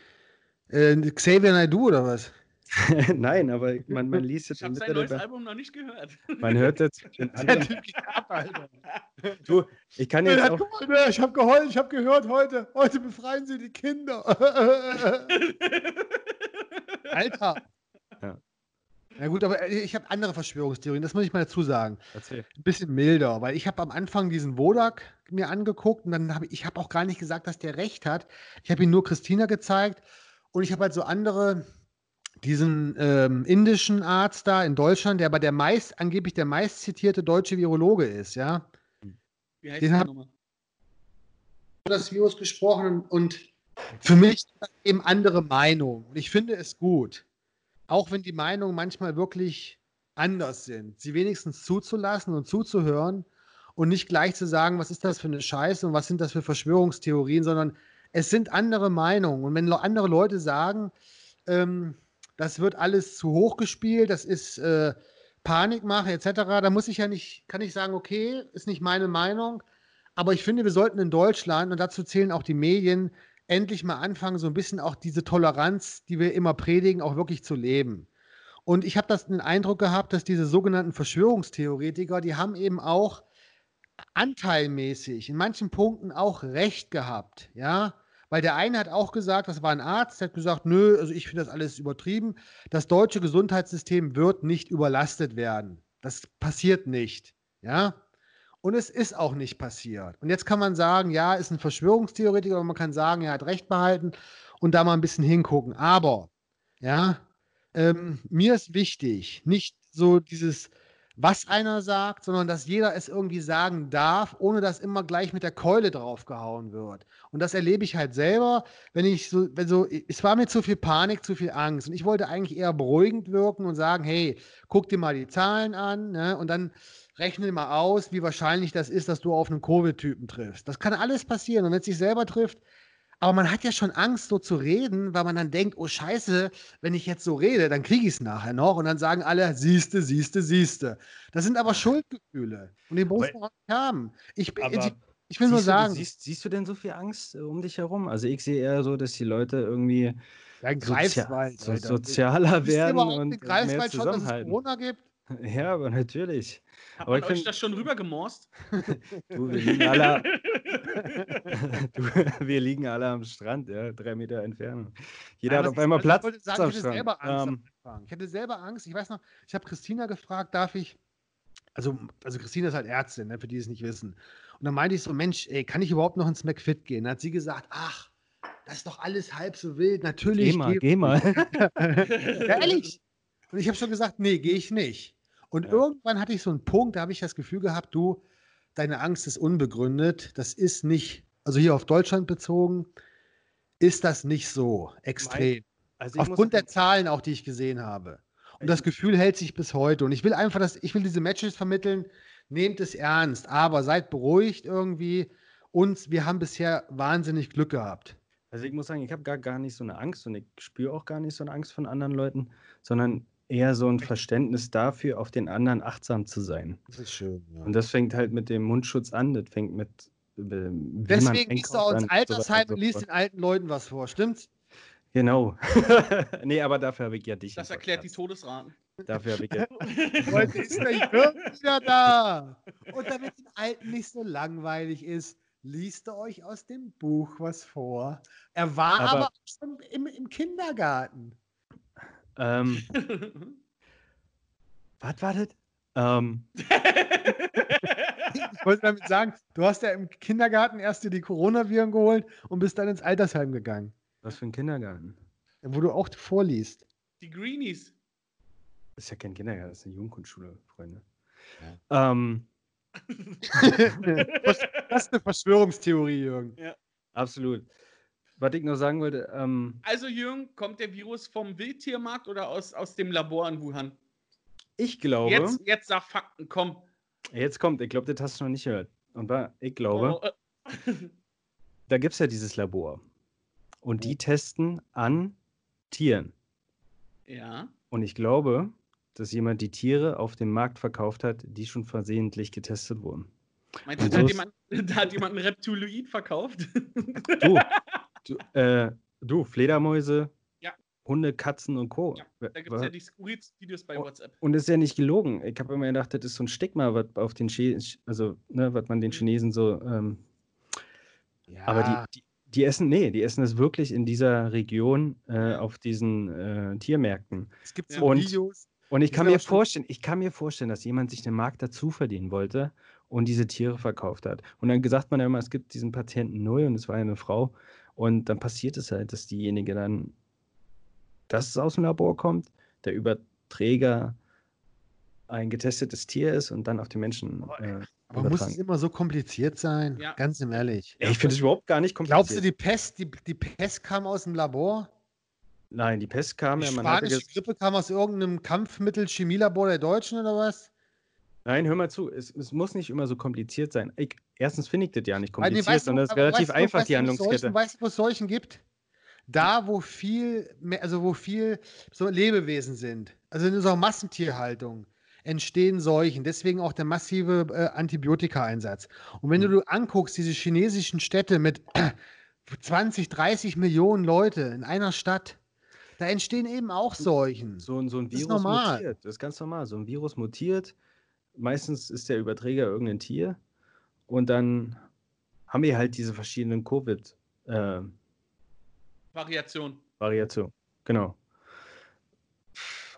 äh, Xavier Naidoo oder was? <laughs> Nein, aber man, man liest jetzt. Ich habe sein neues Album noch nicht gehört. Man hört jetzt. <laughs> du, ich kann jetzt auch. Ich habe geheult, ich habe gehört heute. Heute befreien Sie die Kinder. <laughs> Alter. Ja. Na gut, aber ich habe andere Verschwörungstheorien, das muss ich mal dazu sagen. Erzähl. Ein bisschen milder, weil ich habe am Anfang diesen Wodak mir angeguckt und dann habe ich, ich habe auch gar nicht gesagt, dass der recht hat. Ich habe ihn nur Christina gezeigt und ich habe halt so andere diesen ähm, indischen Arzt da in Deutschland, der aber der meist, angeblich der meist zitierte deutsche Virologe ist, ja. Wie heißt Den der nochmal? das Virus gesprochen und für mich eben andere Meinung. Und ich finde es gut, auch wenn die Meinungen manchmal wirklich anders sind, sie wenigstens zuzulassen und zuzuhören und nicht gleich zu sagen, was ist das für eine Scheiße und was sind das für Verschwörungstheorien, sondern es sind andere Meinungen. Und wenn andere Leute sagen, ähm, das wird alles zu hoch gespielt, das ist äh, Panikmache etc. Da muss ich ja nicht, kann ich sagen, okay, ist nicht meine Meinung, aber ich finde, wir sollten in Deutschland, und dazu zählen auch die Medien, endlich mal anfangen, so ein bisschen auch diese Toleranz, die wir immer predigen, auch wirklich zu leben. Und ich habe das den Eindruck gehabt, dass diese sogenannten Verschwörungstheoretiker, die haben eben auch anteilmäßig in manchen Punkten auch recht gehabt, ja. Weil der eine hat auch gesagt, das war ein Arzt, der hat gesagt, nö, also ich finde das alles übertrieben. Das deutsche Gesundheitssystem wird nicht überlastet werden. Das passiert nicht. Ja. Und es ist auch nicht passiert. Und jetzt kann man sagen, ja, ist ein Verschwörungstheoretiker, aber man kann sagen, er hat Recht behalten und da mal ein bisschen hingucken. Aber, ja, ähm, mir ist wichtig, nicht so dieses, was einer sagt, sondern dass jeder es irgendwie sagen darf, ohne dass immer gleich mit der Keule draufgehauen wird. Und das erlebe ich halt selber, wenn ich so, wenn so, es war mir zu viel Panik, zu viel Angst. Und ich wollte eigentlich eher beruhigend wirken und sagen, hey, guck dir mal die Zahlen an, ne? Und dann rechne mal aus, wie wahrscheinlich das ist, dass du auf einen Covid-Typen triffst. Das kann alles passieren. Und wenn es sich selber trifft, aber man hat ja schon Angst, so zu reden, weil man dann denkt, oh Scheiße, wenn ich jetzt so rede, dann kriege ich es nachher noch. Und dann sagen alle, siehste, siehste, siehste. Das sind aber Schuldgefühle. Und die muss man auch nicht haben. Ich, ich, ich will nur sagen. Du, siehst, siehst, du denn so viel Angst äh, um dich herum? Also ich sehe eher so, dass die Leute irgendwie ja, Greifswald, so, sozialer werden und mehr schon, dass es Corona gibt? Ja, aber natürlich. Hat man euch das schon rüber gemorst? <laughs> du, wir liegen alle, <laughs> du, wir liegen alle am Strand, ja, drei Meter Entfernung. Jeder ja, hat auf einmal Platz. Ich, sagen, ich hatte selber Angst. Ähm, ich hatte selber Angst. Ich weiß noch, ich habe Christina gefragt, darf ich. Also, also Christina ist halt Ärztin, ne, für die es nicht wissen. Und dann meinte ich so, Mensch, ey, kann ich überhaupt noch ins McFit gehen? Dann hat sie gesagt, ach, das ist doch alles halb so wild. Natürlich. Geh mal, geh, geh mal. <laughs> ja, ehrlich. Und ich habe schon gesagt, nee, gehe ich nicht. Und ja. irgendwann hatte ich so einen Punkt, da habe ich das Gefühl gehabt, du, deine Angst ist unbegründet. Das ist nicht, also hier auf Deutschland bezogen, ist das nicht so extrem. Also Aufgrund der Zahlen auch, die ich gesehen habe. Und das Gefühl hält sich bis heute. Und ich will einfach, dass ich will diese Matches vermitteln. Nehmt es ernst, aber seid beruhigt irgendwie. Und wir haben bisher wahnsinnig Glück gehabt. Also ich muss sagen, ich habe gar, gar nicht so eine Angst und ich spüre auch gar nicht so eine Angst von anderen Leuten, sondern eher so ein Verständnis dafür, auf den anderen achtsam zu sein. Das ist schön, ja. Und das fängt halt mit dem Mundschutz an. Das fängt mit. Äh, wie Deswegen liest du uns Altersheim und liest den alten Leuten was vor, stimmt's? Genau. <laughs> nee, aber dafür habe ich ja dich. Das erklärt die Todesraten. Dafür habe ich ja. Heute ist der Jürgen wieder da. Und damit den Alten nicht so langweilig ist, liest er euch aus dem Buch was vor. Er war aber, aber schon im, im Kindergarten. Ähm, was war das? Ähm, <laughs> ich wollte damit sagen, du hast ja im Kindergarten erst dir die Coronaviren geholt und bist dann ins Altersheim gegangen. Was für ein Kindergarten? Wo du auch vorliest. Die Greenies. Das ist ja kein Kindergarten, das ist eine Jugendgrundschule, Freunde. Ja. Ähm, <laughs> das ist eine Verschwörungstheorie, Jürgen. Ja. Absolut. Was ich noch sagen wollte. Ähm, also, Jürgen, kommt der Virus vom Wildtiermarkt oder aus, aus dem Labor in Wuhan? Ich glaube. Jetzt, jetzt sag Fakten, komm. Jetzt kommt, ich glaube, das hast du noch nicht gehört. Und war, ich glaube, Oh, äh, <laughs> da gibt es ja dieses Labor. Und die testen an Tieren. ja. Und ich glaube, dass jemand die Tiere auf dem Markt verkauft hat, die schon versehentlich getestet wurden. Meinst du, da hat, jemand, <laughs> da hat jemand ein Reptiloid verkauft? Du, <laughs> du, äh, du Fledermäuse, Ja. Hunde, Katzen und Co. Ja, Da gibt es ja die skurrilsten Videos bei Oh, WhatsApp. Und das ist ja nicht gelogen. Ich habe immer gedacht, das ist so ein Stigma, was auf den Chi also, ne, was man den Mhm. Chinesen so, ähm, Ja, aber die, die, die essen, nee, die essen es wirklich in dieser Region äh, auf diesen äh, Tiermärkten. es gibt Ja. so Und- Videos. Und ich kann mir vorstellen, ich kann mir vorstellen, dass jemand sich den Markt dazu verdienen wollte und diese Tiere verkauft hat. Und dann sagt man ja immer, es gibt diesen Patienten null und es war ja eine Frau. Und dann passiert es halt, dass diejenige dann, dass es aus dem Labor kommt, der Überträger ein getestetes Tier ist und dann auf die Menschen. Aber, Äh, Aber muss es immer so kompliziert sein? Ja. Ganz im ehrlich. Ey, ich finde es überhaupt gar nicht Glaubst du, kompliziert. die Pest, die, die Pest kam aus dem Labor? Nein, die Pest kam Die ja, man hatte spanische Grippe kam aus irgendeinem Kampfmittel-Chemielabor der Deutschen oder was? Nein, hör mal zu, es, es muss nicht immer so kompliziert sein. Ich, erstens finde ich das ja nicht kompliziert, du, sondern es ist relativ weißt einfach, weißt die Handlungskette. Weißt du, wo es Seuchen gibt? Da, wo viel, mehr- also wo viel so Lebewesen sind, also in unserer Massentierhaltung, entstehen Seuchen. Deswegen auch der massive äh, Antibiotika-Einsatz. Und wenn du Mhm. du anguckst, diese chinesischen Städte mit <clears throat> 20, 30 Millionen Leute in einer Stadt, da entstehen eben auch Seuchen. So, ein- so ein Das Virus normal. mutiert. Das ist ganz normal. So ein Virus mutiert. Meistens ist der Überträger irgendein Tier. Und dann haben wir halt diese verschiedenen Covid-Variationen. Variation. genau.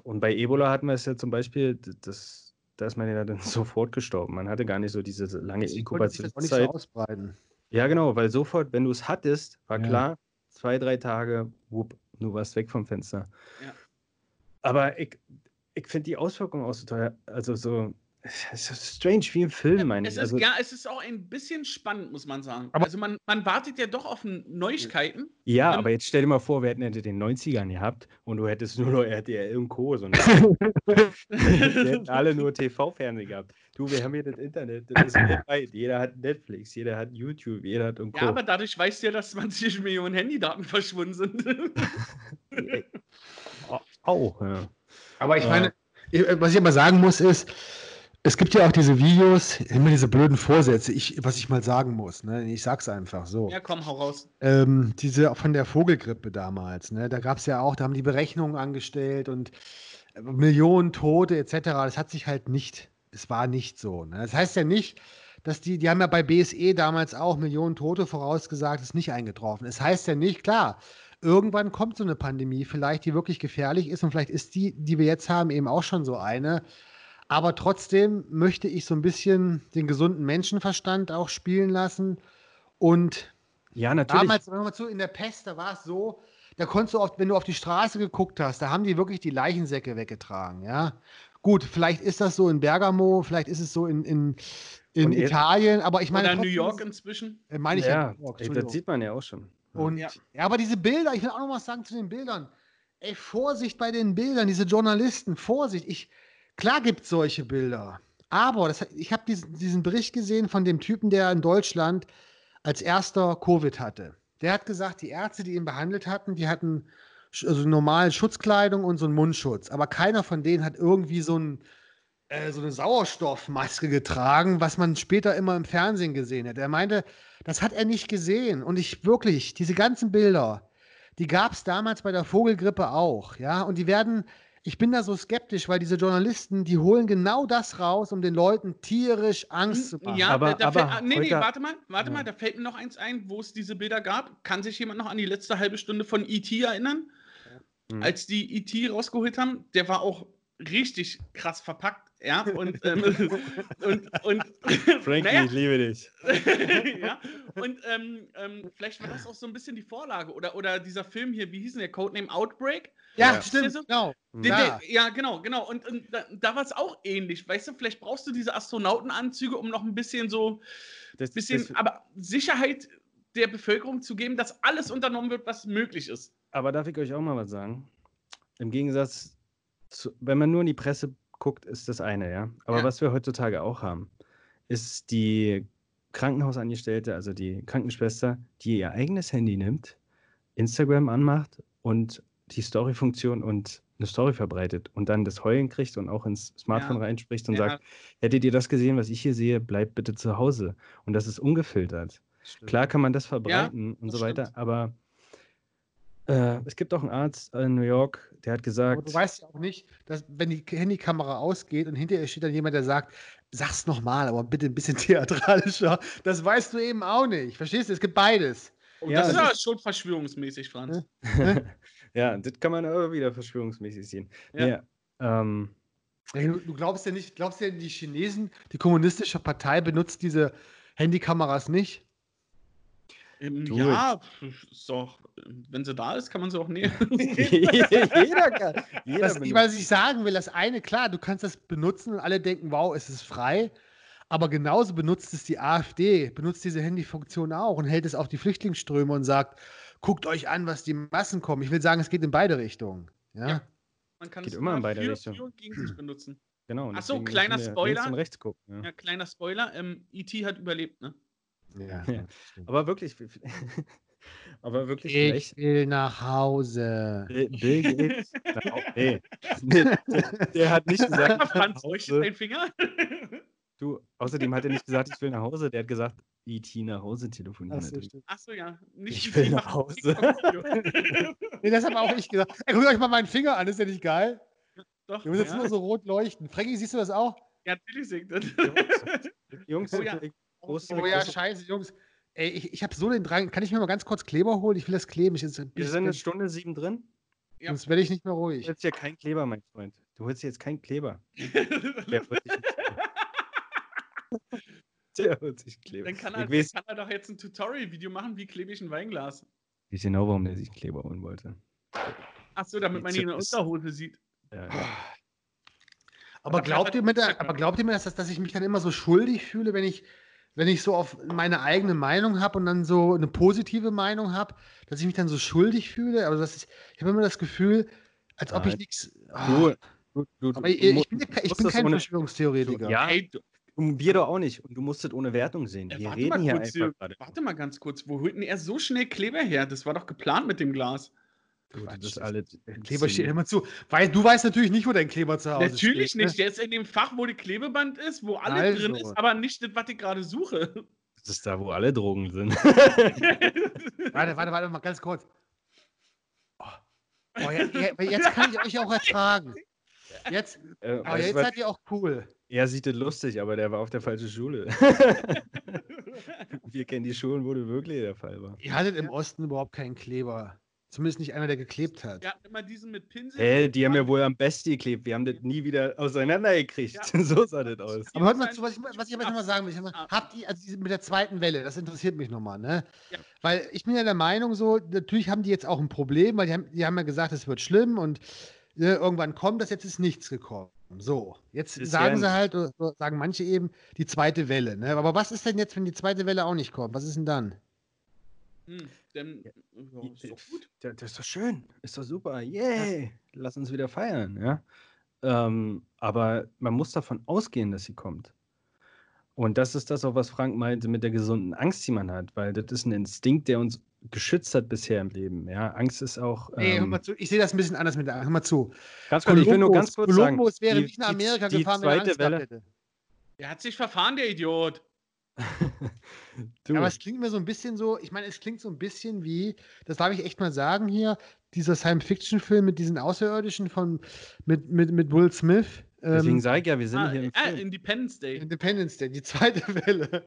Und bei Ebola hatten wir es ja zum Beispiel, das, da ist man ja dann <laughs> sofort gestorben. Man hatte gar nicht so diese lange auch nicht so Inkubationszeit. ausbreiten. Ja, genau, weil sofort, wenn du es hattest, war Ja. klar, zwei, drei Tage, wupp, du warst weg vom Fenster. Ja. Aber ich, ich finde die Auswirkungen auch so teuer, also so, es ist strange, wie im Film, meine Es ich. ist, Also, ja, es ist auch ein bisschen spannend, muss man sagen. Aber- also man, man wartet ja doch auf Neuigkeiten. ja, aber jetzt stell dir mal vor, wir hätten in den 90ern gehabt und du hättest nur noch RTL und Co. So eine, <laughs> wir hätten alle nur TV-Fernsehen gehabt. Du, wir haben hier das Internet, das ist <laughs> weltweit. Jeder hat Netflix, jeder hat YouTube, jeder hat und Co. Ja, aber dadurch weißt du ja, dass 20 Millionen Handydaten verschwunden sind. <laughs> Au- Auch, ja. Aber ich meine, ich- was ich aber sagen muss, ist, es gibt ja auch diese Videos, immer diese blöden Vorsätze, ich, was ich mal sagen muss. Ne? Ich sag's einfach so. ja, komm, hau raus. Ähm, diese von der Vogelgrippe damals, ne? Da gab es ja auch, da haben die Berechnungen angestellt und äh, Millionen Tote etc. Das hat sich halt nicht, es war nicht so. Ne? Das heißt ja nicht, dass die, die haben ja bei BSE damals auch Millionen Tote vorausgesagt, ist nicht eingetroffen. Es heißt ja nicht, klar, irgendwann kommt so eine Pandemie, vielleicht die wirklich gefährlich ist und vielleicht ist die, die wir jetzt haben, eben auch schon so eine. Aber trotzdem möchte ich so ein bisschen den gesunden Menschenverstand auch spielen lassen und Ja, natürlich. Damals, hör mal zu, in der Pest, da war es so, da konntest du oft, wenn du auf die Straße geguckt hast, da haben die wirklich die Leichensäcke weggetragen, ja. Gut, vielleicht ist das so in Bergamo, vielleicht ist es so in, in, in Italien, aber ich meine. Oder New York inzwischen. äh, meine ich ja, New York, ey, das sieht man ja auch schon. Ja. Und Ja. ja. aber diese Bilder, ich will auch noch was sagen zu den Bildern. Ey, Vorsicht bei den Bildern, diese Journalisten, Vorsicht. Ich, klar gibt es solche Bilder. Aber das, ich habe diesen, diesen Bericht gesehen von dem Typen, der in Deutschland als erster Covid hatte. Der hat gesagt, die Ärzte, die ihn behandelt hatten, die hatten also normale Schutzkleidung und so einen Mundschutz. Aber keiner von denen hat irgendwie so, ein, äh, so eine Sauerstoffmaske getragen, was man später immer im Fernsehen gesehen hat. Er meinte, das hat er nicht gesehen. Und ich wirklich, diese ganzen Bilder, die gab es damals bei der Vogelgrippe auch. Ja, und die werden, ich bin da so skeptisch, weil diese Journalisten, die holen genau das raus, um den Leuten tierisch Angst zu machen. Ja, Aber- da, da aber fällt, nee, nee, warte mal, warte Ja. mal, da fällt mir noch eins ein, wo es diese Bilder gab. Kann sich jemand noch an die letzte halbe Stunde von E.T. erinnern? Mhm. Als die E.T. rausgeholt haben, der war auch richtig krass verpackt, ja, <laughs> und, ähm, und, und <laughs> Frankie, naja, ich liebe dich. <laughs> ja, und ähm, ähm, vielleicht war das auch so ein bisschen die Vorlage. Oder, oder dieser Film hier, wie hieß denn der Codename Outbreak? Ja, Ja. stimmt, So- genau. Der, Ja. ja, genau, genau. Und, und da, da war es auch ähnlich. Weißt du, vielleicht brauchst du diese Astronautenanzüge, um noch ein bisschen so, Das, bisschen, das, aber Sicherheit der Bevölkerung zu geben, dass alles unternommen wird, was möglich ist. aber darf ich euch auch mal was sagen? Im Gegensatz, zu, wenn man nur in die Presse guckt, ist das eine, ja. Aber Ja. was wir heutzutage auch haben, ist die Krankenhausangestellte, also die Krankenschwester, die ihr eigenes Handy nimmt, Instagram anmacht und die Story-Funktion und eine Story verbreitet und dann das Heulen kriegt und auch ins Smartphone Ja. reinspricht und Ja. sagt, hättet ihr das gesehen, was ich hier sehe, bleibt bitte zu Hause. Und das ist ungefiltert. Klar kann man das verbreiten und das so weiter, stimmt. aber äh, es gibt auch einen Arzt in New York, der hat Aber gesagt, du weißt ja auch nicht, dass wenn die Handykamera ausgeht und hinterher steht dann jemand, der sagt, sag's nochmal, aber bitte ein bisschen <laughs> theatralischer. Das weißt du eben auch nicht. Verstehst du? Es gibt beides. Oh, Ja, das ist das aber schon verschwörungsmäßig, Franz. <laughs> ja, das kann man aber wieder verschwörungsmäßig sehen. Ja. Ja. ähm, Du, du glaubst ja nicht, glaubst ja, die Chinesen, die kommunistische Partei benutzt diese Handykameras nicht? Ähm, ja, ist doch, wenn sie da ist, kann man sie auch nehmen. <laughs> <laughs> jeder kann. Jeder Das, benutzt- was ich sagen will, das eine, klar, du kannst das benutzen und alle denken, wow, es ist frei. Aber genauso benutzt es die AfD, benutzt diese Handyfunktion auch und hält es auf die Flüchtlingsströme und sagt, guckt euch an, was die Massen kommen. Ich will sagen, es geht in beide Richtungen. Ja. Ja. Man kann Geht es immer in beide für, Richtungen. gegen sich benutzen. Genau. Ach so, deswegen kleiner Spoiler. Links und rechts gucken. Ja. Ja, kleiner Spoiler, ähm, E.T. hat überlebt, ne? Ja. Ja. Aber wirklich, <laughs> aber wirklich Ich vielleicht. will nach Hause. Bill Gates. <laughs> Nee. <laughs> der, hat nicht gesagt, Sag mal, ich will nach Franz, Hause. dein Finger? Du, außerdem hat er nicht gesagt, ich will nach Hause. Der hat gesagt, E.T. nach Hause telefonieren. Ach so. Achso, ja. Nicht Ich will nach Hause. Nee, das habe auch ich gesagt. Ey, guckt euch mal meinen Finger an, ist der nicht geil? Doch, muss jetzt ja. nur so rot leuchten. Frankie, siehst du das auch? ja, natürlich singt das. Jungs, Oh ja. Ich- große, Oh ja, große, scheiße, Jungs. Ey, ich, ich habe so den Drang. Kann ich mir mal ganz kurz Kleber holen? Ich will das kleben. Ich, jetzt, wir sind eine Stunde sieben drin. Ja. Sonst werde ich nicht mehr Du ruhig. holst ja keinen Kleber, mein Freund. Du holst jetzt keinen Kleber. <laughs> Der wird nicht <laughs> Der holt sich Kleber. Dann kann er, ich weiß dann kann er doch jetzt ein Tutorial-Video machen, wie klebe ich ein Weinglas. nicht genau, warum der sich einen Kleber holen wollte. Achso, damit man ihn in der Unterhose sieht. Ja, ja. Aber glaubt ihr mir, da, aber glaubt ihr mir, dass, das- dass ich mich dann immer so schuldig fühle, wenn ich, wenn ich so auf meine eigene Meinung habe und dann so eine positive Meinung habe, dass ich mich dann so schuldig fühle? Also das ist, ich habe immer das Gefühl, als ob ich nichts. Du, du, du, ich, ich bin, ich bin kein ohne- Verschwörungstheoretiker. Ja, Ey, du, wir doch auch nicht. Und du musst das ohne Wertung sehen. äh, Wir warte reden mal hier kurz, einfach hier, gerade. warte mal ganz kurz. Wo holt denn er so schnell Kleber her? Das war doch geplant mit dem Glas. Du, das Quatsch, das- alles. Kleber steht immer zu. Weil du weißt natürlich nicht, wo dein Kleber zu Hause Natürlich steht. ne? nicht. Der ist in dem Fach, wo die Klebeband ist, wo alles drin Also. ist, aber nicht das, was ich gerade suche. Das ist da, wo alle Drogen sind. <laughs> Warte, warte, warte mal ganz kurz. Oh, oh, ja, ja, jetzt kann ich euch auch ertragen. Jetzt, Äh, aber du jetzt was? seid ihr auch cool. er sieht das lustig, aber der war auf der falschen Schule. <laughs> wir kennen die Schulen, wo das wirklich der Fall war. Ihr hattet im Osten überhaupt keinen Kleber. Zumindest nicht einer, der geklebt hat. Hatten immer diesen mit Pinsel. Hä, die haben ja wohl am besten geklebt. Wir haben das nie wieder auseinandergekriegt. Ja. <laughs> so sah das aus. Aber hört mal zu, was ich, was ich aber Ja. nochmal sagen will. Mal, Ah. habt ihr, also diese, mit der zweiten Welle, das interessiert mich nochmal, ne? Ja. Weil ich bin ja der Meinung, so, natürlich haben die jetzt auch ein Problem, weil die haben, die haben ja gesagt, es wird schlimm und ne, irgendwann kommt das, jetzt ist nichts gekommen. So, jetzt Ist sagen ja sie halt, oder so sagen manche eben, die zweite Welle, ne? Aber was ist denn jetzt, wenn die zweite Welle auch nicht kommt? Was ist denn dann? Hm, dann ja, ist doch gut. Ja, das ist doch schön. Ist doch super. Yay. Lass uns wieder feiern, ja. Ähm, aber man muss davon ausgehen, dass sie kommt. Und das ist das auch, was Frank meinte mit der gesunden Angst, die man hat, weil das ist ein Instinkt, der uns geschützt hat bisher im Leben. Ja, Angst ist auch. Nee, hör Ähm, mal zu, ich sehe das ein bisschen anders mit der Angst. Hör mal zu. ganz kurz, ich will nur ganz kurz sagen, Kolumbus wäre die- nicht nach die- Amerika die gefahren, wenn er zweite Angst gehabt Welle- hätte. Der hat sich verfahren, der Idiot. <laughs> du, Ja, aber es klingt mir so ein bisschen so, ich meine, es klingt so ein bisschen wie, das darf ich echt mal sagen hier, dieser Science-Fiction-Film mit diesen Außerirdischen von, mit, mit, mit Will Smith. deswegen Ähm, sage ich ja, wir sind Ah, hier im ah, Film. Independence Day. Independence Day, die zweite <laughs> Welle.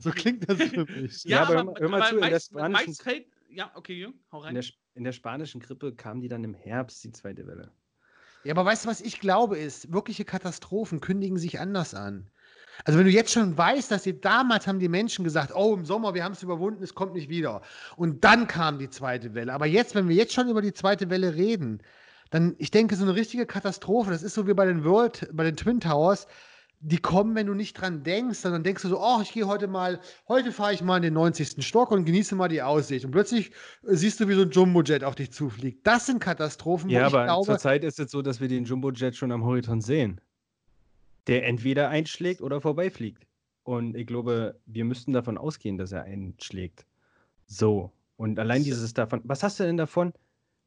So klingt das für mich. Ja, aber hör mal- hör mal aber zu, in der spanischen- fällt, ja, okay, Jung, hau In rein. der, Sp- in der spanischen Grippe kam die dann im Herbst, die zweite Welle. Ja, aber weißt du, was ich glaube ist, wirkliche Katastrophen kündigen sich anders an. Also wenn du jetzt schon weißt, dass die damals haben die Menschen gesagt, oh, im Sommer, wir haben es überwunden, es kommt nicht wieder. Und dann kam die zweite Welle. Aber jetzt, wenn wir jetzt schon über die zweite Welle reden, dann, ich denke, so eine richtige Katastrophe, das ist so wie bei den World, bei den Twin Towers, die kommen, wenn du nicht dran denkst, sondern denkst du so, oh, ich gehe heute mal, heute fahre ich mal in den 90. Stock und genieße mal die Aussicht. Und plötzlich äh, siehst du, wie so ein Jumbojet auf dich zufliegt. Das sind Katastrophen, wo Ja, ich aber glaube, zurzeit ist es so, dass wir den Jumbojet schon am Horizont sehen. Der entweder einschlägt oder vorbeifliegt. und ich glaube, wir müssten davon ausgehen, dass er einschlägt. So. Und allein dieses davon. Was hast du denn davon,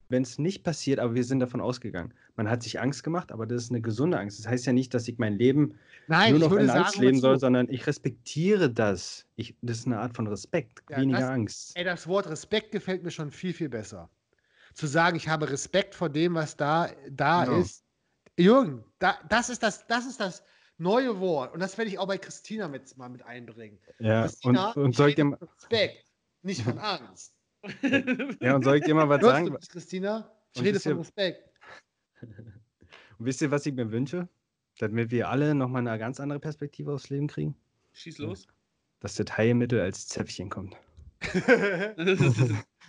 wenn es nicht passiert, aber wir sind davon ausgegangen? Man hat sich Angst gemacht, aber das ist eine gesunde Angst. Das heißt ja nicht, dass ich mein Leben Nein, nur noch in Angst sagen, leben soll, sondern ich respektiere das. Ich, das ist eine Art von Respekt, Ja, weniger das- Angst. Ey, das Wort Respekt gefällt mir schon viel, viel besser. Zu sagen, ich habe Respekt vor dem, was da, da Genau. ist. Jürgen, da, das, ist das, das ist das neue Wort. Und das werde ich auch bei Christina mit, mal mit einbringen. Ja, und, Christina, und ich soll ich rede dir, mal- von Respekt, nicht von <laughs> Angst. ja, und soll ich dir mal was Hörst sagen? du mich, Christina? Ich Und rede von Respekt. <laughs> Und wisst ihr, was ich mir wünsche? Damit wir alle nochmal eine ganz andere Perspektive aufs Leben kriegen? Schieß los. Dass das Heilmittel als Zäpfchen kommt. <laughs>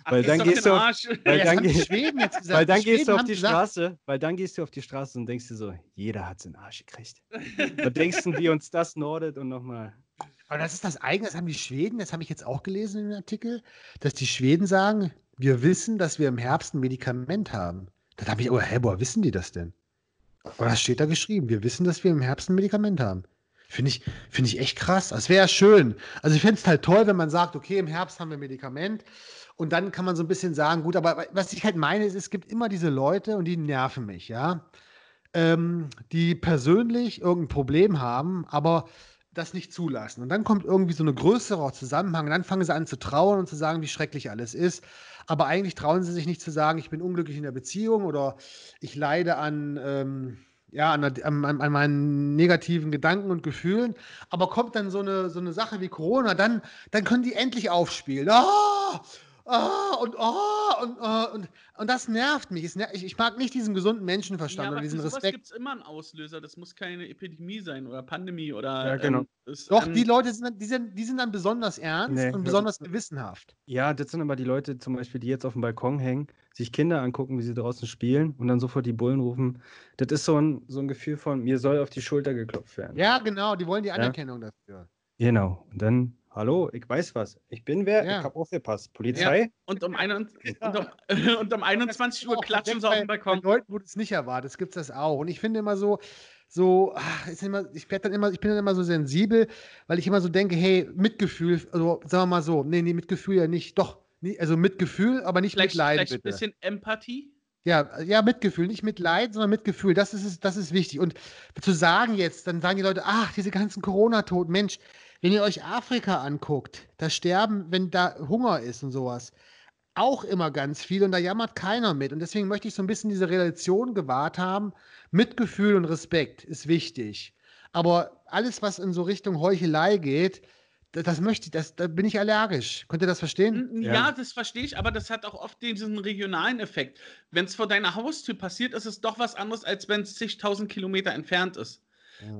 Weil dann gehst du auf- weil dann haben die geh- Schweden jetzt gesagt. Weil dann Die gehst du auf die gesagt, Straße, weil dann gehst du auf die Straße und denkst dir so, jeder hat seinen Arsch gekriegt. <laughs> Was denkst du, wie uns das nordet und nochmal. Aber das ist das eigene, das haben die Schweden, das habe ich jetzt auch gelesen in dem Artikel, dass die Schweden sagen, wir wissen, dass wir im Herbst ein Medikament haben. Da habe ich, oh, hä, woher wissen die das denn? Aber das steht da geschrieben, wir wissen, dass wir im Herbst ein Medikament haben. Finde ich, finde ich echt krass. Das wäre schön. Also ich fände es halt toll, wenn man sagt, okay, im Herbst haben wir Medikament und dann kann man so ein bisschen sagen, gut, aber was ich halt meine, ist, es gibt immer diese Leute und die nerven mich, ja, ähm, die persönlich irgendein Problem haben, aber das nicht zulassen. Und dann kommt irgendwie so ein größerer Zusammenhang. Und dann fangen sie an zu trauern und zu sagen, wie schrecklich alles ist. Aber eigentlich trauen sie sich nicht zu sagen, ich bin unglücklich in der Beziehung oder ich leide an, ähm, ja, an, an, an meinen negativen Gedanken und Gefühlen. Aber kommt dann so eine, so eine Sache wie Corona, dann, dann können die endlich aufspielen. Ah! Ah, und, ah, und, ah, und, und das nervt mich. Ich, ich mag nicht diesen gesunden Menschenverstand Ja, oder aber diesen Respekt. gibt es immer einen Auslöser. Das muss keine Epidemie sein oder Pandemie oder. Ja, genau. Ähm, Doch, ähm, die Leute sind, dann- die sind, die sind dann besonders ernst Nee, und ja. besonders gewissenhaft. Ja, das sind aber die Leute zum Beispiel, die jetzt auf dem Balkon hängen, sich Kinder angucken, wie sie draußen spielen und dann sofort die Bullen rufen. Das ist so ein, so ein Gefühl von, mir soll auf die Schulter geklopft werden. Ja, genau, die wollen die Anerkennung dafür. Genau. Und dann, hallo, ich weiß was. Ich bin wer, Ja. ich habe aufgepasst. Polizei? Und um, ein, <laughs> und, um, <laughs> und um 21 Uhr klatschen sie auf dem Balkon. Bei Leuten, wo du es nicht erwartest, gibt es das auch. Und ich finde immer so, so, ach, ist immer, ich, dann immer, ich bin dann immer so sensibel, weil ich immer so denke, hey, Mitgefühl, also sagen wir mal so, nee, nee, Mitgefühl ja nicht, doch, nie, also Mitgefühl, aber nicht Vielleicht, Mitleid, vielleicht ein bitte. bisschen Empathie. Ja, ja, Mitgefühl, nicht Mitleid, sondern Mitgefühl. Das ist, das ist wichtig. Und zu sagen jetzt, dann sagen die Leute, ach, diese ganzen Corona-Toten, Mensch, wenn ihr euch Afrika anguckt, da sterben, wenn da Hunger ist und sowas, auch immer ganz viel und da jammert keiner mit. Und deswegen möchte ich so ein bisschen diese Relation gewahrt haben. Mitgefühl und Respekt ist wichtig. Aber alles, was in so Richtung Heuchelei geht, das, das möchte ich, das, da bin ich allergisch. Könnt ihr das verstehen? Ja, Ja. das verstehe ich, aber das hat auch oft diesen regionalen Effekt. Wenn es vor deiner Haustür passiert, ist es doch was anderes, als wenn es zigtausend Kilometer entfernt ist.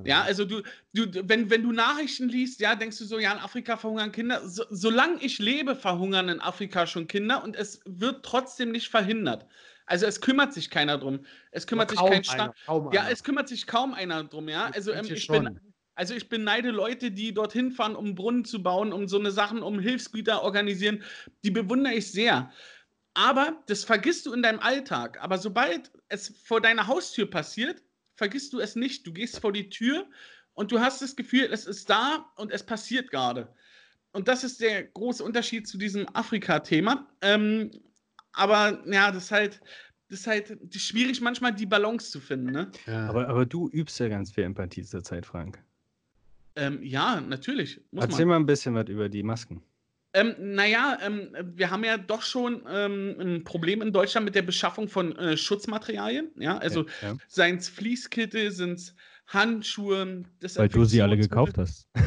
Ja, also du, du, wenn, wenn du Nachrichten liest, ja, denkst du so, ja, in Afrika verhungern Kinder. So, solange ich lebe, verhungern in Afrika schon Kinder und es wird trotzdem nicht verhindert. Also es kümmert sich keiner drum. Es kümmert sich kein Staat. Ja, einer. es kümmert sich kaum einer drum, ja. Also ähm, ich schon. bin, also ich beneide Leute, die dorthin fahren, um Brunnen zu bauen, um so eine Sachen, um Hilfsgüter organisieren. Die bewundere ich sehr. Aber das vergisst du in deinem Alltag. Aber sobald es vor deiner Haustür passiert, vergisst du es nicht. Du gehst vor die Tür und du hast das Gefühl, es ist da und es passiert gerade. Und das ist der große Unterschied zu diesem Afrika-Thema. Ähm, aber ja, das ist halt, das ist halt schwierig, manchmal die Balance zu finden. Ne? Ja. Aber, aber du übst ja ganz viel Empathie zur Zeit, Frank. Ähm, ja, natürlich. Muss Erzähl man. mal ein bisschen was über die Masken. Ähm, naja, ähm, wir haben ja doch schon ähm, ein Problem in Deutschland mit der Beschaffung von äh, Schutzmaterialien. Ja, also ja. seien es Fließkittel, sind es Handschuhe, Weil du sie alle gekauft hast. <laughs>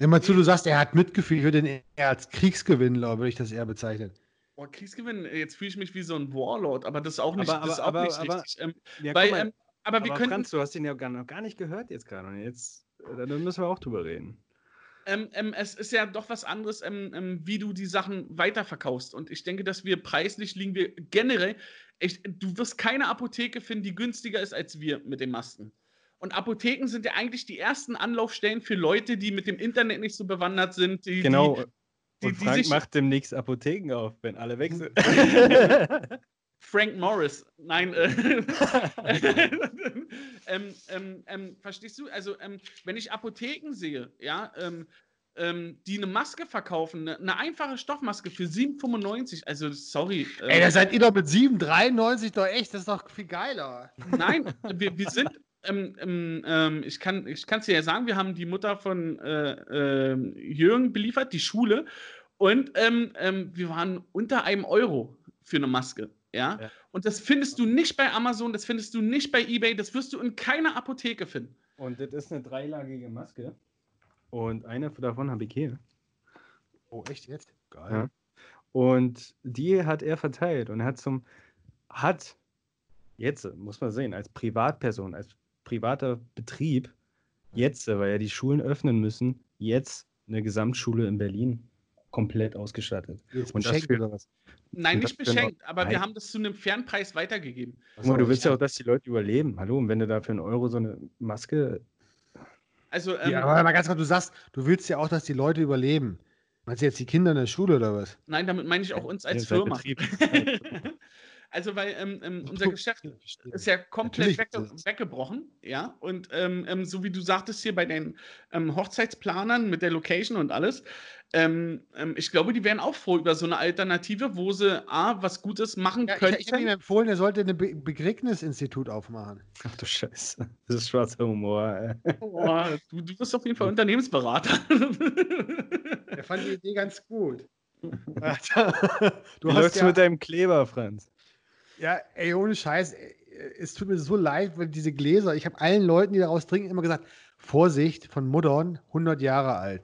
Äh, mal zu, du sagst, er hat Mitgefühl. Ich würde ihn eher als Kriegsgewinnler, würde ich das eher bezeichnen. Boah, Kriegsgewinn, jetzt fühle ich mich wie so ein Warlord, aber das ist auch nicht, Aber- das ist auch aber- nicht aber- richtig. Ähm, Ja, weil, guck mal, ähm, aber wir aber könnten, Franz, du hast ihn ja gar, noch gar nicht gehört jetzt gerade. Und jetzt, äh, da müssen wir auch drüber reden. Ähm, ähm, es ist ja doch was anderes, ähm, ähm, wie du die Sachen weiterverkaufst. Und ich denke, dass wir preislich liegen wir generell. Ich, du wirst keine Apotheke finden, die günstiger ist als wir mit den Masken. Und Apotheken sind ja eigentlich die ersten Anlaufstellen für Leute, die mit dem Internet nicht so bewandert sind. Die, Genau. Die, und die, die Frank macht demnächst Apotheken auf, wenn alle weg sind. <laughs> <laughs> Frank Morris. Nein, äh, <laughs> ähm, ähm, ähm, verstehst du? Also, ähm, wenn ich Apotheken sehe, ja, ähm, ähm, die eine Maske verkaufen, eine, eine einfache Stoffmaske für 7,95, also sorry. Ey, äh, da seid ihr doch mit 7,93 doch echt, das ist doch viel geiler. Nein, <laughs> wir, wir sind, ich kann es dir ja sagen, wir haben die Mutter von äh, Jürgen beliefert, die Schule, und wir waren unter einem Euro für eine Maske. Ja? Ja. Und das findest du nicht bei Amazon, das findest du nicht bei eBay, das wirst du in keiner Apotheke finden. Und das ist eine dreilagige Maske. Und eine davon habe ich hier. Oh, echt jetzt? Geil. Ja. Und die hat er verteilt und er hat zum, hat jetzt, muss man sehen, als Privatperson, als privater Betrieb, jetzt, weil ja die Schulen öffnen müssen, jetzt eine Gesamtschule in Berlin komplett ausgestattet. Jetzt Und das beschenkt für- oder was? Nein, Und nicht das für eine- beschenkt, aber wir Nein. haben das zu einem fairen Preis weitergegeben. Guck mal, du willst ja ja auch, dass die Leute überleben. Hallo, und wenn du da für einen Euro so eine Maske. Also, ähm, Ja, aber mal ganz kurz, du sagst, du willst ja auch, dass die Leute überleben. Meinst du jetzt die Kinder in der Schule oder was? nein, damit meine ich auch uns als seid Firma. <laughs> <laughs> Also, weil ähm, ähm, unser Geschäft ist ja komplett es. weggebrochen, ja. Und ähm, ähm, so wie du sagtest hier bei den ähm, Hochzeitsplanern mit der Location und alles, ähm, ähm, ich glaube, die wären auch froh über so eine Alternative, wo sie A, was Gutes machen Ja, ich könnten. ich habe ihm empfohlen, er sollte ein Be Begräbnisinstitut aufmachen. Ach du Scheiße. Das ist schwarzer Humor. Ey. Boah, du, du bist auf jeden Fall Unternehmensberater. Er fand die Idee ganz gut. <laughs> du läuft's ja, mit deinem Kleber, Franz? Ja, ey, ohne Scheiß, ey, es tut mir so leid, weil diese Gläser, ich habe allen Leuten, die daraus trinken, immer gesagt, Vorsicht, von Muttern, 100 Jahre alt.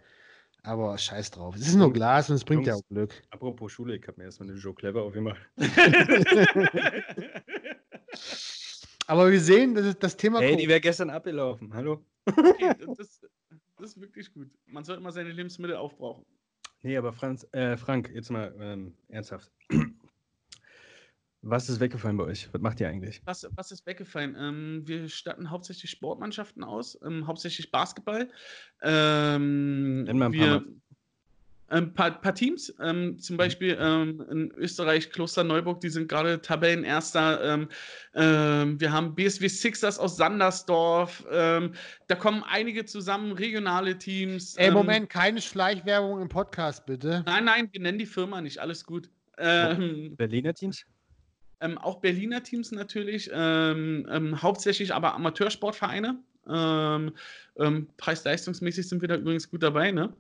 Aber scheiß drauf. Es ist nur Glas und es bringt ja Jungs. auch Glück. Apropos Schule, ich habe mir erstmal eine Joe Clever aufgemacht. <laughs> Aber wir sehen, das ist das Thema. Ey, Co- die wäre gestern abgelaufen. Hallo? <laughs> okay, das, das ist wirklich gut. Man sollte mal seine Lebensmittel aufbrauchen. Nee, aber Franz, äh, Frank, jetzt mal ähm, ernsthaft. Was ist weggefallen bei euch? Was macht ihr eigentlich? Was, was ist weggefallen? Ähm, wir statten hauptsächlich Sportmannschaften aus, ähm, hauptsächlich Basketball. Ähm, Nenn mal ein paar wir, Mal. ein paar, paar Teams, ähm, zum Beispiel ähm, in Österreich, Klosterneuburg, die sind gerade Tabellenerster. Ähm, ähm, wir haben BSW Sixers aus Sandersdorf. Ähm, da kommen einige zusammen, regionale Teams. Ey, ähm, Moment, keine Schleichwerbung im Podcast, bitte. Nein, nein, wir nennen die Firma nicht, alles gut. Ähm, Berliner Teams? Ähm, auch Berliner Teams natürlich, ähm, ähm, hauptsächlich aber Amateursportvereine. Ähm, ähm, Preis-leistungsmäßig sind wir da übrigens gut dabei, ne?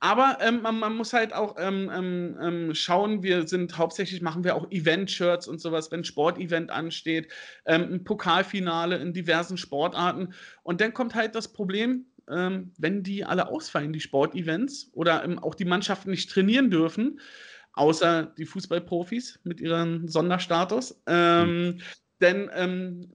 Aber man, man muss halt auch schauen, wir sind hauptsächlich, machen wir auch Event-Shirts und sowas, wenn Sportevent ansteht, ein Pokalfinale in diversen Sportarten. Und dann kommt halt das Problem, wenn die alle ausfallen, die Sportevents, oder auch die Mannschaften nicht trainieren dürfen, außer die Fußballprofis mit ihrem Sonderstatus. Ähm, Denn ähm,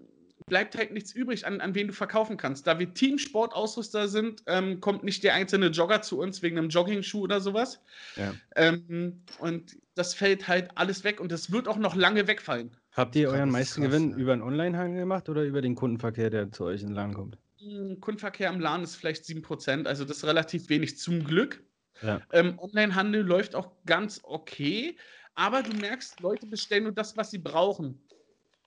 bleibt halt nichts übrig, an, an wen du verkaufen kannst. Da wir Teamsportausrüster sind, ähm, kommt nicht der einzelne Jogger zu uns wegen einem Joggingschuh oder sowas. Ja. Ähm, und das fällt halt alles weg und das wird auch noch lange wegfallen. Habt ihr euren meisten krass, Gewinn ja. über den Onlinehandel gemacht oder über den Kundenverkehr, der zu euch in den Laden kommt? Hm, Kundenverkehr am Laden ist vielleicht 7%, also das ist relativ wenig zum Glück. Ja. Ähm, Onlinehandel läuft auch ganz okay, aber du merkst, Leute bestellen nur das, was sie brauchen.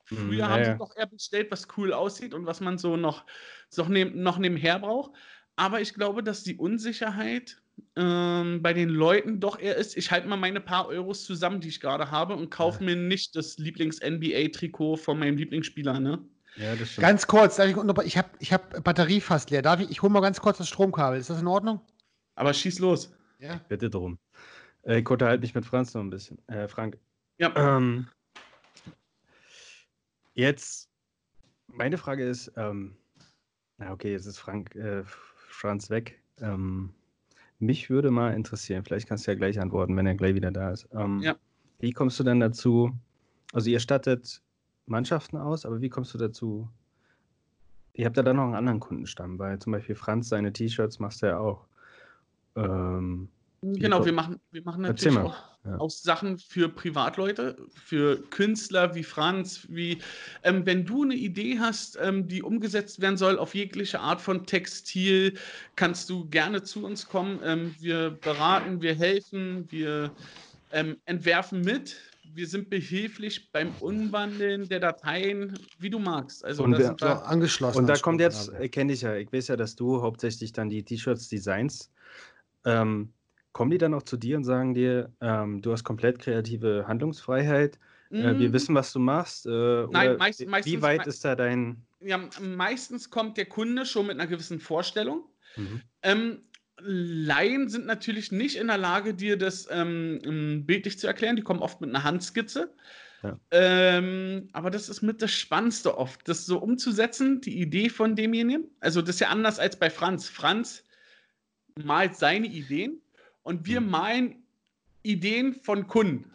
Früher Mhm, haben ja, sie ja. doch eher bestellt, was cool aussieht und was man so noch, so neben, noch nebenher braucht. Aber ich glaube, dass die Unsicherheit ähm, bei den Leuten doch eher ist, ich halte mal meine paar Euros zusammen, die ich gerade habe und kaufe mir nicht das Lieblings-NBA-Trikot von meinem Lieblingsspieler. Ne? Ja, das stimmt. Ganz kurz, darf ich, ich habe ich hab Batterie fast leer. Darf ich, ich hole mal ganz kurz das Stromkabel. Ist das in Ordnung? Aber schieß los. Ja. Bitte drum. Äh, ich unterhalte mich mit Franz noch ein bisschen. Äh, Frank. Ja. Ähm, jetzt, meine Frage ist, ähm, na okay, jetzt ist Frank, äh, Franz weg. Ähm, mich würde mal interessieren, vielleicht kannst du ja gleich antworten, wenn er gleich wieder da ist. Ähm, Ja. Wie kommst du denn dazu? Also ihr stattet Mannschaften aus, aber wie kommst du dazu? Ihr habt ja dann noch einen anderen Kundenstamm, weil zum Beispiel Franz seine T-Shirts machst du ja auch. Ähm, Genau, wir machen, wir machen natürlich auch, Ja. auch Sachen für Privatleute, für Künstler wie Franz, wie ähm, wenn du eine Idee hast, ähm, die umgesetzt werden soll auf jegliche Art von Textil, kannst du gerne zu uns kommen. Ähm, wir beraten, wir helfen, wir ähm, entwerfen mit. wir sind behilflich beim Umwandeln der Dateien, wie du magst. Also Und da wir- sind So, wir, angeschlossen. Und da kommt jetzt, äh, kenne ich ja, ich weiß ja, dass du hauptsächlich dann die T-Shirts designst. Ähm, kommen die dann auch zu dir und sagen dir, ähm, du hast komplett kreative Handlungsfreiheit, äh, wir Mm, wissen, was du machst? Äh, Nein, meist- wie- meistens- wie weit ist da dein... ja, meistens kommt der Kunde schon mit einer gewissen Vorstellung. Mhm. Ähm, Laien sind natürlich nicht in der Lage, dir das ähm, ähm, bildlich zu erklären. Die kommen oft mit einer Handskizze. Ja. Ähm, aber das ist mit das Spannendste oft, das so umzusetzen, die Idee von demjenigen. Also das ist ja anders als bei Franz. Franz malt seine Ideen und wir Mhm. malen Ideen von Kunden.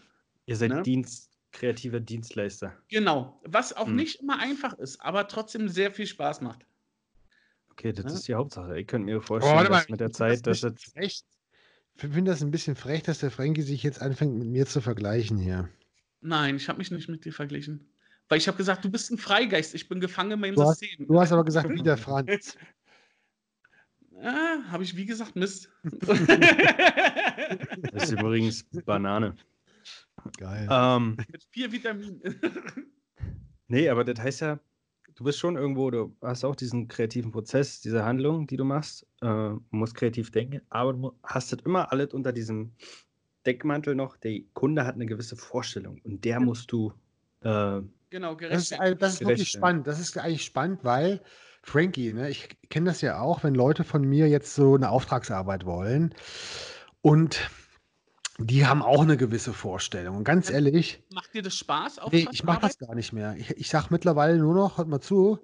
Ihr seid Ne? Dienst, kreative Dienstleister. Genau. Was auch Mhm. nicht immer einfach ist, aber trotzdem sehr viel Spaß macht. Okay, das Ja. ist die Hauptsache. Ich könnte mir Aber vorstellen, mal, dass mit der Zeit, dass das bisschen frech. Ich finde das ein bisschen frech, dass der Frankie sich jetzt anfängt, mit mir zu vergleichen hier. Nein, ich habe mich nicht mit dir verglichen. Weil ich habe gesagt, du bist ein Freigeist, ich bin gefangen in meinem Du hast- System. Du hast aber gesagt, <laughs> wie der Franz. Ah, habe ich wie gesagt, Mist. <laughs> Das ist übrigens Banane. Geil. Ähm, Mit vier Vitaminen. <laughs> nee, aber das heißt ja, du bist schon irgendwo, du hast auch diesen kreativen Prozess, diese Handlung, die du machst, äh, musst kreativ denken, aber du hast das immer alles unter diesem Deckmantel noch. Der Kunde hat eine gewisse Vorstellung und der musst du. Äh, genau, Das gerecht. ist, ein- das ist wirklich spannend. Das ist eigentlich spannend, weil Frankie, ne, ich kenne das ja auch, wenn Leute von mir jetzt so eine Auftragsarbeit wollen und die haben auch eine gewisse Vorstellung. Und ganz ehrlich, Macht dir das Spaß? nee, ich mache das gar nicht mehr. Ich, ich sage mittlerweile nur noch, hört mal zu,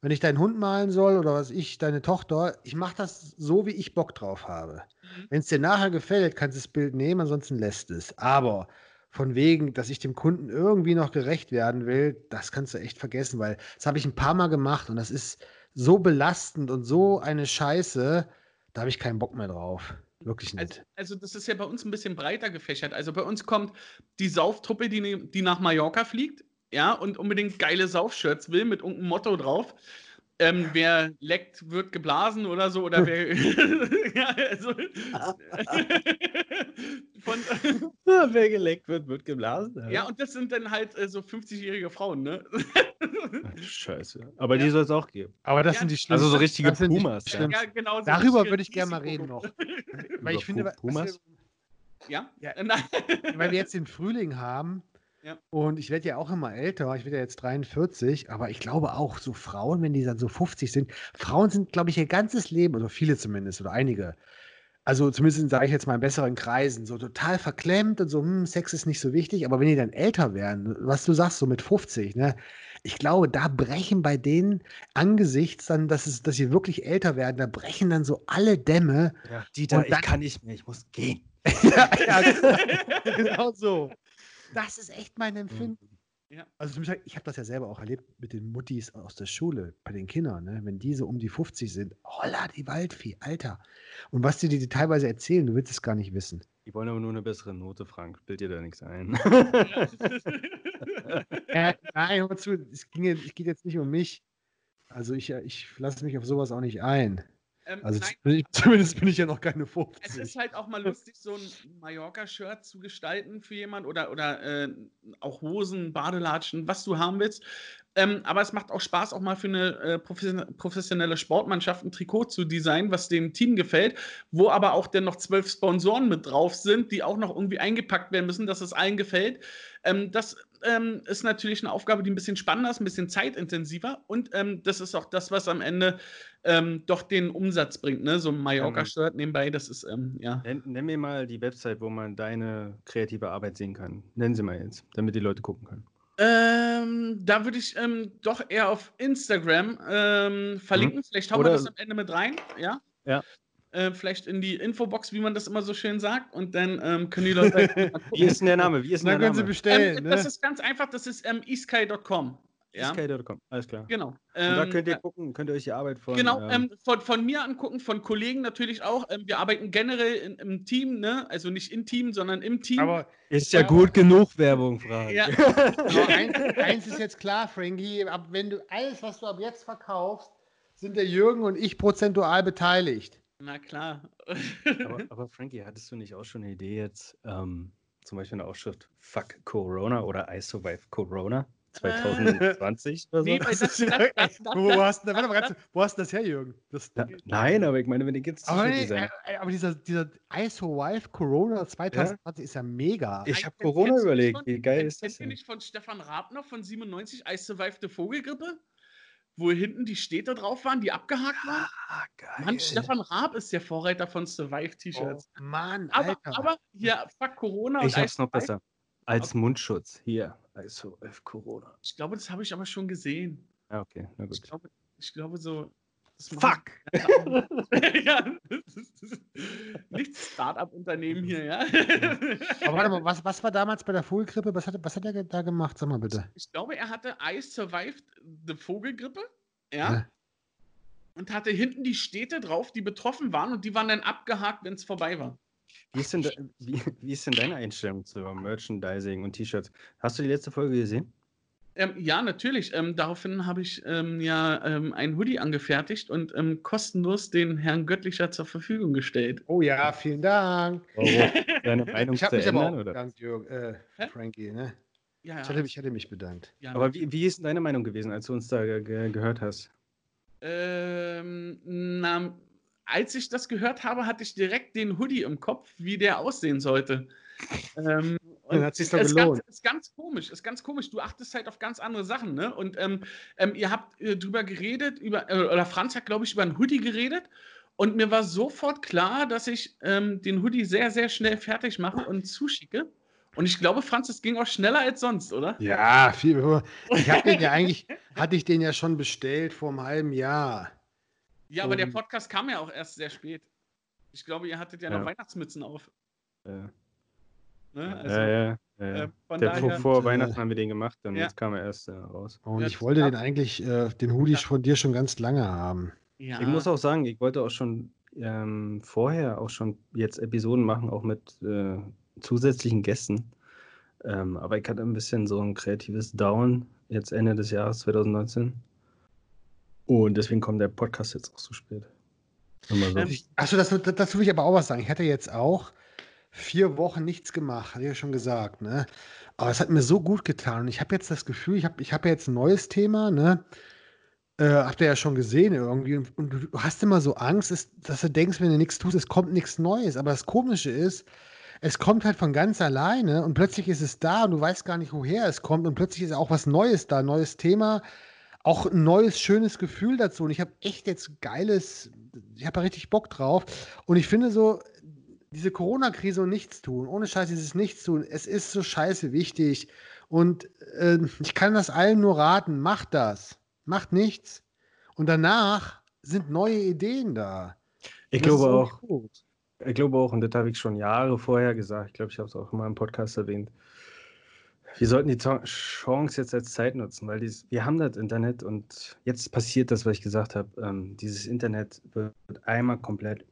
wenn ich deinen Hund malen soll oder was ich, deine Tochter, ich mache das so, wie ich Bock drauf habe. Mhm. Wenn es dir nachher gefällt, kannst du das Bild nehmen, ansonsten lässt es. Aber von wegen, dass ich dem Kunden irgendwie noch gerecht werden will, das kannst du echt vergessen, weil das habe ich ein paar Mal gemacht und das ist so belastend und so eine Scheiße, da habe ich keinen Bock mehr drauf. Wirklich Also, nicht. also das ist ja bei uns ein bisschen breiter gefächert. Also bei uns kommt die Sauftruppe, die, die nach Mallorca fliegt, ja, und unbedingt geile Saufshirts will mit irgendeinem Motto drauf. Ähm, wer leckt, wird geblasen oder so. Oder wer. <laughs> ja, also. <laughs> von, wer geleckt wird, wird geblasen. ja, und das sind dann halt äh, so 50-jährige Frauen, ne? Scheiße. Aber Ja. die soll es auch geben. Aber das Ja, sind die Also so schlimmsten- richtige das sind die Pumas, ja. schlimmsten. ja, genau. so Darüber würde ich gerne mal reden noch. <laughs> Weil Über ich finde, Pumas? Ja? Ja. Nein. weil wir jetzt den Frühling haben Ja. und ich werde ja auch immer älter, ich werde ja jetzt 43, aber ich glaube auch, so Frauen, wenn die dann so 50 sind, Frauen sind, glaube ich, ihr ganzes Leben, oder viele zumindest, oder einige, also zumindest sage ich jetzt mal in besseren Kreisen, so total verklemmt und so, hm, Sex ist nicht so wichtig, aber wenn die dann älter werden, was du sagst, so mit 50, ne, ich glaube, da brechen bei denen angesichts dann, dass, es, dass sie wirklich älter werden, da brechen dann so alle Dämme. Ja, Dieter, Und dann- ich kann nicht mehr, ich muss gehen. <laughs> ja, ja, genau <laughs> so. Das ist echt mein Empfinden. Ja. Also zum Beispiel, ich habe das ja selber auch erlebt mit den Muttis aus der Schule, bei den Kindern, ne? wenn die so um die 50 sind, holla, die Waldvieh, Alter. Und was die dir teilweise erzählen, du willst es gar nicht wissen. Die wollen aber nur eine bessere Note, Frank. Bild dir da nichts ein. <laughs> Äh, nein, hör mal zu, es, ging, es geht jetzt nicht um mich. Also ich, äh, ich lasse mich auf sowas auch nicht ein. Ähm, Also nein, <laughs> zumindest bin ich ja noch keine Es 50. ist halt auch mal lustig, so ein Mallorca-Shirt zu gestalten für jemand oder, oder äh, auch Hosen, Badelatschen, was du haben willst. Ähm, aber es macht auch Spaß, auch mal für eine äh, profession- professionelle Sportmannschaft ein Trikot zu designen, was dem Team gefällt, wo aber auch dann noch zwölf Sponsoren mit drauf sind, die auch noch irgendwie eingepackt werden müssen, dass es allen gefällt. Ähm, das ähm, ist natürlich eine Aufgabe, die ein bisschen spannender ist, ein bisschen zeitintensiver und ähm, das ist auch das, was am Ende ähm, doch den Umsatz bringt. Ne? So ein Mallorca-Shirt nebenbei, das ist, ähm, ja. Nenn, nenn mir mal die Website, wo man deine kreative Arbeit sehen kann. Nennen sie mal jetzt, damit die Leute gucken können. Ähm, da würde ich ähm, doch eher auf Instagram ähm, verlinken. Vielleicht hauen wir das am Ende mit rein, ja? Ja. Äh, vielleicht in die Infobox, wie man das immer so schön sagt. Und dann ähm, können die Leute. <laughs> Wie ist denn der Name? Wie ist denn Dann der können sie Name? bestellen. ähm, ne? Das ist ganz einfach, das ist ähm, esky.com. Ja, Sky.com, alles klar. genau. Und da Ähm, könnt ihr äh, gucken, könnt ihr euch die Arbeit von. Genau, ähm, ähm, von, von mir angucken, von Kollegen natürlich auch. Ähm, wir arbeiten generell in, im Team, ne? Also nicht im Team, sondern im Team. Aber, ist ja gut genug Werbung, Frank. ja, aber <laughs> eins, eins ist jetzt klar, Frankie, ab, wenn du alles, was du ab jetzt verkaufst, sind der Jürgen und ich prozentual beteiligt. na klar. aber, aber Frankie, hattest du nicht auch schon eine Idee jetzt, ähm, zum Beispiel eine Aufschrift Fuck Corona oder I Survive Corona 2020 oder so? Nee, weil das, <laughs> das, das, das, wo, hast, du- warte mal ganz, wo hast du das her, Jürgen? Das, Na, nein, aber ich meine, wenn die jetzt aber, nee, äh, äh, aber dieser, dieser ISO Wife Corona 2020 ist ja mega. Ich habe Corona überlegt. von- Wie geil ist das Kennt ihr denn? nicht von Stefan Raab noch von 97 I Survived the Vogelgrippe? Wo hinten die Städte drauf waren, die abgehakt waren? Ah, geil. Mann, Stefan Raab ist der Vorreiter von Survive-T-Shirts. Oh, Mann, aber, Alter. aber hier, fuck Corona. ich und hab's noch besser. Als Mundschutz. Hier. I Survive Corona. Ich glaube, das habe ich aber schon gesehen. Ja, okay. Na Ich gut. glaube, ich glaube so. Fuck! <laughs> ja, das ist, das ist nicht Start-up-Unternehmen hier, ja. <laughs> aber warte mal, was, was war damals bei der Vogelgrippe? Was hat, was hat er da gemacht? Sag mal bitte. Ich glaube, er hatte I survived the Vogelgrippe, ja, Ja. und hatte hinten die Städte drauf, die betroffen waren und die waren dann abgehakt, wenn es vorbei war. Wie ist, denn de, wie, <laughs> wie ist denn deine Einstellung zu Merchandising und T-Shirts? Hast du die letzte Folge gesehen? Ähm, ja, natürlich. Ähm, daraufhin habe ich ähm, ja ähm, ein Hoodie angefertigt und ähm, kostenlos den Herrn Göttlicher zur Verfügung gestellt. Oh ja, vielen Dank. Warum? Deine Meinung <laughs> Ich zu habe mich aber ändern? auch Oder? bedankt, Jürgen, äh? Frankie. Ne? Ja, Ich, hatte, mich- ich hatte mich bedankt. ja, Aber wie, wie ist denn deine Meinung gewesen, als du uns da ge ge gehört hast? Ähm, na, als ich das gehört habe, hatte ich direkt den Hoodie im Kopf, wie der aussehen sollte. Ähm, und hat sich's doch ist gelohnt. Ganz, ist ganz komisch, ist ganz komisch. Du achtest halt auf ganz andere Sachen, ne? Und ähm, ähm, ihr habt äh, drüber geredet, über, äh, oder Franz hat, glaube ich, über einen Hoodie geredet. Und mir war sofort klar, dass ich ähm, den Hoodie sehr, sehr schnell fertig mache und zuschicke. Und ich glaube, Franz, es ging auch schneller als sonst, oder? Ja, viel. Ich habe den ja eigentlich, hatte ich den ja schon bestellt vor einem halben Jahr. Ja, aber der Und- Podcast kam ja auch erst sehr spät. Ich glaube, ihr hattet ja, noch Ja. Weihnachtsmützen auf. Äh, Ne? Also, ja, ja, ja. äh, Der, vor, daher, vor äh, Weihnachten haben wir den gemacht, dann ja. jetzt kam er erst äh, raus. Und Ja, ich wollte ja. den eigentlich, äh, den Hoodie von dir schon ganz lange haben. ja. Ich muss auch sagen, ich wollte auch schon ähm, vorher auch schon jetzt Episoden machen, auch mit äh, zusätzlichen Gästen. Ähm, aber ich hatte ein bisschen so ein kreatives Down jetzt Ende des Jahres 2019. Und deswegen kommt der Podcast jetzt auch so spät. Ähm, Achso, das, das, dazu will ich aber auch was sagen. Ich hatte jetzt auch vier Wochen nichts gemacht, hatte ich ja schon gesagt, ne? Aber es hat mir so gut getan. Und ich habe jetzt das Gefühl, ich habe ich hab jetzt ein neues Thema, ne? Äh, habt ihr ja schon gesehen irgendwie. Und, du hast immer so Angst, ist, dass du denkst, wenn du nichts tust, es kommt nichts Neues. Aber das Komische ist, es kommt halt von ganz alleine und plötzlich ist es da und du weißt gar nicht, woher es kommt. Und plötzlich ist auch was Neues da, neues Thema, auch ein neues, schönes Gefühl dazu. Und ich habe echt jetzt geiles, ich habe da richtig Bock drauf. Und ich finde so, diese Corona-Krise und nichts tun, ohne Scheiß, dieses Nichtstun, es ist so scheiße wichtig. Und äh, ich kann das allen nur raten, macht das. Macht nichts. Und danach sind neue Ideen da. Ich das glaube auch, gut. ich glaube auch, und das habe ich schon Jahre vorher gesagt, ich glaube, ich habe es auch in meinem Podcast erwähnt. Wir sollten die Chance jetzt als Zeit nutzen, weil dies, wir haben das Internet und jetzt passiert das, was ich gesagt habe. Ähm, dieses Internet wird einmal komplett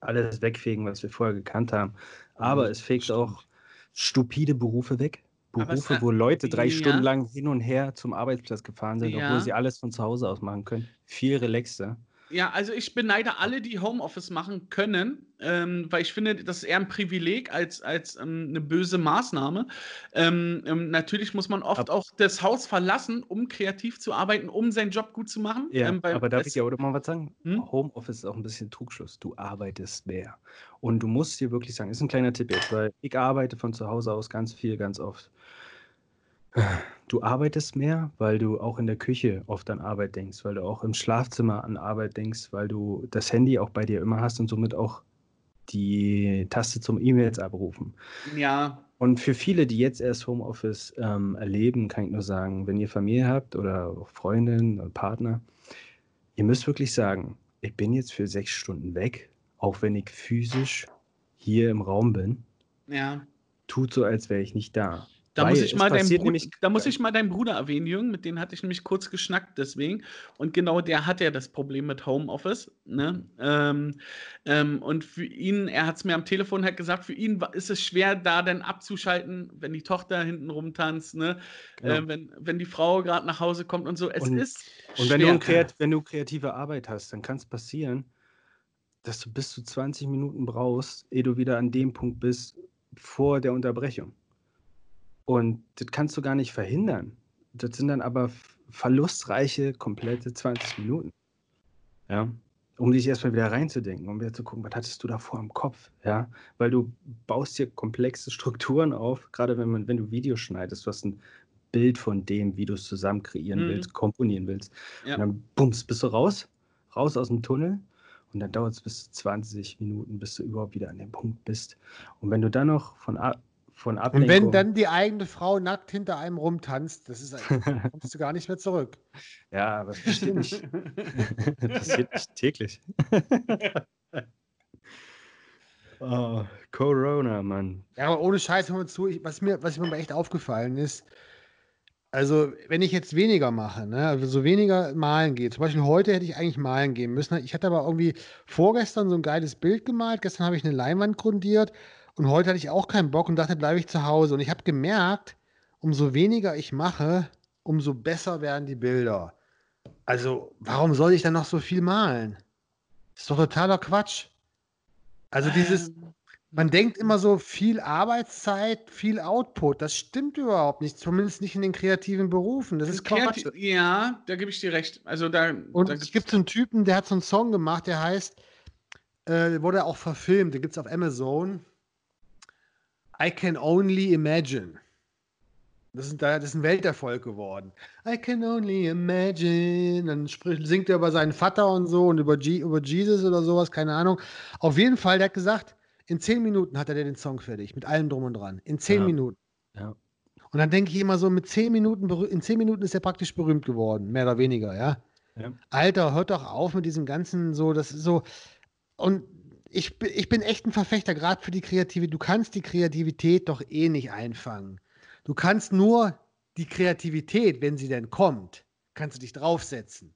alles wegfegen, was wir vorher gekannt haben. Aber Mhm, es fegt stimmt. auch stupide Berufe weg. Berufe, hat- wo Leute drei ja. Stunden lang hin und her zum Arbeitsplatz gefahren sind, Ja. obwohl sie alles von zu Hause aus machen können. Viel relaxter. Ja, also ich beneide alle, die Homeoffice machen können, ähm, weil ich finde, das ist eher ein Privileg als, als ähm, eine böse Maßnahme. Ähm, ähm, natürlich muss man oft Ab- auch das Haus verlassen, um kreativ zu arbeiten, um seinen Job gut zu machen. Ja, ähm, aber darf ich dir auch mal was sagen? Hm? Homeoffice ist auch ein bisschen Trugschluss. Du arbeitest mehr. Und du musst dir wirklich sagen, ist ein kleiner Tipp jetzt, weil ich arbeite von zu Hause aus ganz viel, ganz oft. Du arbeitest mehr, weil du auch in der Küche oft an Arbeit denkst, weil du auch im Schlafzimmer an Arbeit denkst, weil du das Handy auch bei dir immer hast und somit auch die Taste zum E-Mails abrufen. Ja, Und für viele, die jetzt erst Homeoffice ähm, erleben, kann ich nur sagen, wenn ihr Familie habt oder auch Freundin oder Partner, ihr müsst wirklich sagen, ich bin jetzt für sechs Stunden weg, auch wenn ich physisch hier im Raum bin. ja. Tut so, als wäre ich nicht da. Da Weil muss, ich mal deinen passiert Bru- nämlich- da muss ich mal deinen Bruder erwähnen, Jürgen, mit dem hatte ich nämlich kurz geschnackt deswegen. Und genau der hat ja das Problem mit Homeoffice. Ne? Ähm, ähm, und für ihn, er hat es mir am Telefon halt gesagt, für ihn ist es schwer, da dann abzuschalten, wenn die Tochter hinten rumtanzt, ne? Ja. äh, wenn, wenn die Frau gerade nach Hause kommt und so. Es Und- ist Und wenn du, schwer. ein kreat wenn du kreative Arbeit hast, dann kann es passieren, dass du bis zu 20 Minuten brauchst, ehe du wieder an dem Punkt bist, vor der Unterbrechung. Und das kannst du gar nicht verhindern. Das sind dann aber verlustreiche, komplette 20 Minuten. Ja. Um dich erstmal wieder reinzudenken, um wieder zu gucken, was hattest du davor im Kopf, ja? Weil du baust hier komplexe Strukturen auf, gerade wenn man, wenn du Videos schneidest, du hast ein Bild von dem, wie du es zusammen kreieren Mhm. willst, komponieren willst. Ja. Und dann bums, bist du raus, raus aus dem Tunnel und dann dauert es bis zu 20 Minuten, bis du überhaupt wieder an dem Punkt bist. Und wenn du dann noch von, Von Und Ablenkung... wenn dann die eigene Frau nackt hinter einem rumtanzt, das ist, <laughs> kommst du gar nicht mehr zurück. Ja, aber das passiert nicht. <laughs> das passiert nicht täglich. <laughs> oh, Corona, Mann. Ja, aber ohne Scheiß, hör mal zu, ich, was, mir, was mir echt aufgefallen ist, also wenn ich jetzt weniger mache, ne, also so weniger malen gehe, zum Beispiel heute hätte ich eigentlich malen gehen müssen. Ich hatte aber irgendwie vorgestern so ein geiles Bild gemalt, gestern habe ich eine Leinwand grundiert und heute hatte ich auch keinen Bock und dachte, bleibe ich zu Hause. Und ich habe gemerkt, umso weniger ich mache, umso besser werden die Bilder. Also, warum soll ich dann noch so viel malen? Das ist doch totaler Quatsch. Also dieses, Ähm, man denkt immer so viel Arbeitszeit, viel Output. Das stimmt überhaupt nicht, zumindest nicht in den kreativen Berufen. Das ist Quatsch. kreativ, ja, da gebe ich dir recht. Also da, Und da es gibt so einen Typen, der hat so einen Song gemacht, der heißt, äh, wurde auch verfilmt, den gibt es auf Amazon. I can only imagine. Das ist, da- das ist ein Welterfolg geworden. I can only imagine. Dann spricht, singt er über seinen Vater und so und über, G, über Jesus oder sowas, keine Ahnung. Auf jeden Fall, der hat gesagt, in zehn Minuten hat er den Song fertig, mit allem drum und dran. In zehn Ja. Minuten. Ja. Und dann denke ich immer so, mit zehn Minuten, in zehn Minuten ist er praktisch berühmt geworden, mehr oder weniger, ja. Ja. Alter, hört doch auf mit diesem ganzen so, das ist so. Und ich, ich bin echt ein Verfechter, gerade für die Kreativität. Du kannst die Kreativität doch eh nicht einfangen. Du kannst nur die Kreativität, wenn sie denn kommt, kannst du dich draufsetzen.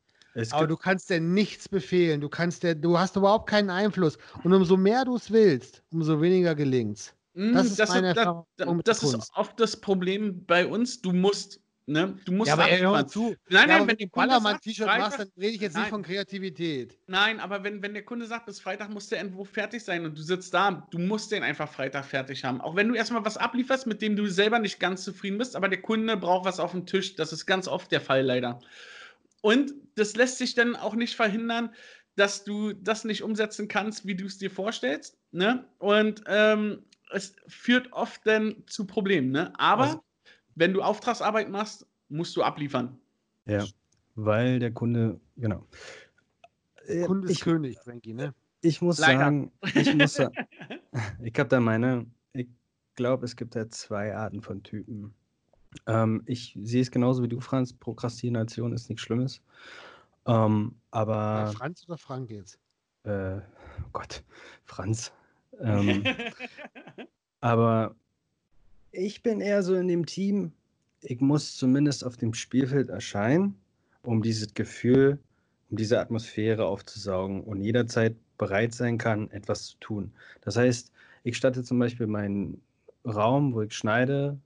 Aber du kannst dir nichts befehlen. Du kannst dir, du hast überhaupt keinen Einfluss. Und umso mehr du es willst, umso weniger gelingt's. Mm, Das ist das, das, das ist oft das Problem bei uns. Du musst, ne? Du musst Ja, aber hör mal zu. Nein, ja, nein, wenn du sagt, T-Shirt machst, dann rede ich jetzt Nein. nicht von Kreativität. Nein, aber wenn, wenn der Kunde sagt, bis Freitag muss der Entwurf fertig sein und du sitzt da, du musst den einfach Freitag fertig haben. Auch wenn du erstmal was ablieferst, mit dem du selber nicht ganz zufrieden bist, aber der Kunde braucht was auf dem Tisch. Das ist ganz oft der Fall leider. Und das lässt sich dann auch nicht verhindern, dass du das nicht umsetzen kannst, wie du es dir vorstellst. Ne? Und ähm, es führt oft dann zu Problemen. Ne? Aber Also- wenn du Auftragsarbeit machst, musst du abliefern. ja, weil der Kunde, genau. Äh, Kunde ist ich, König, Frankie, ne? ich muss Leider. sagen, ich muss sagen, <laughs> ich habe da meine, ich glaube, es gibt da zwei Arten von Typen. Ähm, ich sehe es genauso wie du, Franz. Prokrastination ist nichts Schlimmes. Ähm, Bei aber, Franz oder Frank jetzt? äh, oh Gott, Franz. Ähm, <laughs> aber ich bin eher so in dem Team, ich muss zumindest auf dem Spielfeld erscheinen, um dieses Gefühl, um diese Atmosphäre aufzusaugen und jederzeit bereit sein kann, etwas zu tun. Das heißt, ich statte zum Beispiel meinen Raum, wo ich schneide,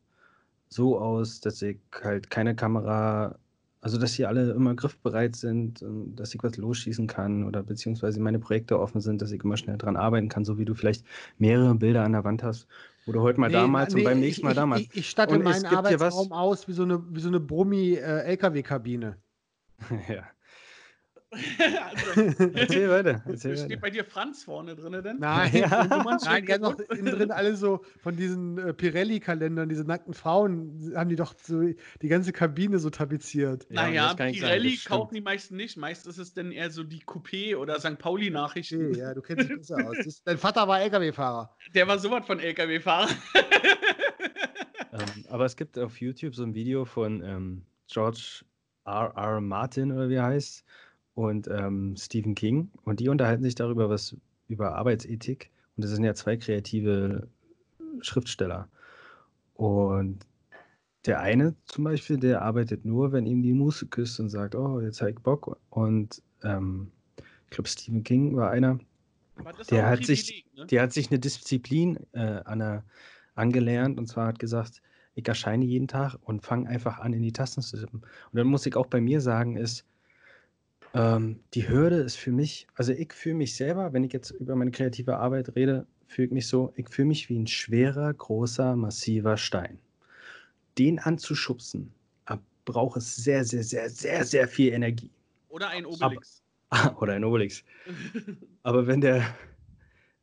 so aus, dass ich halt keine Kamera, also dass hier alle immer griffbereit sind, und dass ich was losschießen kann oder beziehungsweise meine Projekte offen sind, dass ich immer schnell dran arbeiten kann, so wie du vielleicht mehrere Bilder an der Wand hast, du heute mal damals und beim nächsten Mal ich, damals. Ich, ich statte Und meinen Arbeitsraum aus wie so eine, wie so eine Brummi-LKW-Kabine. <laughs> ja. <laughs> also, Erzähl weiter. <laughs> Erzähl steht weiter. bei dir Franz vorne drin denn? Nein, <laughs> Ja. Nein, die haben noch innen drin alle so von diesen äh, Pirelli-Kalendern, diese nackten Frauen, haben die doch so die ganze Kabine so tapeziert. Ja, naja, sagen, Pirelli stimmt. kaufen die meisten nicht. Meist ist es dann eher so die Coupé oder St. Pauli-Nachrichten. Okay, ja, du kennst dich besser aus. Das, dein Vater war LKW-Fahrer. Der war sowas von LKW-Fahrer. Ähm, aber es gibt auf YouTube so ein Video von ähm, George R. R. Martin oder wie er heißt und ähm, Stephen King. Und die unterhalten sich darüber, was über Arbeitsethik. Und das sind ja zwei kreative Schriftsteller. Und der eine zum Beispiel, der arbeitet nur, wenn ihm die Muse küsst und sagt, oh, jetzt hab ich Bock. Und ähm, ich glaube, Stephen King war einer, Der hat sich- ne? der hat sich eine Disziplin äh, an angelernt und zwar hat gesagt, ich erscheine jeden Tag und fange einfach an, in die Tasten zu tippen. Und dann muss ich auch bei mir sagen, ist, ähm, die Hürde ist für mich, also ich fühle mich selber, wenn ich jetzt über meine kreative Arbeit rede, fühle mich so, ich fühle mich wie ein schwerer, großer, massiver Stein. Den anzuschubsen, braucht es sehr, sehr, sehr, sehr, sehr viel Energie. Oder ein Obelix. <laughs> Oder ein Obelix. Aber wenn der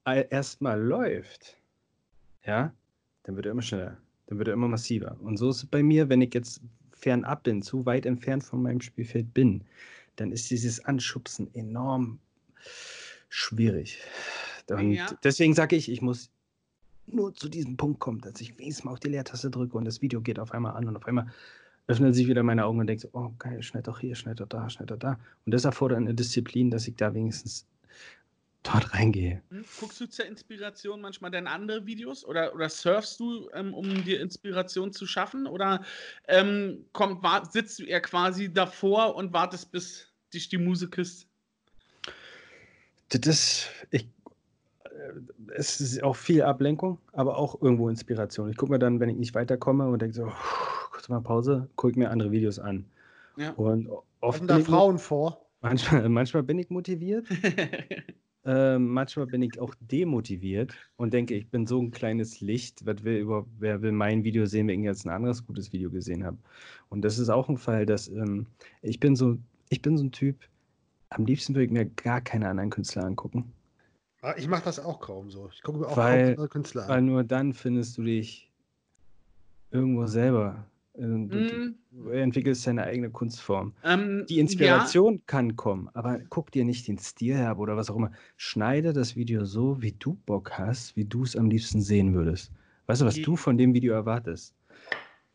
erstmal läuft, ja, dann wird er immer schneller, dann wird er immer massiver. Und so ist es bei mir, wenn ich jetzt fernab bin, zu weit entfernt von meinem Spielfeld bin, dann ist dieses Anschubsen enorm schwierig. Und Ja. deswegen sage ich, ich muss nur zu diesem Punkt kommen, dass ich wenigstens mal auf die Leertaste drücke und das Video geht auf einmal an und auf einmal öffnen sich wieder meine Augen und denke so, oh geil, schneid doch hier, schneid doch da, schneid doch da. Und das erfordert eine Disziplin, dass ich da wenigstens dort reingehe. Hm? Guckst du zur Inspiration manchmal dann andere Videos oder, oder surfst du, ähm, um dir Inspiration zu schaffen? Oder ähm, kommt, wa- sitzt du eher quasi davor und wartest, bis dich die Muse küsst? Das ist, ich, äh, es ist auch viel Ablenkung, aber auch irgendwo Inspiration. Ich gucke mir dann, wenn ich nicht weiterkomme und denke so, kurz mal Pause, gucke ich mir andere Videos an. Ja. Und oft Kommen da Frauen vor? manchmal, manchmal bin ich motiviert, <laughs> äh, manchmal bin ich auch demotiviert und denke, ich bin so ein kleines Licht, was will überhaupt, wer will mein Video sehen, wenn ich jetzt ein anderes gutes Video gesehen habe. Und das ist auch ein Fall, dass ähm, ich bin so, ich bin so ein Typ, am liebsten würde ich mir gar keine anderen Künstler angucken. Ah, Ich mache das auch kaum so. Ich gucke mir auch Weil- kaum andere Künstler Weil an. nur dann findest du dich irgendwo selber. Ähm, Du, du entwickelst deine eigene Kunstform. ähm, Die Inspiration kann kommen, aber guck dir nicht den Stil ab oder was auch immer. Schneide das Video so, wie du Bock hast, wie du es am liebsten sehen würdest. Weißt du, was du von dem Video erwartest?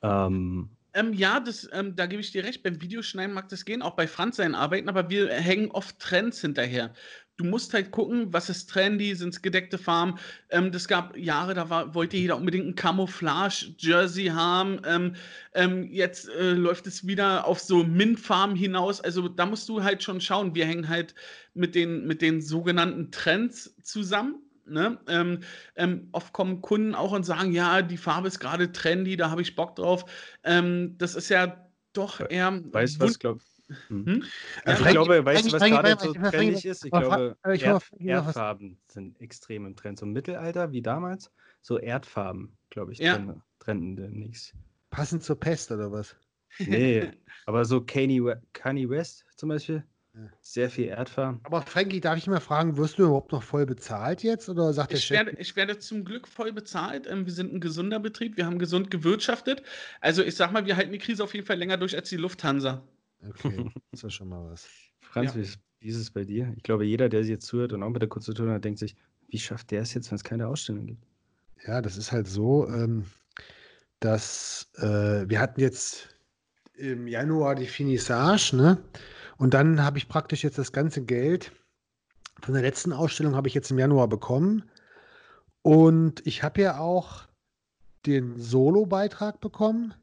Ähm, Ja, ähm, ja das, ähm, da gebe ich dir recht. Beim Videoschneiden mag das gehen, auch bei Franz seinen Arbeiten, aber wir hängen oft Trends hinterher. Du musst halt gucken, was ist trendy, sind es gedeckte Farben. Ähm, das gab Jahre, da war, wollte jeder unbedingt ein Camouflage-Jersey haben. Ähm, ähm, jetzt äh, läuft es wieder auf so Mintfarben hinaus. Also da musst du halt schon schauen. Wir hängen halt mit den, mit den sogenannten Trends zusammen. Ne? Ähm, ähm, oft kommen Kunden auch und sagen, ja, die Farbe ist gerade trendy, da habe ich Bock drauf. Ähm, das ist ja doch eher. weißt du, was glaub, hm. Hm? Ja, Ich glaube, weißt du, was gerade so trendig ist? Ich glaube, mal Erd, Erdfarben sind extrem im Trend. So im Mittelalter wie damals, so Erdfarben, glaube ich, Ja. trenden, trenden demnächst. Passend zur Pest oder was? Nee, <laughs> aber so Kanye, We- Kanye West zum Beispiel, Ja. sehr viel Erdfarben. Aber Frankie, darf ich mal fragen, wirst du überhaupt noch voll bezahlt jetzt oder sagt der Ich Chef? werde, ich werde zum Glück voll bezahlt. Ähm, wir sind ein gesunder Betrieb, wir haben gesund gewirtschaftet. Also ich sag mal, wir halten die Krise auf jeden Fall länger durch als die Lufthansa. Okay, <laughs> das ist schon mal was. Franz, Ja. wie, ist, wie ist es bei dir? Ich glaube, jeder, der sich jetzt zuhört und auch mit der Kunst zu tun hat, denkt sich, wie schafft der es jetzt, wenn es keine Ausstellung gibt? Ja, das ist halt so, ähm, dass äh, wir hatten jetzt im Januar die Finissage, ne? Und dann habe ich praktisch jetzt das ganze Geld von der letzten Ausstellung habe ich jetzt im Januar bekommen. Und ich habe ja auch den Solo-Beitrag bekommen,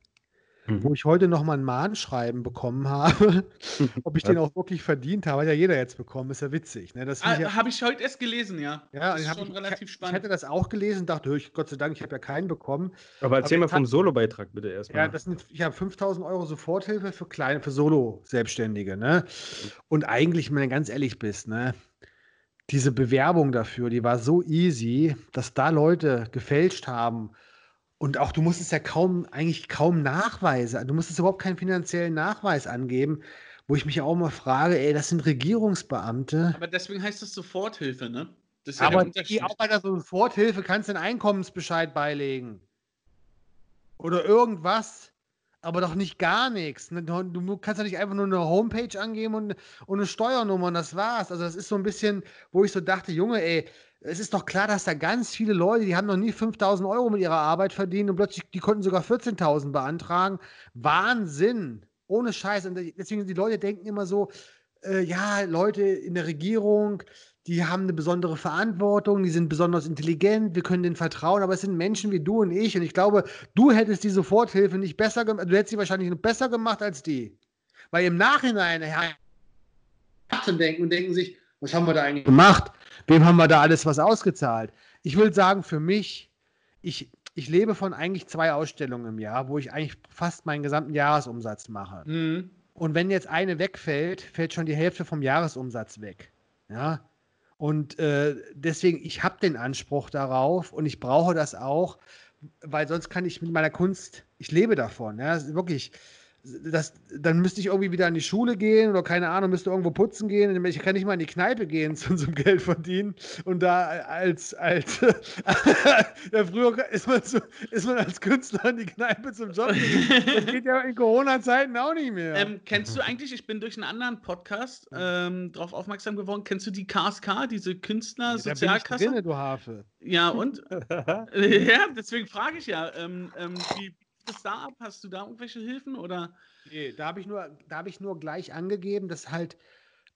Mhm. wo ich heute nochmal ein Mahnschreiben bekommen habe, <laughs> ob ich den auch wirklich verdient habe. Hat ja jeder jetzt bekommen, ist ja witzig. Ne? Das ich ja, Ah, habe ich heute erst gelesen, ja. ja, das ist schon ich, relativ spannend. Ich hatte das auch gelesen, dachte, ich, Gott sei Dank, ich habe ja keinen bekommen. Aber erzähl Aber mal vom Solo-Beitrag bitte erstmal. Ja, das sind, ich habe 5000 Euro Soforthilfe für kleine, für Solo-Selbstständige, ne? Und eigentlich, wenn du ganz ehrlich bist, ne? Diese Bewerbung dafür, die war so easy, dass da Leute gefälscht haben. Und auch du musstest ja kaum, eigentlich kaum Nachweise, du musstest überhaupt keinen finanziellen Nachweis angeben, wo ich mich ja auch mal frage, ey, das sind Regierungsbeamte. Aber deswegen heißt das Soforthilfe, ne? Das ist ja Aber die auch bei der Soforthilfe kannst du einen Einkommensbescheid beilegen. Oder irgendwas. Aber doch nicht gar nichts. Ne, Du du kannst ja nicht einfach nur eine Homepage angeben und, und eine Steuernummer und das war's. Also das ist so ein bisschen, wo ich so dachte, Junge, ey, es ist doch klar, dass da ganz viele Leute, die haben noch nie 5000 Euro mit ihrer Arbeit verdient und plötzlich, die konnten sogar 14.000 beantragen. Wahnsinn. Ohne Scheiß. Und deswegen, die Leute denken immer so, äh, ja, Leute in der Regierung, die haben eine besondere Verantwortung, die sind besonders intelligent, wir können denen vertrauen, aber es sind Menschen wie du und ich. Und ich glaube, du hättest die Soforthilfe nicht besser gemacht, du hättest sie wahrscheinlich noch besser gemacht als die. Weil im Nachhinein denken und denken sich, was haben wir da eigentlich gemacht? Wem haben wir da alles was ausgezahlt? Ich will sagen, für mich, ich, ich lebe von eigentlich zwei Ausstellungen im Jahr, wo ich eigentlich fast meinen gesamten Jahresumsatz mache. Mhm. Und wenn jetzt eine wegfällt, fällt schon die Hälfte vom Jahresumsatz weg. Ja. Und äh, deswegen, ich habe den Anspruch darauf und ich brauche das auch, weil sonst kann ich mit meiner Kunst, ich lebe davon. Ja, wirklich das, dann müsste ich irgendwie wieder in die Schule gehen oder keine Ahnung, müsste irgendwo putzen gehen. Ich kann nicht mal in die Kneipe gehen <laughs> zu unserem Geld verdienen und da als, als <laughs> ja, früher ist man, so, ist man als Künstler in die Kneipe zum Job. Das geht ja in Corona-Zeiten auch nicht mehr. Ähm, kennst du eigentlich, ich bin durch einen anderen Podcast ähm, darauf aufmerksam geworden, kennst du die KSK, diese Künstler-Sozialkasse? Ja, du Hafe. Ja, und? <laughs> ja, deswegen frage ich ja, ähm, ähm das da ab? Hast du da irgendwelche Hilfen oder? Nee, da habe ich nur, ich nur gleich angegeben, dass halt,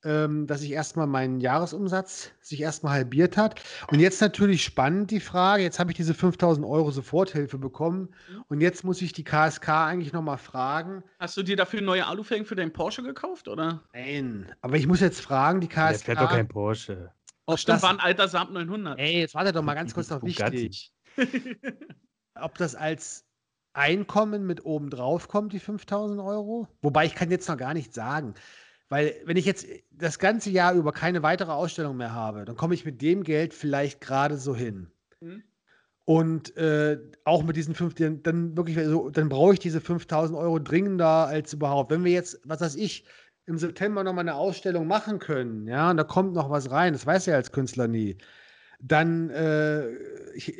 ähm, dass ich erstmal meinen Jahresumsatz sich erstmal halbiert hat. Und jetzt natürlich spannend die Frage, jetzt habe ich diese 5000 Euro Soforthilfe bekommen mhm. und jetzt muss ich die KSK eigentlich nochmal fragen. Hast du dir dafür neue Alufelgen für deinen Porsche gekauft, oder? Nein, aber ich muss jetzt fragen, die KSK. Der fährt doch kein Porsche. Oh, stimmt, das war ein alter Saab 900. Ey, jetzt warte doch mal ganz <laughs> kurz noch wichtig. ob das als Einkommen mit oben drauf kommt, die 5000 Euro. Wobei ich kann jetzt noch gar nicht sagen. Weil wenn ich jetzt das ganze Jahr über keine weitere Ausstellung mehr habe, dann komme ich mit dem Geld vielleicht gerade so hin. Mhm. Und äh, auch mit diesen 5, dann wirklich, so, dann brauche ich diese 5000 Euro dringender als überhaupt. Wenn wir jetzt, was weiß ich, im September nochmal eine Ausstellung machen können, ja, und da kommt noch was rein, das weiß ja als Künstler nie, dann äh, ich,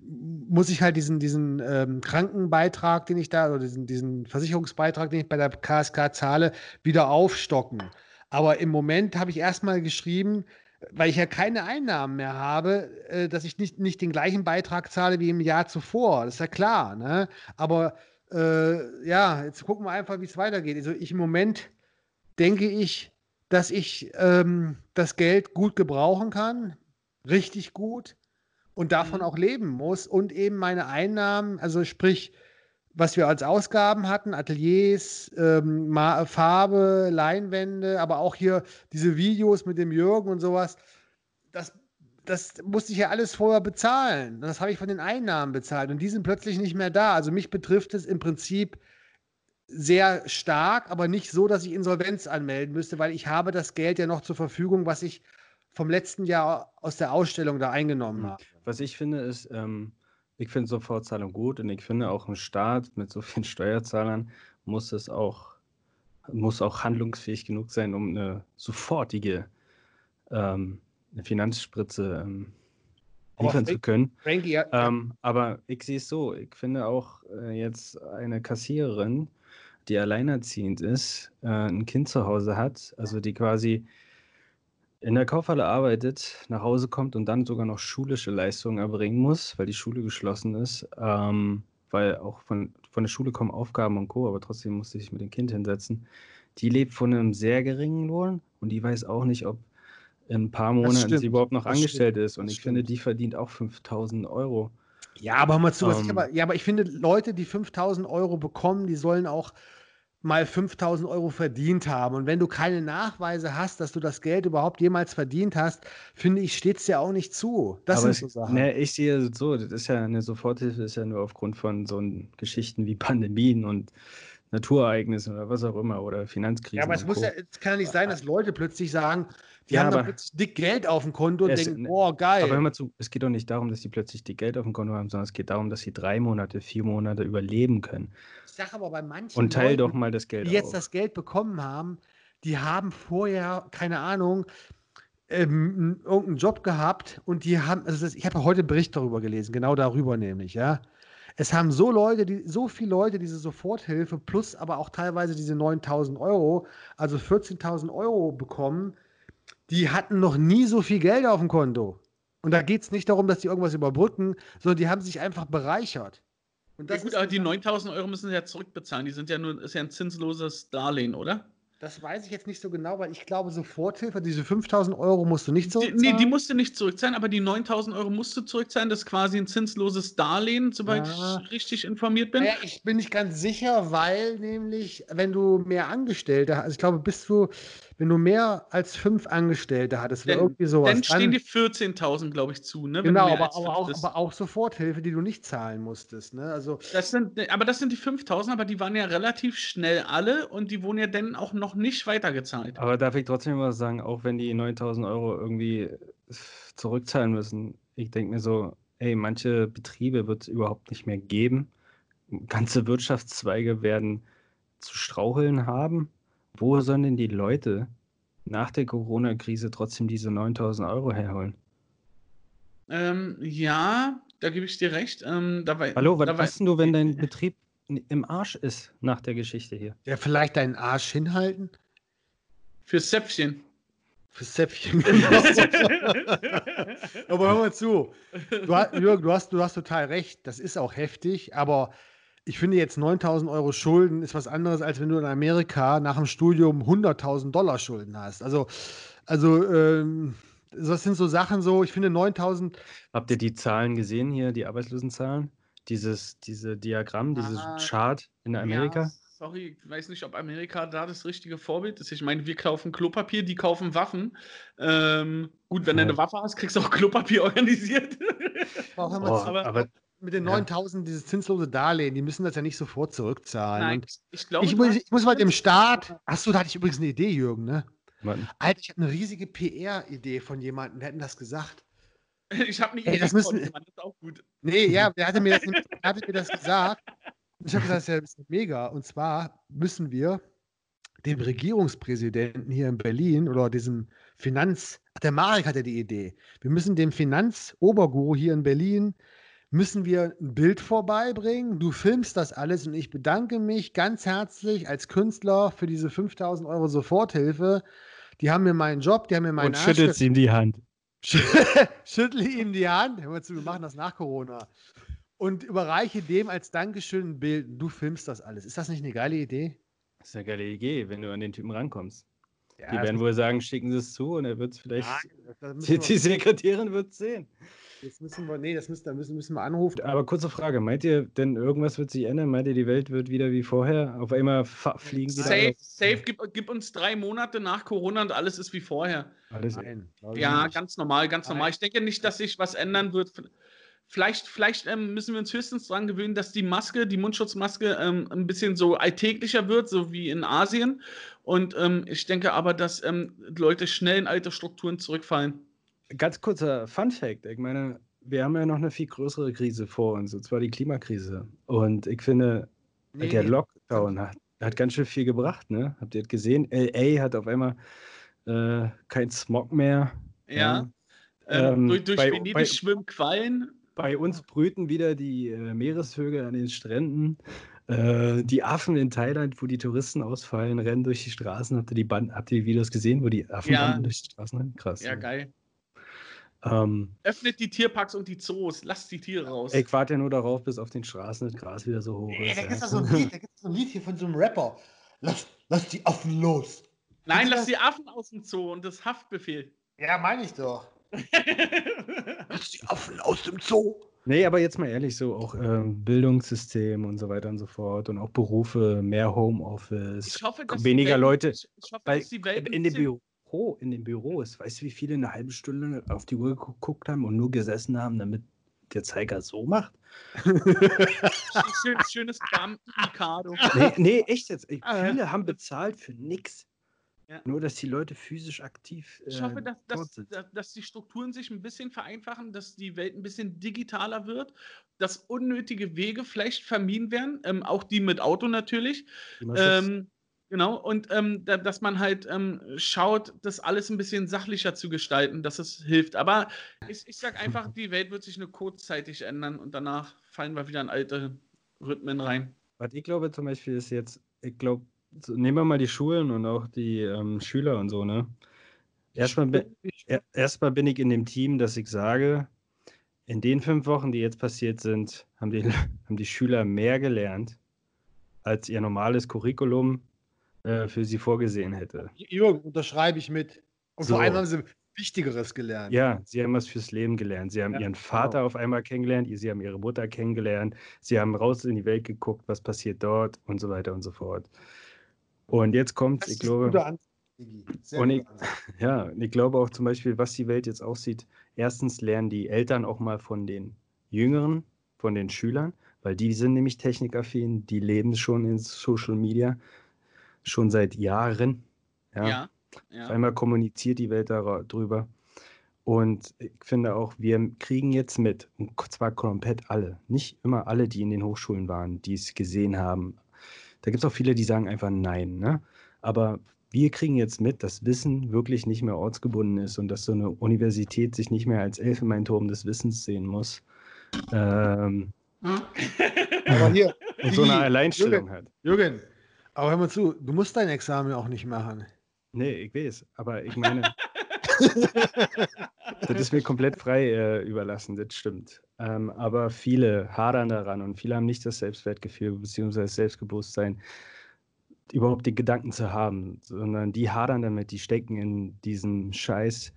muss ich halt diesen, diesen ähm, Krankenbeitrag, den ich da, oder diesen, diesen Versicherungsbeitrag, den ich bei der KSK zahle, wieder aufstocken. Aber im Moment habe ich erstmal geschrieben, weil ich ja keine Einnahmen mehr habe, äh, dass ich nicht, nicht den gleichen Beitrag zahle wie im Jahr zuvor. Das ist ja klar. Ne? Aber äh, ja, jetzt gucken wir einfach, wie es weitergeht. Also ich im Moment denke ich, dass ich ähm, das Geld gut gebrauchen kann richtig gut und davon mhm. auch leben muss und eben meine Einnahmen, also sprich, was wir als Ausgaben hatten, Ateliers, ähm, Farbe, Leinwände, aber auch hier diese Videos mit dem Jürgen und sowas, das, das musste ich ja alles vorher bezahlen. Das habe ich von den Einnahmen bezahlt und die sind plötzlich nicht mehr da. Also mich betrifft es im Prinzip sehr stark, aber nicht so, dass ich Insolvenz anmelden müsste, weil ich habe das Geld ja noch zur Verfügung, was ich vom letzten Jahr aus der Ausstellung da eingenommen hm. habe. Was ich finde, ist, ähm, ich finde Sofortzahlung gut und ich finde auch ein Staat mit so vielen <laughs> Steuerzahlern muss es auch, muss auch handlungsfähig genug sein, um eine sofortige ähm, eine Finanzspritze ähm, liefern zu können. Frankie, ja, ähm, aber ich sehe es so, ich finde auch äh, jetzt eine Kassiererin, die alleinerziehend ist, äh, ein Kind zu Hause hat, also die quasi in der Kaufhalle arbeitet, nach Hause kommt und dann sogar noch schulische Leistungen erbringen muss, weil die Schule geschlossen ist, ähm, weil auch von, von der Schule kommen Aufgaben und Co., aber trotzdem musste ich mit dem Kind hinsetzen. Die lebt von einem sehr geringen Lohn und die weiß auch nicht, ob in ein paar Monaten sie überhaupt noch das angestellt stimmt. ist. Und das ich stimmt. finde, die verdient auch 5000 Euro. Ja, aber hör mal zu, was ich ähm. aber, ja, aber ich finde, Leute, die 5000 Euro bekommen, die sollen auch mal 5000 Euro verdient haben. Und wenn du keine Nachweise hast, dass du das Geld überhaupt jemals verdient hast, finde ich, steht es dir auch nicht zu. Das Aber sind so Sachen. Ne, ich sehe es so, das ist ja eine Soforthilfe, ist ja nur aufgrund von so Geschichten wie Pandemien und Naturereignissen oder was auch immer oder Finanzkrisen. Ja, aber es muss ja, es kann ja nicht sein, dass Leute plötzlich sagen, die ja, haben dann plötzlich dick Geld auf dem Konto und denken, ne, boah, geil. Aber hör mal zu, es geht doch nicht darum, dass die plötzlich dick Geld auf dem Konto haben, sondern es geht darum, dass sie drei Monate, vier Monate überleben können. Ich sage aber bei manchen Und teil Leuten, doch mal das Geld Die jetzt das Geld bekommen haben, die haben vorher, keine Ahnung, ähm, irgendeinen Job gehabt und die haben, also das, ich habe heute einen Bericht darüber gelesen, genau darüber nämlich, ja. Es haben so Leute, die, so viele Leute diese Soforthilfe plus aber auch teilweise diese 9000 Euro, also 14.000 Euro bekommen, die hatten noch nie so viel Geld auf dem Konto. Und da geht es nicht darum, dass die irgendwas überbrücken, sondern die haben sich einfach bereichert. Und das ja, gut, aber die 9000 Euro müssen sie ja zurückbezahlen. Die sind ja nur, ist ja ein zinsloses Darlehen, oder? Das weiß ich jetzt nicht so genau, weil ich glaube, Soforthilfe, diese 5000 Euro musst du nicht zurückzahlen. Die, nee, die musst du nicht zurückzahlen, aber die 9000 Euro musst du zurückzahlen. Das ist quasi ein zinsloses Darlehen, soweit ja. ich richtig informiert bin. Ja, ich bin nicht ganz sicher, weil nämlich, wenn du mehr Angestellte hast, also ich glaube, bist du, wenn du mehr als fünf Angestellte hattest oder irgendwie sowas. Dann stehen die 14.000, glaube ich, zu. Ne? Genau, aber, aber, auch, aber, auch, Soforthilfe, die du nicht zahlen musstest. Ne? Also, das sind, aber das sind die 5.000, aber die waren ja relativ schnell alle und die wurden ja dann auch noch nicht weitergezahlt. Aber darf ich trotzdem mal sagen, auch wenn die 9.000 Euro irgendwie zurückzahlen müssen. Ich denke mir so, ey, manche Betriebe wird es überhaupt nicht mehr geben. Ganze Wirtschaftszweige werden zu straucheln haben. Wo sollen denn die Leute nach der Corona-Krise trotzdem diese 9000 Euro herholen? Ähm, ja, da gebe ich dir recht. Ähm, dabei, Hallo, was dabei, machst du, wenn dein Betrieb im Arsch ist nach der Geschichte hier? Ja, vielleicht deinen Arsch hinhalten? Fürs Zäpfchen. Fürs Zäpfchen. <laughs> aber hör mal zu. Du, hast- Jürgen, du hast, du hast total recht. Das ist auch heftig, aber ich finde jetzt 9000 Euro Schulden ist was anderes, als wenn du in Amerika nach dem Studium 100.000 Dollar Schulden hast. Also, also ähm, das sind so Sachen so, ich finde 9000, Habt ihr die Zahlen gesehen hier, die Arbeitslosenzahlen? Dieses, diese Diagramm, dieses Ah, Chart in Amerika? Ja, sorry, ich weiß nicht, ob Amerika da das richtige Vorbild ist. Ich meine, wir kaufen Klopapier, die kaufen Waffen. Ähm, gut, wenn du Ja. eine Waffe hast, kriegst du auch Klopapier organisiert. <laughs> Oh, aber- aber mit den Ja. 9000 dieses zinslose Darlehen, die müssen das ja nicht sofort zurückzahlen. Nein, ich glaube. ich, muss, ich muss mal dem Staat, achso, da hatte ich übrigens eine Idee, Jürgen, ne? Mann, Alter, ich habe eine riesige PR-Idee von jemandem, der hat mir das gesagt. <laughs> Ich habe eine Ey, Idee das müssen- jemandem, das ist auch gut. Nee, ja, der hatte mir das, <laughs> der hatte mir das gesagt. Ich habe gesagt, das ist ja mega. Und zwar müssen wir dem Regierungspräsidenten hier in Berlin oder diesem Finanz, ach, der Marek hatte die Idee. Wir müssen dem Finanzoberguru hier in Berlin müssen wir ein Bild vorbeibringen. Du filmst das alles und ich bedanke mich ganz herzlich als Künstler für diese 5000 Euro Soforthilfe. Die haben mir meinen Job, die haben mir meinen und Arsch schüttelt ihm die Hand. <laughs> schüttle ihm die Hand. Hör mal zu, wir machen das nach Corona. Und überreiche dem als Dankeschön ein Bild. Du filmst das alles. Ist das nicht eine geile Idee? Das ist eine geile Idee, wenn du an den Typen rankommst. Ja, die werden wohl sagen, schicken Sie es zu und er wird es vielleicht. Müssen Die, die Sekretärin wird es sehen. Das müssen wir, nee, das müssen, da müssen, müssen wir anrufen. Aber kurze Frage: Meint ihr denn, irgendwas wird sich ändern? Meint ihr, die Welt wird wieder wie vorher? Auf einmal fliegen wieder Safe, safe, gib, gib uns drei Monate nach Corona und alles ist wie vorher. alles? Nein, Ja, nicht. ganz normal, ganz normal. Nein. Ich denke nicht, dass sich was ändern wird. Vielleicht, vielleicht ähm, müssen wir uns höchstens daran gewöhnen, dass die Maske, die Mundschutzmaske, ähm, ein bisschen so alltäglicher wird, so wie in Asien. Und ähm, ich denke aber, dass ähm, Leute schnell in alte Strukturen zurückfallen. Ganz kurzer Fun-Fact: Ich meine, wir haben ja noch eine viel größere Krise vor uns, und zwar die Klimakrise. Und ich finde, Nee, der Lockdown hat, hat ganz schön viel gebracht, ne? Habt ihr das gesehen? LA hat auf einmal äh, kein Smog mehr. Ja. Ähm, Ähm, durch durch bei- Venedig bei- schwimmen Quallen. Bei uns brüten wieder die äh, Meeresvögel an den Stränden. Äh, die Affen in Thailand, wo die Touristen ausfallen, rennen durch die Straßen. Habt ihr die, Band habt ihr die Videos gesehen, wo die Affen Ja. durch die Straßen rennen? Krass. Ja, geil. Ähm, Öffnet die Tierparks und die Zoos. Lasst die Tiere raus. ich warte ja nur darauf, bis auf den Straßen das Gras wieder so hoch Ey, ist. da ja. gibt es so, ein Lied- da gibt's so ein Lied hier von so einem Rapper. Lass, lass die Affen los. Nein, lass das? die Affen aus dem Zoo und das Haftbefehl. Ja, meine ich doch. <laughs> Lass die Affen aus dem Zoo. Nee, aber jetzt mal ehrlich, so auch ähm, Bildungssystem und so weiter und so fort und auch Berufe, mehr Homeoffice, Ich hoffe, weniger Welt- Leute. Ich, ich hoffe, Weil dass die Welt ein in dem bisschen- Büro, in den Büros, weißt du, wie viele eine halbe Stunde auf die Uhr geguckt haben und nur gesessen haben, damit der Zeiger so macht? Schön, schönes Beamten-Mikado. Nee, nee, echt jetzt. Ich- Ah. Viele haben bezahlt für nichts. Ja. Nur, dass die Leute physisch aktiv Ich äh, hoffe, dass, dort dass, dass, dass die Strukturen sich ein bisschen vereinfachen, dass die Welt ein bisschen digitaler wird, dass unnötige Wege vielleicht vermieden werden, ähm, auch die mit Auto natürlich. Ähm, genau, und ähm, da, dass man halt ähm, schaut, das alles ein bisschen sachlicher zu gestalten, dass es hilft. Aber ich, ich sag einfach, <laughs> die Welt wird sich nur kurzzeitig ändern und danach fallen wir wieder in alte Rhythmen rein. Was ich glaube zum Beispiel ist jetzt, ich glaube, so, nehmen wir mal die Schulen und auch die ähm, Schüler und so, ne? Erstmal, bin- er, erstmal bin ich in dem Team, dass ich sage, in den fünf Wochen, die jetzt passiert sind, haben die, <laughs> haben die Schüler mehr gelernt, als ihr normales Curriculum äh, für sie vorgesehen hätte. Jürgen, unterschreibe ich mit. Und So. vor allem haben sie Wichtigeres gelernt. Ja, sie haben was fürs Leben gelernt. Sie haben Ja, ihren Vater genau. auf einmal kennengelernt, sie haben ihre Mutter kennengelernt, sie haben raus in die Welt geguckt, was passiert dort und so weiter und so fort. Und jetzt kommt, ich glaube, Und ich- <laughs> ja, und ich glaube auch zum Beispiel, was die Welt jetzt aussieht. Erstens lernen die Eltern auch mal von den Jüngeren, von den Schülern, weil die sind nämlich technikaffin, die leben schon in Social Media schon seit Jahren. Ja. Ja. Auf ja. einmal kommuniziert die Welt darüber. Und ich finde auch, wir kriegen jetzt mit, und zwar komplett alle, nicht immer alle, die in den Hochschulen waren, die es gesehen haben. Da gibt es auch viele, die sagen einfach nein. Ne? Aber wir kriegen jetzt mit, dass Wissen wirklich nicht mehr ortsgebunden ist und dass so eine Universität sich nicht mehr als Elfenbeinturm des Wissens sehen muss. Ähm, Aber hier, und so eine Alleinstellung Jürgen, hat. Jürgen, aber hör mal zu, du musst dein Examen auch nicht machen. Nee, ich weiß, aber ich meine, <laughs> das ist mir komplett frei äh, überlassen, das stimmt. Ähm, aber viele hadern daran und viele haben nicht das Selbstwertgefühl bzw. das Selbstbewusstsein, überhaupt den Gedanken zu haben, sondern die hadern damit, die stecken in diesem Scheiß,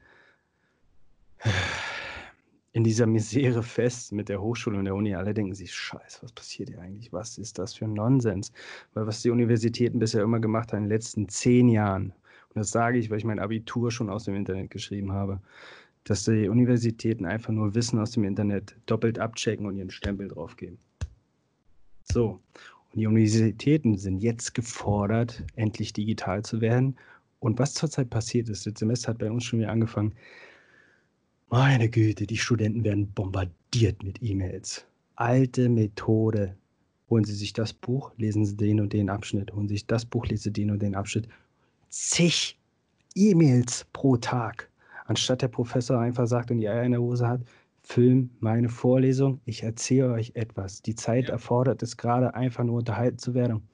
in dieser Misere fest mit der Hochschule und der Uni. Alle denken sich, Scheiß, was passiert hier eigentlich? Was ist das für ein Nonsens? Weil was die Universitäten bisher immer gemacht haben in den letzten zehn Jahren, und das sage ich, weil ich mein Abitur schon aus dem Internet geschrieben habe, dass die Universitäten einfach nur Wissen aus dem Internet doppelt abchecken und ihren Stempel draufgeben. So. Und die Universitäten sind jetzt gefordert, endlich digital zu werden. Und was zurzeit passiert ist, das Semester hat bei uns schon wieder angefangen. Meine Güte, die Studenten werden bombardiert mit E-Mails. Alte Methode. Holen Sie sich das Buch, lesen Sie den und den Abschnitt. Holen Sie sich das Buch, lesen Sie den und den Abschnitt. Zig E-Mails pro Tag. Anstatt der Professor einfach sagt und die Eier in der Hose hat, Film, meine Vorlesung, ich erzähle euch etwas. Die Zeit Ja. erfordert es gerade, einfach nur unterhalten zu werden.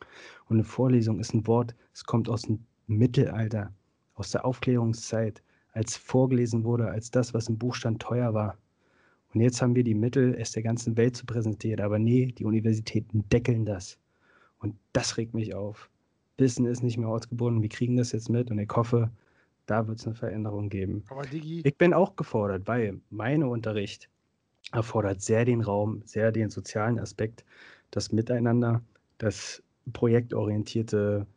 Und eine Vorlesung ist ein Wort, es kommt aus dem Mittelalter, aus der Aufklärungszeit, als vorgelesen wurde, als das, was im Buch stand, teuer war. Und jetzt haben wir die Mittel, es der ganzen Welt zu präsentieren. Aber nee, die Universitäten deckeln das. Und das regt mich auf. Wissen ist nicht mehr ortsgebunden. Wir kriegen das jetzt mit und ich hoffe, da wird es eine Veränderung geben. Aber Digi, Ich bin auch gefordert, weil mein Unterricht erfordert sehr den Raum, sehr den sozialen Aspekt, das Miteinander, das projektorientierte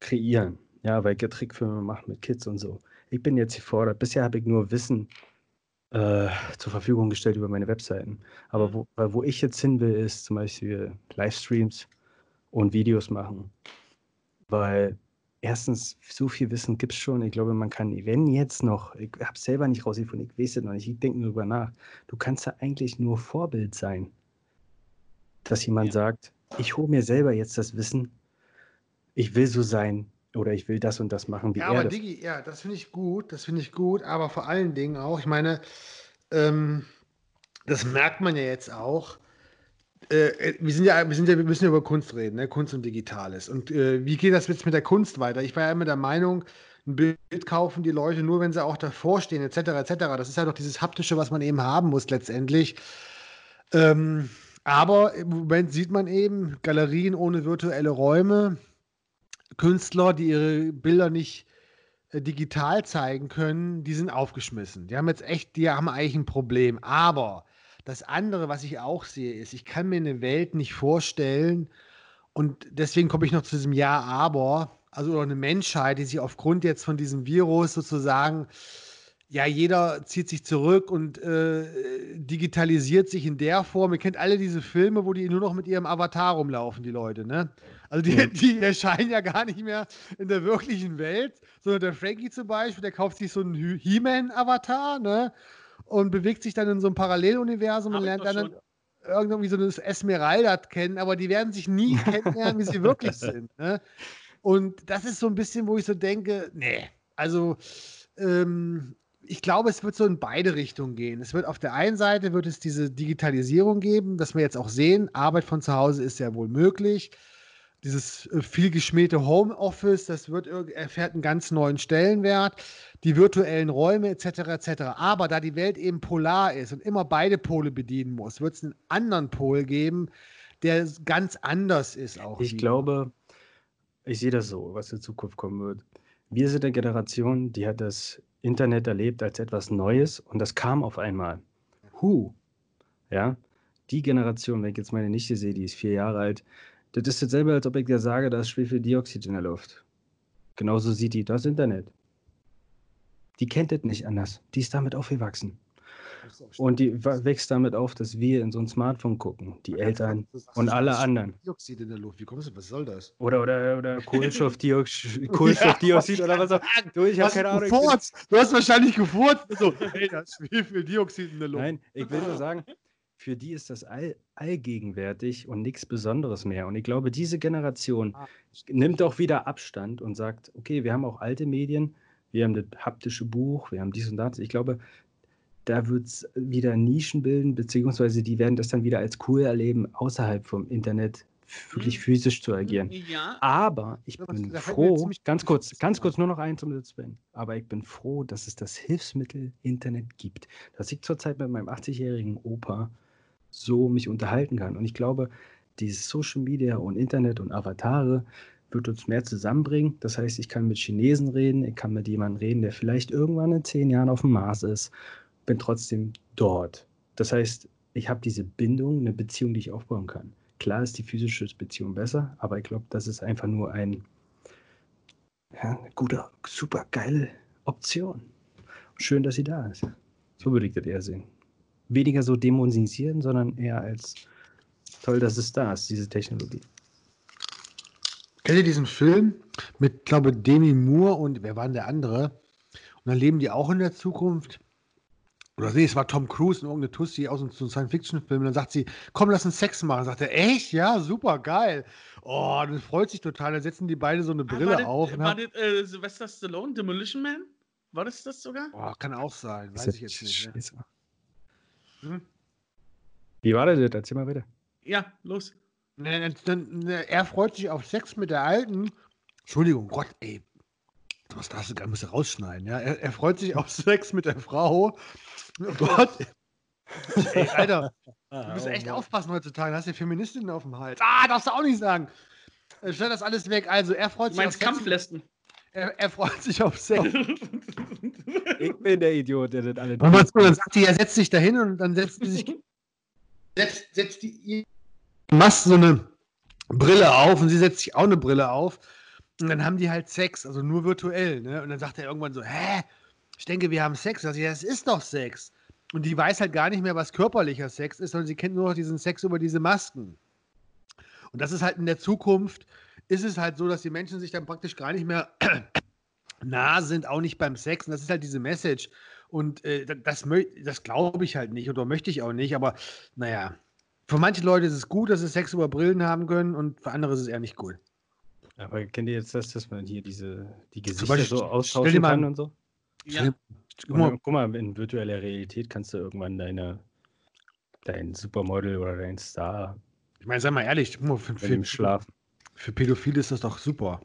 Kreieren. Ja, weil ich ja Trickfilme mache mit Kids und so. Ich bin jetzt gefordert. Bisher habe ich nur Wissen äh, zur Verfügung gestellt über meine Webseiten. Aber wo, weil wo ich jetzt hin will, ist zum Beispiel Livestreams und Videos machen. Weil erstens, so viel Wissen gibt es schon. Ich glaube, man kann, wenn jetzt noch, ich habe es selber nicht rausgefunden, ich weiß es noch nicht, ich denke nur drüber nach. Du kannst ja eigentlich nur Vorbild sein. Dass jemand Ja. sagt, ich hole mir selber jetzt das Wissen, ich will so sein oder ich will das und das machen wie ja, er aber das. Digi, ja, das finde ich gut, das finde ich gut, aber vor allen Dingen auch, ich meine, ähm, das merkt man ja jetzt auch. Äh, wir sind ja, wir sind ja, wir müssen ja über Kunst reden, ne? Kunst und Digitales. Und äh, wie geht das jetzt mit der Kunst weiter? Ich war ja immer der Meinung, ein Bild kaufen die Leute nur, wenn sie auch davor stehen, etc., etc. Das ist ja doch dieses Haptische, was man eben haben muss letztendlich. Ähm, aber im Moment sieht man eben Galerien ohne virtuelle Räume, Künstler, die ihre Bilder nicht äh, digital zeigen können, die sind aufgeschmissen. Die haben jetzt echt, die haben eigentlich ein Problem. Aber das andere, was ich auch sehe, ist, ich kann mir eine Welt nicht vorstellen und deswegen komme ich noch zu diesem Ja, aber, also eine Menschheit, die sich aufgrund jetzt von diesem Virus sozusagen ja, jeder zieht sich zurück und äh, digitalisiert sich in der Form. Ihr kennt alle diese Filme, wo die nur noch mit ihrem Avatar rumlaufen, die Leute, ne? Also die, <laughs> die erscheinen ja gar nicht mehr in der wirklichen Welt, sondern der Frankie zum Beispiel, der kauft sich so einen He- He-Man-Avatar, ne? Und bewegt sich dann in so einem Paralleluniversum Hab und lernt dann schon. irgendwie so eine Esmeralda kennen, aber die werden sich nie <laughs> kennenlernen, wie sie wirklich sind. Ne? Und das ist so ein bisschen, wo ich so denke, nee, also ähm, ich glaube, es wird so in beide Richtungen gehen. Es wird auf der einen Seite wird es diese Digitalisierung geben, dass wir jetzt auch sehen, Arbeit von zu Hause ist ja wohl möglich. Dieses äh, viel geschmähte Homeoffice, das wird erfährt einen ganz neuen Stellenwert. Die virtuellen Räume etc. etc. Aber da die Welt eben polar ist und immer beide Pole bedienen muss, wird es einen anderen Pol geben, der ganz anders ist auch. Ich wieder. glaube, ich sehe das so, was in Zukunft kommen wird. Wir sind eine Generation, die hat das Internet erlebt als etwas Neues und das kam auf einmal. Hu. Ja, die Generation, wenn ich jetzt meine Nichte sehe, die ist vier Jahre alt, das ist dasselbe, als ob ich dir sage, da ist Schwefeldioxid in der Luft. Genauso sieht die das Internet. Die kennt das nicht anders. Die ist damit aufgewachsen. Und die wächst damit auf, dass wir in so ein Smartphone gucken, die Eltern und alle anderen. Dioxid in der Luft, wie kommst du, was soll das? Oder, oder, oder <laughs> Kohlenstoffdioxid, Kohlenstoffdioxid oder was auch. Du, ich habe keine Ahnung. Gefurzt. Du hast wahrscheinlich gefurzt. So, hey, da ist Schwefeldioxid in der Luft. Nein, ich will nur sagen, für die ist das all, allgegenwärtig und nichts Besonderes mehr. Und ich glaube, diese Generation ah, nimmt auch wieder Abstand und sagt, okay, wir haben auch alte Medien, wir haben das haptische Buch, wir haben dies und das. Ich glaube, da wird es wieder Nischen bilden, beziehungsweise die werden das dann wieder als cool erleben, außerhalb vom Internet wirklich hm. physisch zu agieren. Ja. Aber ich bin froh, ganz kurz, ganz kurz nur noch eins um das Sven. Aber ich bin froh, dass es das Hilfsmittel Internet gibt. Dass ich zurzeit mit meinem 80-jährigen Opa so mich unterhalten kann. Und ich glaube, dieses Social Media und Internet und Avatare wird uns mehr zusammenbringen. Das heißt, ich kann mit Chinesen reden, ich kann mit jemandem reden, der vielleicht irgendwann in zehn Jahren auf dem Mars ist, bin trotzdem dort. Das heißt, ich habe diese Bindung, eine Beziehung, die ich aufbauen kann. Klar ist die physische Beziehung besser, aber ich glaube, das ist einfach nur ein, ja, eine gute, super geile Option. Schön, dass sie da ist. So würde ich das eher sehen. Weniger so dämonisieren, sondern eher als toll, dass es da ist, diese Technologie. Kennt ihr diesen Film mit, glaube Demi Moore und wer war denn der andere? Und dann leben die auch in der Zukunft. Oder nee, es war Tom Cruise in irgendeine Tussi aus einem Science-Fiction-Film. Und dann sagt sie, komm, lass uns Sex machen. Sagt er, echt? Ja, super, geil. Oh, das freut sich total. Dann setzen die beide so eine ah, Brille ah, war auf. Das, war das äh, Sylvester Stallone, Demolition Man? War das das sogar? Oh, kann auch sein. Weiß ich jetzt nicht. Ne? Hm? Wie war das? Erzähl mal bitte. Ja, los. Er freut sich auf Sex mit der Alten. Entschuldigung, Gott, ey. Was darfst du, musst du rausschneiden, ja? Er, er, freut sich auf Sex mit der Frau. Oh Gott. Ey, Alter, du musst echt aufpassen heutzutage. Du hast ja Feministinnen auf dem Hals. Ah, darfst du auch nicht sagen. Stell das alles weg. Also, er freut sich auf Sex. Er, er, freut sich auf Sex. <laughs> ich bin der Idiot, der das alle. Und dann sagt sie, er setzt sich dahin und dann setzt sie sich. <laughs> setzt, setzt die machst so eine Brille auf und sie setzt sich auch eine Brille auf. Und dann haben die halt Sex, also nur virtuell. Ne? Und dann sagt er irgendwann so: Hä? Ich denke, wir haben Sex. Also, ja, es ist doch Sex. Und die weiß halt gar nicht mehr, was körperlicher Sex ist, sondern sie kennt nur noch diesen Sex über diese Masken. Und das ist halt in der Zukunft, ist es halt so, dass die Menschen sich dann praktisch gar nicht mehr <clears throat> nah sind, auch nicht beim Sex. Und das ist halt diese Message. Und äh, das, das glaube ich halt nicht oder möchte ich auch nicht. Aber naja, für manche Leute ist es gut, dass sie Sex über Brillen haben können und für andere ist es eher nicht gut. Aber kennt ihr jetzt das, dass man hier diese die Gesichter Beispiel, so austauschen kann und so? Ja. Guck mal, guck mal, in virtueller Realität kannst du irgendwann deine dein Supermodel oder dein Star. Ich meine, sei mal ehrlich, für, für, für, schlafen. Für Pädophile ist das doch super.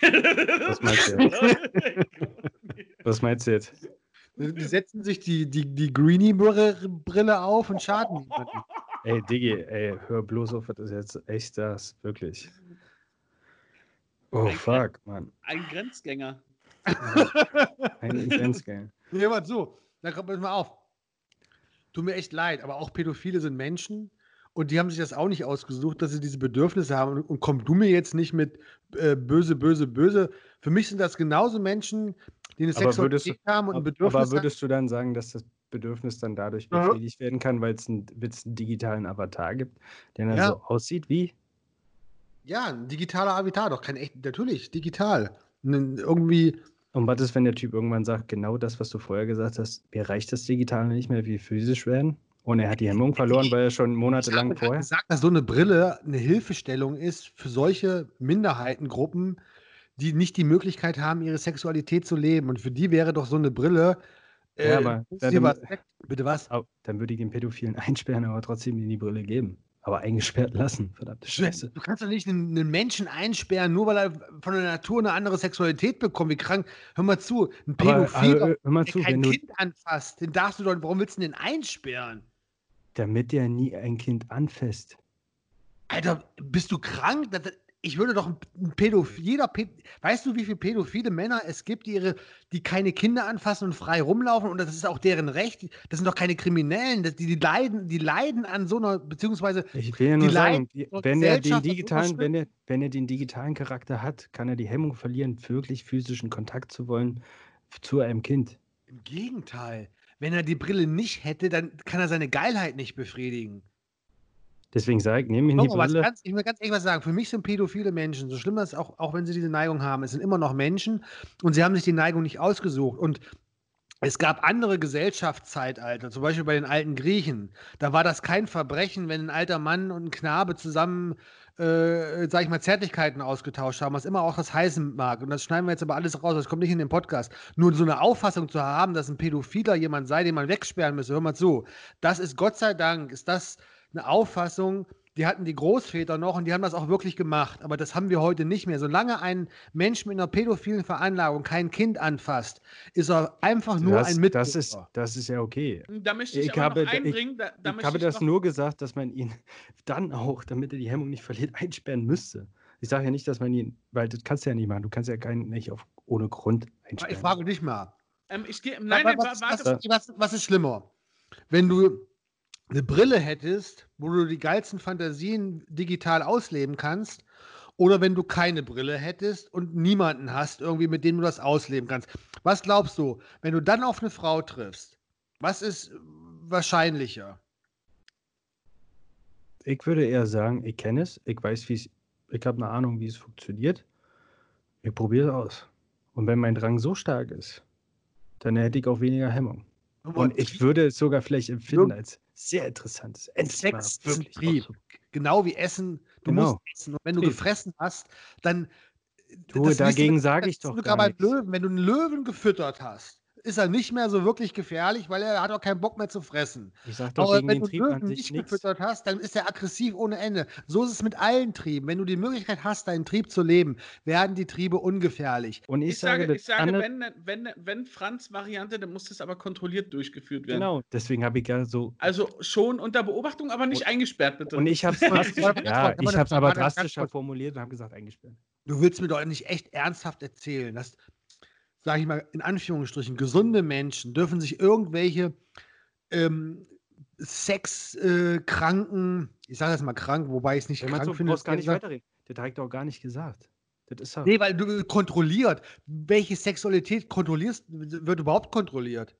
Was meinst du jetzt? <laughs> Was meinst du jetzt? Die setzen sich die, die, die Greenie-Brille auf und schaden niemanden. Ey, Diggi, ey, hör bloß auf, das ist jetzt echt das, wirklich. Oh, ein fuck, Mann. Ein Grenzgänger. <laughs> ein Grenzgänger. Nee, warte, so, dann kommt mal auf. Tut mir echt leid, aber auch Pädophile sind Menschen und die haben sich das auch nicht ausgesucht, dass sie diese Bedürfnisse haben. Und komm du mir jetzt nicht mit äh, böse, böse, böse. Für mich sind das genauso Menschen, die eine Sexualität haben und ein Bedürfnis Aber würdest du dann sagen, dass das Bedürfnis dann dadurch befriedigt ja. werden kann, weil es einen, einen, digitalen Avatar gibt, der dann ja. so aussieht wie? Ja, ein digitaler Avatar, doch kein echt, natürlich, digital. Irgendwie. Und was ist, wenn der Typ irgendwann sagt, genau das, was du vorher gesagt hast, mir reicht das Digitale nicht mehr, wie physisch werden? Und er hat die Hemmung verloren, weil er schon monatelang ich vorher. gesagt, dass so eine Brille eine Hilfestellung ist für solche Minderheitengruppen, die nicht die Möglichkeit haben, ihre Sexualität zu leben. Und für die wäre doch so eine Brille. Äh, ja, aber dann, was bitte was? Dann würde ich den Pädophilen <laughs> einsperren, aber trotzdem in die Brille geben. Aber eingesperrt lassen, verdammte Scheiße. Du kannst doch nicht einen, einen, Menschen einsperren, nur weil er von der Natur eine andere Sexualität bekommt. Wie krank. Hör mal zu, ein Pädophil, aber, hör mal zu, der kein Kind anfasst, den darfst du doch, warum willst du den einsperren? Damit der nie ein Kind anfasst. Alter, bist du krank? Das, ich würde doch ein Pädophil, jeder Päd weißt du, wie viele pädophile Männer es gibt, die, ihre, die keine Kinder anfassen und frei rumlaufen und das ist auch deren Recht. Das sind doch keine Kriminellen, die, die leiden, die leiden an so einer, beziehungsweise ich will ja nur sagen, die, wenn er den digitalen, wenn er, wenn er den digitalen Charakter hat, kann er die Hemmung verlieren, wirklich physischen Kontakt zu wollen zu einem Kind. Im Gegenteil. wenn er die Brille nicht hätte, dann kann er seine Geilheit nicht befriedigen. Deswegen sage ich, nehme ich die Brille. Ganz, ich will ganz ehrlich was sagen. Für mich sind pädophile Menschen, so schlimm das auch, auch wenn sie diese Neigung haben, es sind immer noch Menschen und sie haben sich die Neigung nicht ausgesucht. Und es gab andere Gesellschaftszeitalter, zum Beispiel bei den alten Griechen. Da war das kein Verbrechen, wenn ein alter Mann und ein Knabe zusammen, äh, sag ich mal, Zärtlichkeiten ausgetauscht haben, was immer auch das heißen mag. Und das schneiden wir jetzt aber alles raus, das kommt nicht in den Podcast. Nur so eine Auffassung zu haben, dass ein Pädophiler jemand sei, den man wegsperren müsse, hör mal zu. Das ist Gott sei Dank, ist das eine Auffassung, die hatten die Großväter noch und die haben das auch wirklich gemacht. Aber das haben wir heute nicht mehr. Solange ein Mensch mit einer pädophilen Veranlagung kein Kind anfasst, ist er einfach nur das, ein Mitbürger. Das ist, das ist ja okay. Da möchte ich, Ich aber habe, noch einbringen. ich, da, da ich habe ich das noch, nur gesagt, dass man ihn <laughs> dann auch, damit er die Hemmung nicht verliert, einsperren müsste. Ich sage ja nicht, dass man ihn, weil das kannst du ja nicht machen. Du kannst ja keinen nicht auf, ohne Grund einsperren. Ich frage dich mal. Ähm, ich gehe. Nein, was, was, was, was ist schlimmer? Wenn du eine Brille hättest, wo du die geilsten Fantasien digital ausleben kannst, oder wenn du keine Brille hättest und niemanden hast, irgendwie, mit dem du das ausleben kannst. Was glaubst du, wenn du dann auf eine Frau triffst, was ist wahrscheinlicher? Ich würde eher sagen, ich kenne es, ich weiß, wie es, ich habe eine Ahnung, wie es funktioniert. Ich probiere es aus. Und wenn mein Drang so stark ist, dann hätte ich auch weniger Hemmung. Und ich würde es sogar vielleicht empfinden als sehr interessantes. Sex wirklich Trieb. Genau wie Essen. Du Genau. musst essen. Und wenn du Trieb. gefressen hast, dann. Du, das dagegen du- sage ich doch du gar bei nichts. Löwen. Wenn du einen Löwen gefüttert hast, ist er nicht mehr so wirklich gefährlich, weil er hat auch keinen Bock mehr zu fressen. Ich sage doch Aber gegen wenn den du Trieb an Löwen sich nicht gefüttert hast, dann ist er aggressiv ohne Ende. So ist es mit allen Trieben. Wenn du die Möglichkeit hast, deinen Trieb zu leben, werden die Triebe ungefährlich. Und ich, Ich sage, das ich sage andere- wenn, wenn, wenn Franz-Variante, dann muss das aber kontrolliert durchgeführt werden. Genau, deswegen habe ich ja so. Also schon unter Beobachtung, aber nicht eingesperrt, bitte. Und ich habe es <laughs> ja, warte, ich warte, habe es aber drastischer formuliert und habe gesagt eingesperrt. Du willst mir doch nicht echt ernsthaft erzählen, dass, sage ich mal in Anführungsstrichen, gesunde Menschen dürfen sich irgendwelche ähm, sexkranken, ich sage das mal krank, wobei ich es nicht krank so finde. brauchst gar nicht weiterreden. Habe ich doch gar nicht gesagt. Das ist ja. Nee, weil du kontrolliert. Welche Sexualität kontrollierst, wird überhaupt kontrolliert?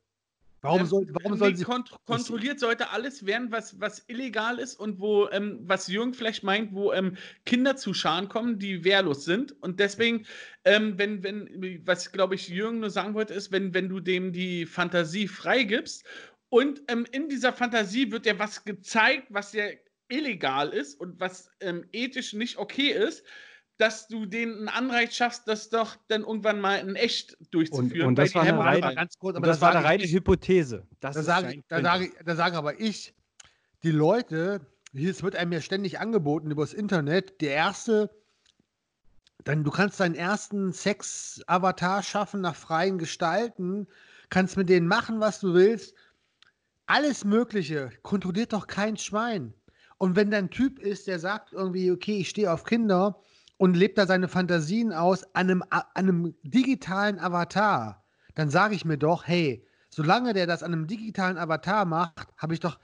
Warum, Ähm, soll, warum nee, sollen sie. kont kontrolliert sollte alles werden, was, was illegal ist und wo, ähm, was Jürgen vielleicht meint, wo ähm, Kinder zu Scharen kommen, die wehrlos sind. Und deswegen, ähm, wenn, wenn, was glaube ich Jürgen nur sagen wollte, ist, wenn, wenn du dem die Fantasie freigibst und ähm, in dieser Fantasie wird dir was gezeigt, was ja illegal ist und was ähm, ethisch nicht okay ist, dass du denen einen Anreiz schaffst, das doch dann irgendwann mal in echt durchzuführen. und weil das war eine reine- ganz kurz, Und das, war eine sage reine ich- Hypothese. Das Da sage, da, sage, da sage aber ich, die Leute, hier es wird einem ja ständig angeboten übers Internet, der erste, dann du kannst deinen ersten Sex-Avatar schaffen nach freien Gestalten, kannst mit denen machen, was du willst. Alles Mögliche kontrolliert doch kein Schwein. Und wenn da ein Typ ist, der sagt irgendwie, okay, ich stehe auf Kinder und lebt da seine Fantasien aus an einem, an einem digitalen Avatar, dann sage ich mir doch, hey, solange der das an einem digitalen Avatar macht, habe ich doch.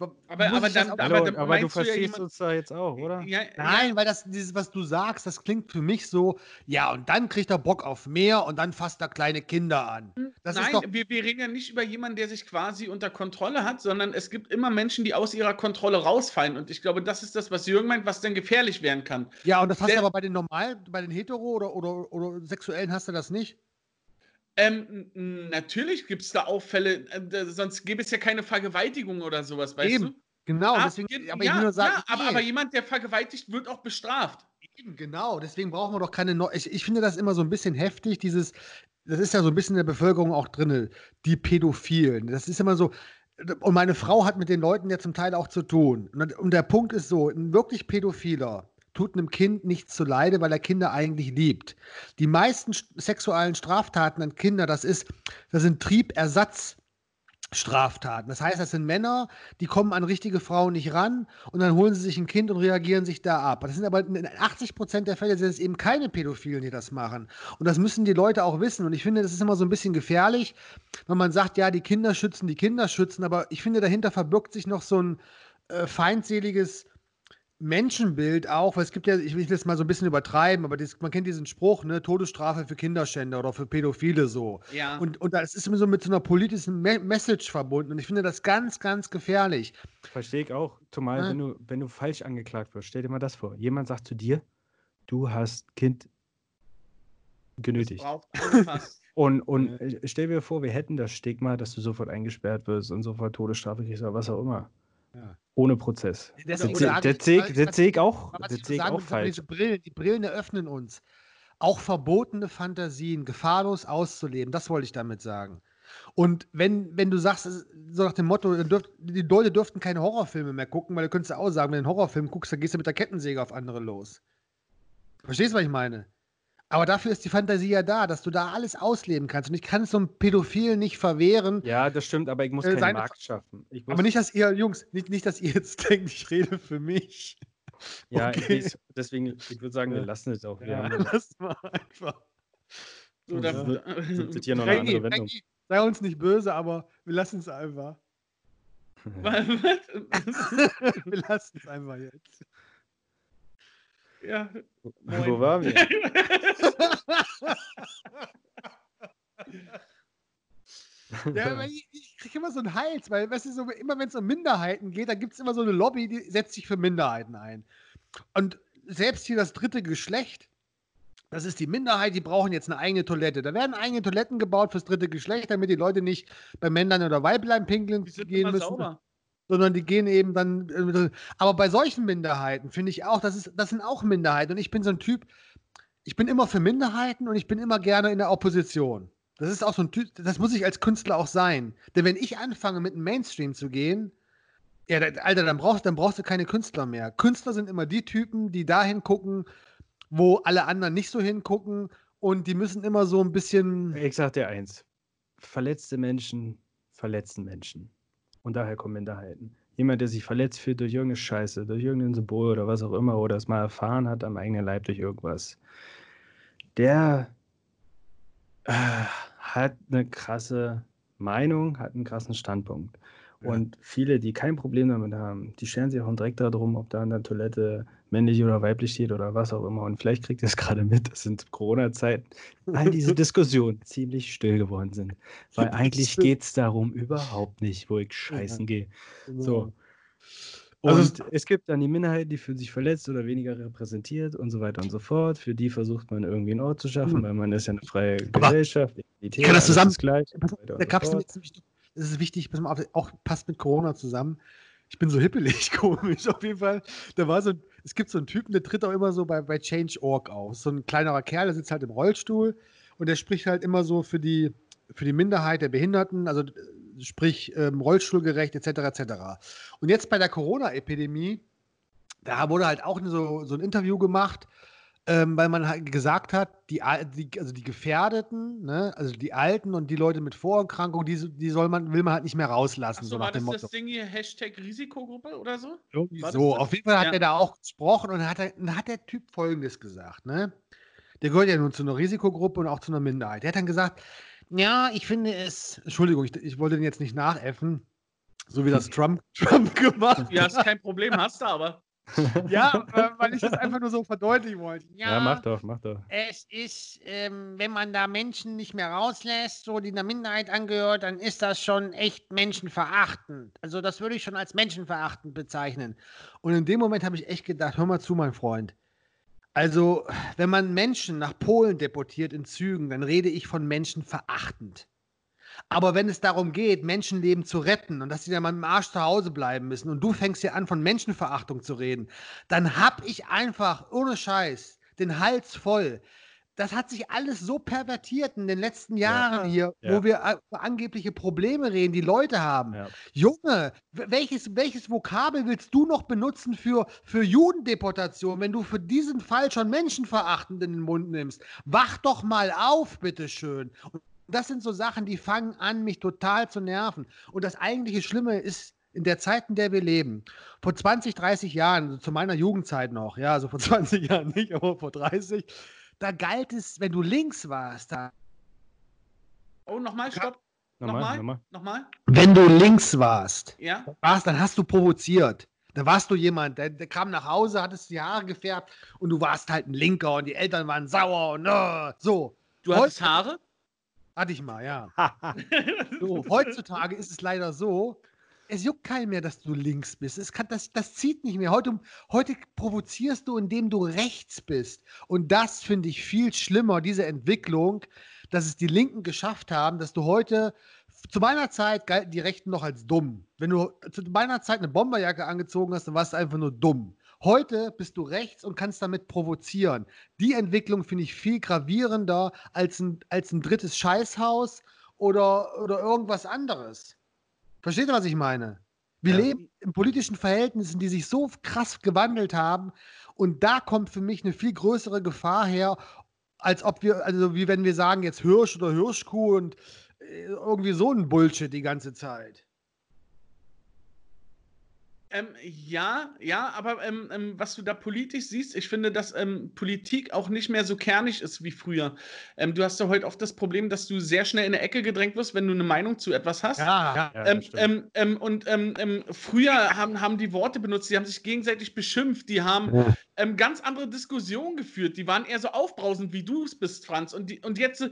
Aber- aber dann- auch- Hallo, aber dann aber, du du ja verstehst jemand- uns da jetzt auch, oder? Ja, Nein, weil das, dieses, was du sagst, das klingt für mich so, ja, und dann kriegt er Bock auf mehr und dann fasst er kleine Kinder an. Das Nein, ist doch. wir, wir reden ja nicht über jemanden, der sich quasi unter Kontrolle hat, sondern es gibt immer Menschen, die aus ihrer Kontrolle rausfallen. Und ich glaube, das ist das, was Jürgen meint, was dann gefährlich werden kann. Ja, und das hast du der- aber bei den normalen, bei den Hetero- oder, oder, oder Sexuellen hast du das nicht. Ähm, natürlich gibt es da Auffälle, äh, da- sonst gäbe es ja keine Vergewaltigung oder sowas, weißt Eben. du? Genau, Ah, deswegen, ge- aber ja, sagen, ja, aber, aber jemand, der vergewaltigt, wird auch bestraft. Eben, genau, deswegen brauchen wir doch keine neu ich, ich finde das immer so ein bisschen heftig, dieses, das ist ja so ein bisschen in der Bevölkerung auch drin, die Pädophilen. Das ist immer so, und meine Frau hat mit den Leuten ja zum Teil auch zu tun. Und, und der Punkt ist so, ein wirklich Pädophiler tut einem Kind nichts zuleide, weil er Kinder eigentlich liebt. Die meisten sexuellen Straftaten an Kinder, das ist, das sind Triebersatz. Straftaten. Das heißt, das sind Männer, die kommen an richtige Frauen nicht ran und dann holen sie sich ein Kind und reagieren sich da ab. Das sind aber in 80 Prozent der Fälle sind es eben keine Pädophilen, die das machen. Und das müssen die Leute auch wissen. Und ich finde, das ist immer so ein bisschen gefährlich, wenn man sagt, ja, die Kinder schützen, die Kinder schützen. Aber ich finde, dahinter verbirgt sich noch so ein äh, feindseliges Menschenbild auch, weil es gibt ja, ich will das mal so ein bisschen übertreiben, aber das, man kennt diesen Spruch, ne, Todesstrafe für Kinderschänder oder für Pädophile so. Ja. Und, und das ist immer so mit so einer politischen Me Message verbunden und ich finde das ganz, ganz gefährlich. Verstehe ich auch. Zumal, Ja. wenn, du, wenn du falsch angeklagt wirst, stell dir mal das vor. Jemand sagt zu dir, du hast Kind genötigt. <laughs> Und, und äh, stell dir vor, wir hätten das Stigma, dass du sofort eingesperrt wirst und sofort Todesstrafe kriegst oder was auch immer. Ja. Ohne Prozess. Das, das, sehe was- ich- das was- sehe ich auch, was das ich sehe ich sagen auch falsch. Diese Brillen, die Brillen eröffnen uns. Auch verbotene Fantasien gefahrlos auszuleben, das wollte ich damit sagen. Und wenn, wenn du sagst, so nach dem Motto, dann dürft, die Leute dürften keine Horrorfilme mehr gucken, weil du könntest ja auch sagen, wenn du einen Horrorfilm guckst, dann gehst du mit der Kettensäge auf andere los. Verstehst du, was ich meine? Aber dafür ist die Fantasie ja da, dass du da alles ausleben kannst. Und ich kann es so einem Pädophilen nicht verwehren. Ja, das stimmt, aber ich muss Äh, keinen Markt schaffen. Aber nicht, dass ihr, Jungs, nicht, nicht, dass ihr jetzt <laughs> denkt, ich rede für mich. <laughs> ja, okay. ich, deswegen, ich würde sagen, wir Ja. lassen es auch. Ja, haben, <laughs> lass mal einfach. So, Ja. da, sind hier noch eine andere Wendung. Frankie, sei uns nicht böse, aber wir lassen es einfach. Wir lassen es einfach jetzt. Ja. Wo Moin. waren wir? Ja, aber ich, ich kriege immer so einen Hals, weil, weißt du, so, immer wenn es um Minderheiten geht, da gibt es immer so eine Lobby, die setzt sich für Minderheiten ein. Und selbst hier das dritte Geschlecht, das ist die Minderheit, die brauchen jetzt eine eigene Toilette. Da werden eigene Toiletten gebaut fürs dritte Geschlecht, damit die Leute nicht bei Männern oder Weiblein pinkeln gehen müssen. sauber. Sondern die gehen eben dann. äh, Aber bei solchen Minderheiten finde ich auch, das, ist, das sind auch Minderheiten. Und ich bin so ein Typ, ich bin immer für Minderheiten und ich bin immer gerne in der Opposition. Das ist auch so ein Typ, das muss ich als Künstler auch sein. Denn wenn ich anfange, mit dem Mainstream zu gehen, ja, Alter, dann brauchst, dann brauchst du keine Künstler mehr. Künstler sind immer die Typen, die dahin gucken, wo alle anderen nicht so hingucken. Und die müssen immer so ein bisschen. Ich sag dir eins: Verletzte Menschen verletzen Menschen. Und daher kommen Minderheiten. Jemand, der sich verletzt fühlt durch irgendeine Scheiße, durch irgendein Symbol oder was auch immer, oder es mal erfahren hat am eigenen Leib durch irgendwas, der äh, hat eine krasse Meinung, hat einen krassen Standpunkt. Ja. Und viele, die kein Problem damit haben, die scheren sich auch direkt darum, ob da an der Toilette männlich oder weiblich steht oder was auch immer. Und vielleicht kriegt ihr es gerade mit, das sind Corona-Zeiten, all diese <laughs> Diskussionen ziemlich still geworden sind. Weil <laughs> eigentlich geht es darum überhaupt nicht, wo ich scheißen gehe. So. Und Also es, gibt dann die Minderheit, die fühlt sich verletzt oder weniger repräsentiert und so weiter und so fort. Für die versucht man irgendwie einen Ort zu schaffen, Mhm. weil man ist ja eine freie Gesellschaft. Legalität, kann das zusammen- gleich Da ziemlich- das ist wichtig, pass mal auf, auch passt mit Corona zusammen. Ich bin so hippelig <laughs> komisch auf jeden Fall. Da war so, ein- es gibt so einen Typen, der tritt auch immer so bei, bei Change.org auf. So ein kleinerer Kerl, der sitzt halt im Rollstuhl und der spricht halt immer so für die, für die Minderheit der Behinderten, also äh, sprich ähm, rollstuhlgerecht etc. etc. Und jetzt bei der Corona-Epidemie, da wurde halt auch so, so ein Interview gemacht, ähm, weil man halt gesagt hat, die, die, also die Gefährdeten, ne, also die Alten und die Leute mit Vorerkrankungen, die, die soll man, will man halt nicht mehr rauslassen, Achso, so war nach dem das Motto. das Ding hier, Hashtag Risikogruppe oder so? Irgendwie war so, auf jeden Fall hat Ja. er da auch gesprochen und dann hat, er, hat der Typ Folgendes gesagt, ne? Der gehört ja nun zu einer Risikogruppe und auch zu einer Minderheit. Der hat dann gesagt, ja, ich finde es, Entschuldigung, ich, ich wollte den jetzt nicht nachäffen, so wie das <laughs> Trump, Trump gemacht Ja, ist kein Problem, hast du aber. <laughs> Ja, äh, weil ich das einfach nur so verdeutlichen wollte. <laughs> Ja, mach doch, mach doch. Es ist, ähm, wenn man da Menschen nicht mehr rauslässt, so die einer Minderheit angehört, dann ist das schon echt menschenverachtend. Also das würde ich schon als menschenverachtend bezeichnen. Und in dem Moment habe ich echt gedacht, hör mal zu, mein Freund. Also, wenn man Menschen nach Polen deportiert in Zügen, dann rede ich von Menschen verachtend. Aber wenn es darum geht, Menschenleben zu retten und dass sie dann mal im Arsch zu Hause bleiben müssen und du fängst hier an, von Menschenverachtung zu reden, dann hab ich einfach, ohne Scheiß, den Hals voll. Das hat sich alles so pervertiert in den letzten Jahren hier, Ja. wo wir äh, über angebliche Probleme reden, die Leute haben. Ja. Junge, welches, welches Vokabel willst du noch benutzen für, für Judendeportation, wenn du für diesen Fall schon menschenverachtend in den Mund nimmst? Wach doch mal auf, bitteschön. Und das sind so Sachen, die fangen an, mich total zu nerven. Und das eigentliche Schlimme ist, in der Zeit, in der wir leben, vor 20, 30 Jahren, also zu meiner Jugendzeit noch, ja, also vor <laughs> 20 Jahren nicht, aber vor 30, da galt es, wenn du links warst, da Oh, nochmal, stopp. Nochmal, Nochmal? nochmal. Wenn du links warst, Ja? warst, dann hast du provoziert. Da warst du jemand, der, der, kam nach Hause, hattest die Haare gefärbt und du warst halt ein Linker und die Eltern waren sauer und uh, so. Du hattest Haare? Hatte ich mal, ja. <laughs> so, heutzutage ist es leider so, es juckt keinen mehr, dass du links bist. Es kann, das, das zieht nicht mehr. Heute, heute provozierst du, indem du rechts bist. Und das finde ich viel schlimmer, diese Entwicklung, dass es die Linken geschafft haben, dass du heute, zu meiner Zeit galten die Rechten noch als dumm. Wenn du zu meiner Zeit eine Bomberjacke angezogen hast, dann warst du einfach nur dumm. Heute bist du rechts und kannst damit provozieren. Die Entwicklung finde ich viel gravierender als ein, als ein drittes Scheißhaus oder, oder irgendwas anderes. Versteht ihr, was ich meine? Wir ja. leben in politischen Verhältnissen, die sich so krass gewandelt haben. Und da kommt für mich eine viel größere Gefahr her, als ob wir, also wie wenn wir sagen, jetzt Hirsch oder Hirschkuh und äh, irgendwie so ein Bullshit die ganze Zeit. Ähm, ja, ja, aber ähm, ähm, was du da politisch siehst, ich finde, dass ähm, Politik auch nicht mehr so kernig ist wie früher. Ähm, du hast ja heute oft das Problem, dass du sehr schnell in eine Ecke gedrängt wirst, wenn du eine Meinung zu etwas hast. Ja, ja, ähm, und früher haben, haben die Worte benutzt, die haben sich gegenseitig beschimpft, die haben ja. ganz andere Diskussionen geführt, die waren eher so aufbrausend, wie du es bist, Franz. Und, die, und jetzt,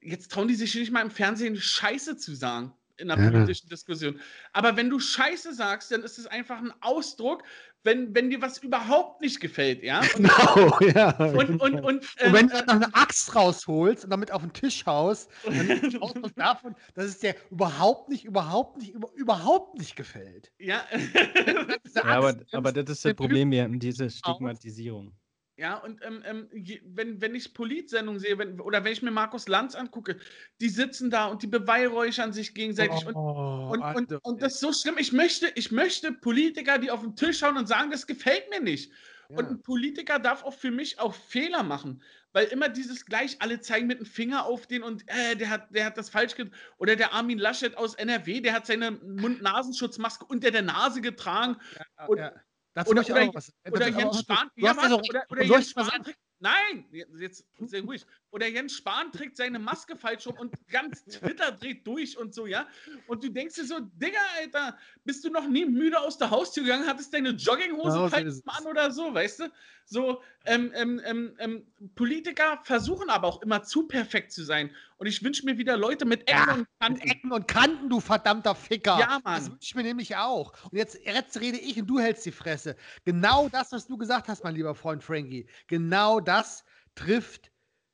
jetzt trauen die sich nicht mal im Fernsehen Scheiße zu sagen in einer ja. politischen Diskussion. Aber wenn du Scheiße sagst, dann ist es einfach ein Ausdruck, wenn, wenn dir was überhaupt nicht gefällt, ja? <laughs> Und, genau, ja. Und, und, und, äh, und wenn du äh, dann noch eine Axt rausholst und damit auf den Tisch haust, <laughs> dann ist es Ausdruck davon, dass es dir überhaupt nicht, überhaupt nicht, über, überhaupt nicht gefällt. Ja. <laughs> ja aber, aber das ist das Problem, hier, diese Stigmatisierung. Ja, und ähm, ähm, wenn, wenn ich Politsendungen sehe, wenn, oder wenn ich mir Markus Lanz angucke, die sitzen da und die beweihräuchern sich gegenseitig. Oh, und, und, und, und, das ist so schlimm. Ich möchte, ich möchte Politiker, die auf den Tisch schauen und sagen, das gefällt mir nicht. Ja. Und ein Politiker darf auch für mich auch Fehler machen. Weil immer dieses gleich, alle zeigen mit dem Finger auf den und äh, der, hat, der hat das falsch gemacht. Oder der Armin Laschet aus NRW, der hat seine Mund-Nasenschutzmaske unter der Nase getragen. Ja, und, ja Dazu oder, oder, was, oder Jens Spahn. Ja, was, oder, oder Jens Spahn Nein, jetzt sehr ruhig. Oder Jens Spahn trägt seine Maske falsch um und ganz <laughs> Twitter dreht durch und so, ja. Und du denkst dir so, Digga, Alter, bist du noch nie müde aus der Haustür gegangen, hattest deine Jogginghose falsch an oder so, weißt du? So, ähm, ähm, ähm, ähm, Politiker versuchen aber auch immer zu perfekt zu sein. Und ich wünsche mir wieder Leute mit Ecken ja, und Kanten. Mit Ecken und Kanten, du verdammter Ficker. Ja, Mann. Das wünsche ich mir nämlich auch. Und jetzt, jetzt rede ich und du hältst die Fresse. Genau das, was du gesagt hast, mein lieber Freund Frankie. Genau das trifft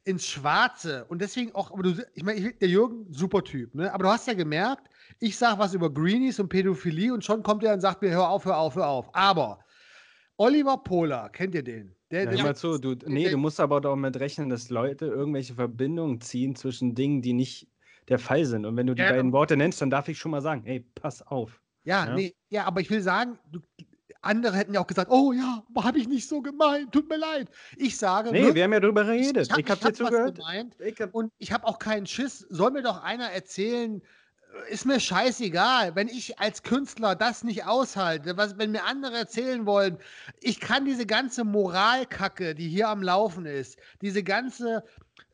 ins Schwarze. Und deswegen auch, aber du, ich meine, der Jürgen, super Typ, ne? Aber du hast ja gemerkt, ich sage was über Greenies und Pädophilie und schon kommt er und sagt mir, hör auf, hör auf, hör auf. Aber Oliver Pola, kennt ihr den? Der, ja, der mal zu, du, nee, der, du musst aber doch mit rechnen, dass Leute irgendwelche Verbindungen ziehen zwischen Dingen, die nicht der Fall sind. Und wenn du die ja, beiden Worte nennst, dann darf ich schon mal sagen, hey, pass auf. Ja, ja, nee, ja, aber ich will sagen, du, andere hätten ja auch gesagt, oh ja, habe ich nicht so gemeint, tut mir leid. Ich sage. Nee, wir haben ja drüber geredet. Ich habe hab, dir zugehört. Gemeint, hab... Und ich habe auch keinen Schiss. Soll mir doch einer erzählen, ist mir scheißegal, wenn ich als Künstler das nicht aushalte, was, wenn mir andere erzählen wollen, ich kann diese ganze Moralkacke, die hier am Laufen ist, diese ganze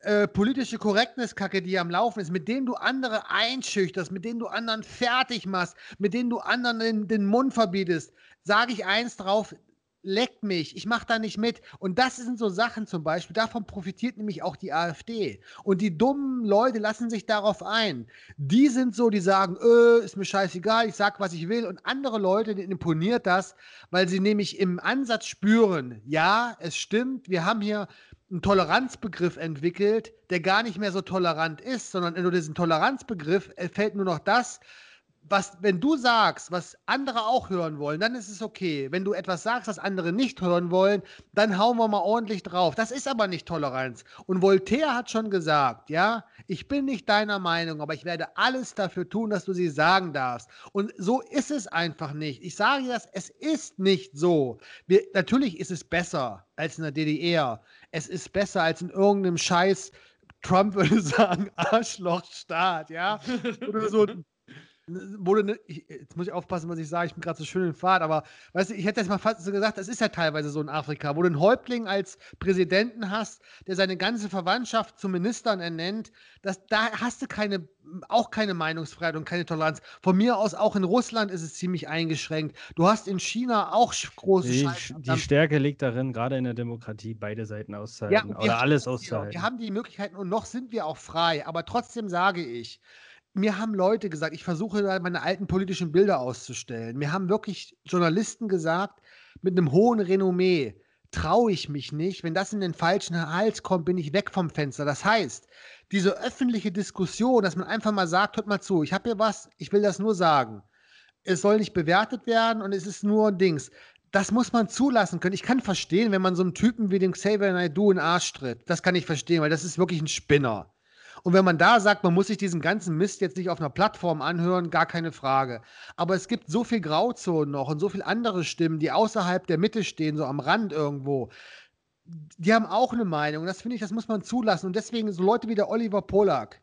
äh, politische Korrektness-Kacke, die am Laufen ist, mit denen du andere einschüchterst, mit denen du anderen fertig machst, mit denen du anderen den, den Mund verbietest, sage ich eins drauf, leckt mich, ich mache da nicht mit. Und das sind so Sachen zum Beispiel, davon profitiert nämlich auch die AfD. Und die dummen Leute lassen sich darauf ein. Die sind so, die sagen, äh, ist mir scheißegal, ich sag, was ich will. Und andere Leute, denen imponiert das, weil sie nämlich im Ansatz spüren, ja, es stimmt, wir haben hier einen Toleranzbegriff entwickelt, der gar nicht mehr so tolerant ist, sondern nur diesen Toleranzbegriff fällt nur noch das, was, wenn du sagst, was andere auch hören wollen, dann ist es okay. Wenn du etwas sagst, was andere nicht hören wollen, dann hauen wir mal ordentlich drauf. Das ist aber nicht Toleranz. Und Voltaire hat schon gesagt, ja, ich bin nicht deiner Meinung, aber ich werde alles dafür tun, dass du sie sagen darfst. Und so ist es einfach nicht. Ich sage das, es ist nicht so. Wir, natürlich ist es besser als in der DDR. Es ist besser als in irgendeinem Scheiß. Trump <laughs> würde sagen, Arschlochstaat, ja? Oder so wurde, ne, ich, jetzt muss ich aufpassen, was ich sage, ich bin gerade so schön im Fahrt, aber weißt du, ich hätte jetzt mal fast so gesagt, das ist ja teilweise so in Afrika, wo du einen Häuptling als Präsidenten hast, der seine ganze Verwandtschaft zu Ministern ernennt, das, da hast du keine, auch keine Meinungsfreiheit und keine Toleranz. Von mir aus, auch in Russland ist es ziemlich eingeschränkt. Du hast in China auch große Die, Scheiße. die Stärke liegt darin, gerade in der Demokratie beide Seiten auszuhalten wir oder alles auszuhalten. Wir haben die Möglichkeiten und noch sind wir auch frei. Aber trotzdem sage ich, mir haben Leute gesagt, ich versuche da meine alten politischen Bilder auszustellen. Mir haben wirklich Journalisten gesagt, mit einem hohen Renommee traue ich mich nicht. Wenn das in den falschen Hals kommt, bin ich weg vom Fenster. Das heißt, diese öffentliche Diskussion, dass man einfach mal sagt, hört mal zu, ich habe hier was, ich will das nur sagen. Es soll nicht bewertet werden und es ist nur Dings. Das muss man zulassen können. Ich kann verstehen, wenn man so einen Typen wie den Xavier Naidoo in den Arsch tritt. Das kann ich verstehen, weil das ist wirklich ein Spinner. Und wenn man da sagt, man muss sich diesen ganzen Mist jetzt nicht auf einer Plattform anhören, gar keine Frage. Aber es gibt so viel Grauzonen noch und so viele andere Stimmen, die außerhalb der Mitte stehen, so am Rand irgendwo. Die haben auch eine Meinung. Das finde ich, das muss man zulassen. Und deswegen so Leute wie der Oliver Polak,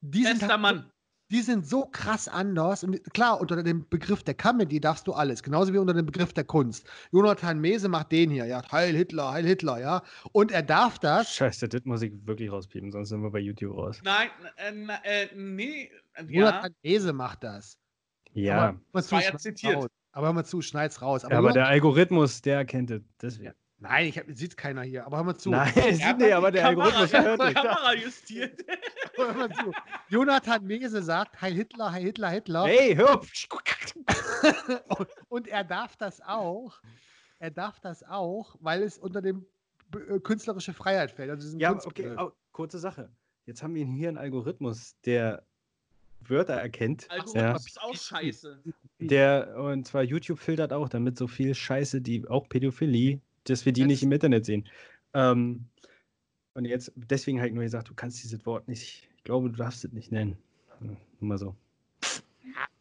die Bester halt, Mann. Die sind so krass anders. Und klar, unter dem Begriff der Comedy darfst du alles, genauso wie unter dem Begriff der Kunst. Jonathan Mese macht den hier, ja, Heil Hitler, Heil Hitler, ja. Und er darf das. Scheiße, das muss ich wirklich rauspiepen, sonst sind wir bei YouTube raus. Nein, äh, äh, nee. äh, Ja, Jonathan Mese macht das. Ja, Aber, hör mal zu, war ja schneid's zitiert. raus. Aber hör mal zu, schneid's raus. aber, der Jonathan- Algorithmus, der erkennt es. Deswegen. Nein, ich hab, sieht keiner hier. Aber hör mal zu. Nein, Er <laughs> sieht hat nicht, aber der Kamera, Algorithmus hat hört die nicht. Kamera justiert. <laughs> Hör mal zu. Jonathan Mese sagt, Heil Hitler, Heil Hitler, Hitler. Hey, hör auf! <laughs> Und er darf das auch. Er darf das auch, weil es unter dem äh, künstlerische Freiheit fällt. Also Ja, okay, au, kurze Sache. Jetzt haben wir hier einen Algorithmus, der Wörter erkennt. Also, Ja. ist auch scheiße. Der, und zwar YouTube filtert auch, damit so viel Scheiße, die auch Pädophilie, dass wir die nicht im Internet sehen. Ähm, und jetzt, deswegen habe ich nur gesagt, du kannst dieses Wort nicht, ich glaube, du darfst es nicht nennen. Nur mal so.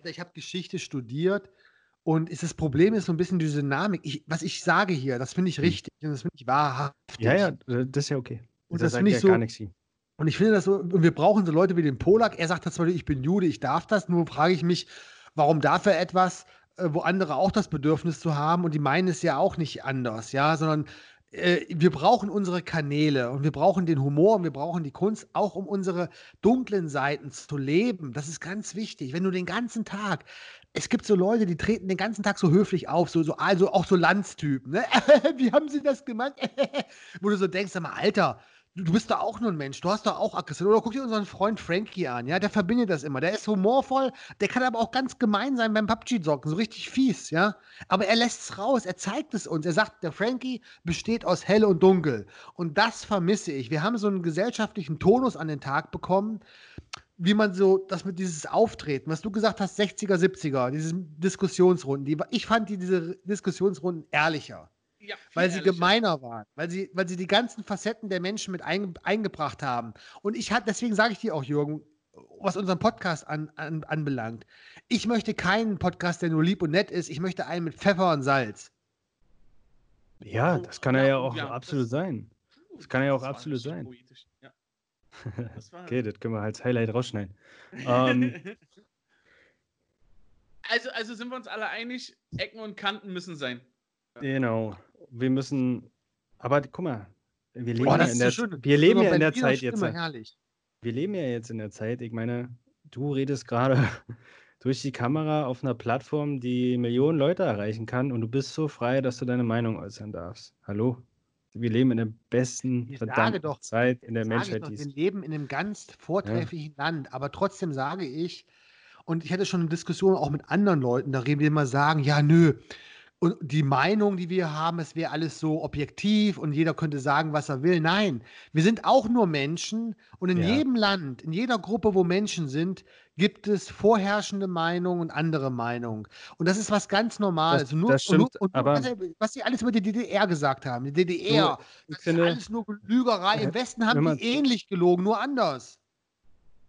Ich habe Geschichte studiert und ist, das Problem ist so ein bisschen die Dynamik. Ich, was ich sage hier, das finde ich Hm. richtig und das finde ich wahrhaftig. Ja, ja, äh, das ist ja okay. Und Da das sagt finde ich ja so- gar nichts. Und ich finde das so, und wir brauchen so Leute wie den Polak. Er sagt das zwar, ich bin Jude, ich darf das, nur frage ich mich, warum darf er etwas, wo andere auch das Bedürfnis zu haben und die meinen es ja auch nicht anders, ja, sondern äh, wir brauchen unsere Kanäle und wir brauchen den Humor und wir brauchen die Kunst, auch um unsere dunklen Seiten zu leben. Das ist ganz wichtig. Wenn du den ganzen Tag, es gibt so Leute, die treten den ganzen Tag so höflich auf, so, so also auch so Landstypen, ne? <laughs> Wie haben sie das gemacht? <laughs> Wo du so denkst, sag mal, Alter, du, bist doch auch nur ein Mensch, du hast doch auch Aggression. Oder guck dir unseren Freund Frankie an, ja, der verbindet das immer. Der ist humorvoll, der kann aber auch ganz gemein sein beim PUBG-Zocken, so richtig fies, ja. Aber er lässt es raus, er zeigt es uns. Er sagt, der Frankie besteht aus hell und dunkel. Und das vermisse ich. Wir haben so einen gesellschaftlichen Tonus an den Tag bekommen, wie man so, das mit dieses Auftreten, was du gesagt hast, 60er, 70er, diese Diskussionsrunden, die, ich fand die, diese Diskussionsrunden ehrlicher Ja, weil sie ehrlicher. gemeiner waren, weil sie, weil sie die ganzen Facetten der Menschen mit einge eingebracht haben. Und ich hatte, deswegen sage ich dir auch, Jürgen, was unseren Podcast an, an, anbelangt, ich möchte keinen Podcast, der nur lieb und nett ist, ich möchte einen mit Pfeffer und Salz. Ja, Oh, das kann er ja auch ja, absolut das- sein. Das kann ja auch absolut sein. poetisch, Ja. <laughs> Das war Okay, das können wir als Highlight rausschneiden. <laughs> Ähm, also, also sind wir uns alle einig, Ecken und Kanten müssen sein. genau. Wir müssen, aber guck mal, wir leben Boah, ja in der, so wir leben ja in der Zeit jetzt. Stimme, herrlich. Wir leben ja jetzt in der Zeit. Ich meine, du redest gerade <laughs> durch die Kamera auf einer Plattform, die Millionen Leute erreichen kann und du bist so frei, dass du deine Meinung äußern darfst. Hallo? Wir leben in der besten Ich verdammten doch, Zeit in der Menschheit. doch, wir leben in einem ganz vortrefflichen Land, aber trotzdem sage ich, und ich hatte schon eine Diskussion auch mit anderen Leuten, da reden wir immer sagen, ja, nö, und die Meinung, die wir haben, es wäre alles so objektiv und jeder könnte sagen, was er will. Nein, wir sind auch nur Menschen und in Ja. jedem Land, in jeder Gruppe, wo Menschen sind, gibt es vorherrschende Meinungen und andere Meinungen. Und das ist was ganz Normales. Das- und nur, das und stimmt, und nur, aber- was sie alles über die DDR gesagt haben, die DDR, ich das ist finde- alles nur Lügerei. Im Äh, Westen haben man- die ähnlich gelogen, nur anders.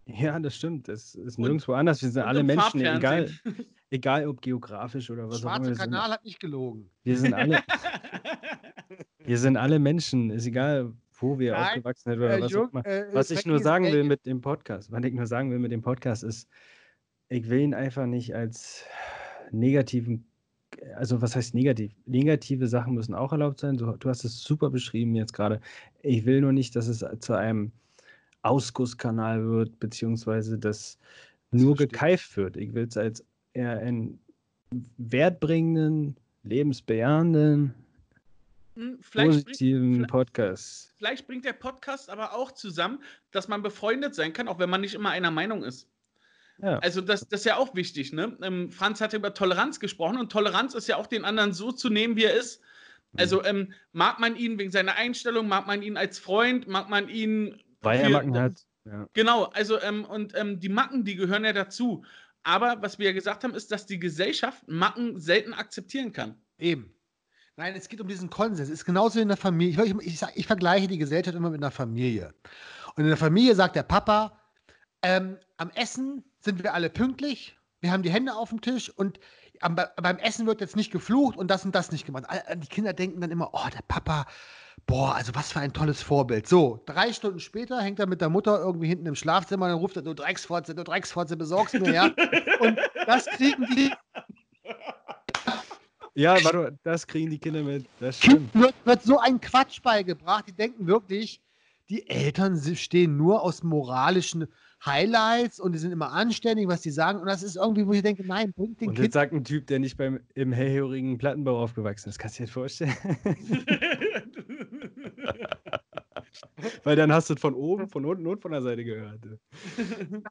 Ja, das stimmt. Es ist Und- nirgendwo anders. Wir sind Und alle im Menschen, egal. <laughs> egal ob geografisch oder Der was auch immer. schwarze Wir sind, Kanal hat nicht gelogen. wir, sind alle, <laughs> wir sind alle Menschen. Ist egal, wo wir Nein, aufgewachsen sind oder Äh, was auch Jürgen, immer. äh, Was ich nur sagen will mit dem Podcast, was ich nur sagen will mit dem Podcast ist, ich will ihn einfach nicht als negativen, also was heißt negativ? Negative Sachen müssen auch erlaubt sein. Du, du hast es super beschrieben jetzt gerade. Ich will nur nicht, dass es zu einem Ausgusskanal wird, beziehungsweise dass nur verstehe. gekeift wird. Ich will es als eher einen wertbringenden, lebensbejahenden, Hm, Vielleicht bringt, positiven Podcast. vielleicht bringt der Podcast aber auch zusammen, dass man befreundet sein kann, auch wenn man nicht immer einer Meinung ist. Ja. Also das, das ist ja auch wichtig, ne? Ähm, Franz hat über Toleranz gesprochen und Toleranz ist ja auch den anderen so zu nehmen, wie er ist. Also ähm, mag man ihn wegen seiner Einstellung, mag man ihn als Freund, mag man ihn Weil er Macken hat. Ja. Genau, also ähm, und ähm, die Macken, die gehören ja dazu. Aber was wir ja gesagt haben, ist, dass die Gesellschaft Macken selten akzeptieren kann. Eben. Nein, es geht um diesen Konsens. Es ist genauso in der Familie. Ich, ich, ich vergleiche die Gesellschaft immer mit einer Familie. Und in der Familie sagt der Papa, ähm, am Essen sind wir alle pünktlich, wir haben die Hände auf dem Tisch und am, beim Essen wird jetzt nicht geflucht und das und das nicht gemacht. Die Kinder denken dann immer, oh, der Papa, boah, also was für ein tolles Vorbild. So, drei Stunden später hängt er mit der Mutter irgendwie hinten im Schlafzimmer und dann ruft er, du Drecksfotze, du Drecksfotze, besorgst mir, ja. Und das kriegen die ja, warte, das kriegen die Kinder mit. Das stimmt. Wird, wird so ein Quatsch beigebracht. Die denken wirklich, die Eltern stehen nur aus moralischen Highlights und die sind immer anständig, was die sagen. Und das ist irgendwie, wo ich denke, nein, bringt den Und Kind. jetzt sagt ein Typ, der nicht beim, im hellhörigen Plattenbau aufgewachsen ist. Kannst du dir das vorstellen? <laughs> Weil dann hast du es von oben, von unten und von der Seite gehört.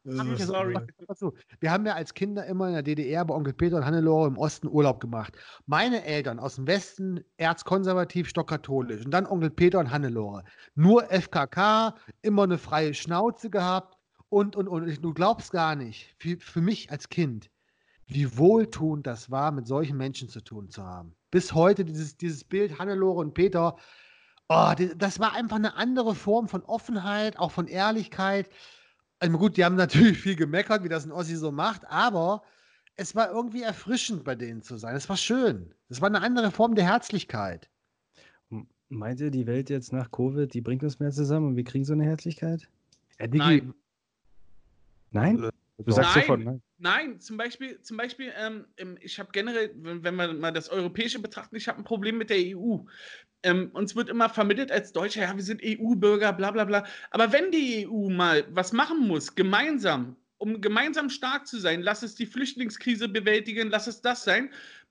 Sorry. Wir haben ja als Kinder immer in der DDR bei Onkel Peter und Hannelore im Osten Urlaub gemacht. Meine Eltern aus dem Westen erzkonservativ, stockkatholisch. Und dann Onkel Peter und Hannelore. Nur FKK, immer eine freie Schnauze gehabt und, und, und. Du glaubst gar nicht, für, für mich als Kind, wie wohltuend das war, mit solchen Menschen zu tun zu haben. Bis heute dieses, dieses Bild Hannelore und Peter, oh, das war einfach eine andere Form von Offenheit, auch von Ehrlichkeit. Also gut, die haben natürlich viel gemeckert, wie das ein Ossi so macht, aber es war irgendwie erfrischend, bei denen zu sein. Es war schön. Es war eine andere Form der Herzlichkeit. Meint ihr, die Welt jetzt nach Covid, die bringt uns mehr zusammen und wir kriegen so eine Herzlichkeit? Ja, Digi, Nein. Nein? Du sagst Nein. sofort nein. Nein, zum Beispiel, zum Beispiel ähm, ich habe generell, wenn, wir mal das Europäische betrachten, ich habe ein Problem mit der EU. Ähm, uns wird immer vermittelt als Deutsche, ja, wir sind EU-Bürger, bla bla bla. Aber wenn die EU mal was machen muss, gemeinsam, um gemeinsam stark zu sein, lass es die Flüchtlingskrise bewältigen, lass es das sein,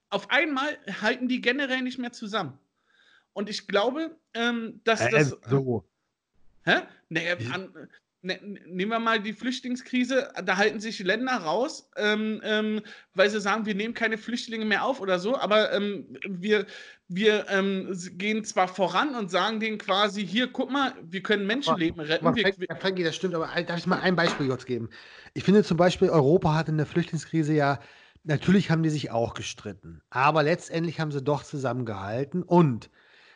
auf einmal halten die generell nicht mehr zusammen. Und ich glaube, ähm, dass äh, das. so. Hä? Nee, an, ne, nehmen wir mal die Flüchtlingskrise, da halten sich Länder raus, ähm, ähm, weil sie sagen, wir nehmen keine Flüchtlinge mehr auf oder so, aber ähm, wir, wir ähm, gehen zwar voran und sagen denen quasi, hier, guck mal, wir können Menschenleben retten. Aber Frank, wir, ja, Frankie, das stimmt, aber darf ich mal ein Beispiel kurz geben? Ich finde zum Beispiel, Europa hat in der Flüchtlingskrise ja, natürlich haben die sich auch gestritten, aber letztendlich haben sie doch zusammengehalten und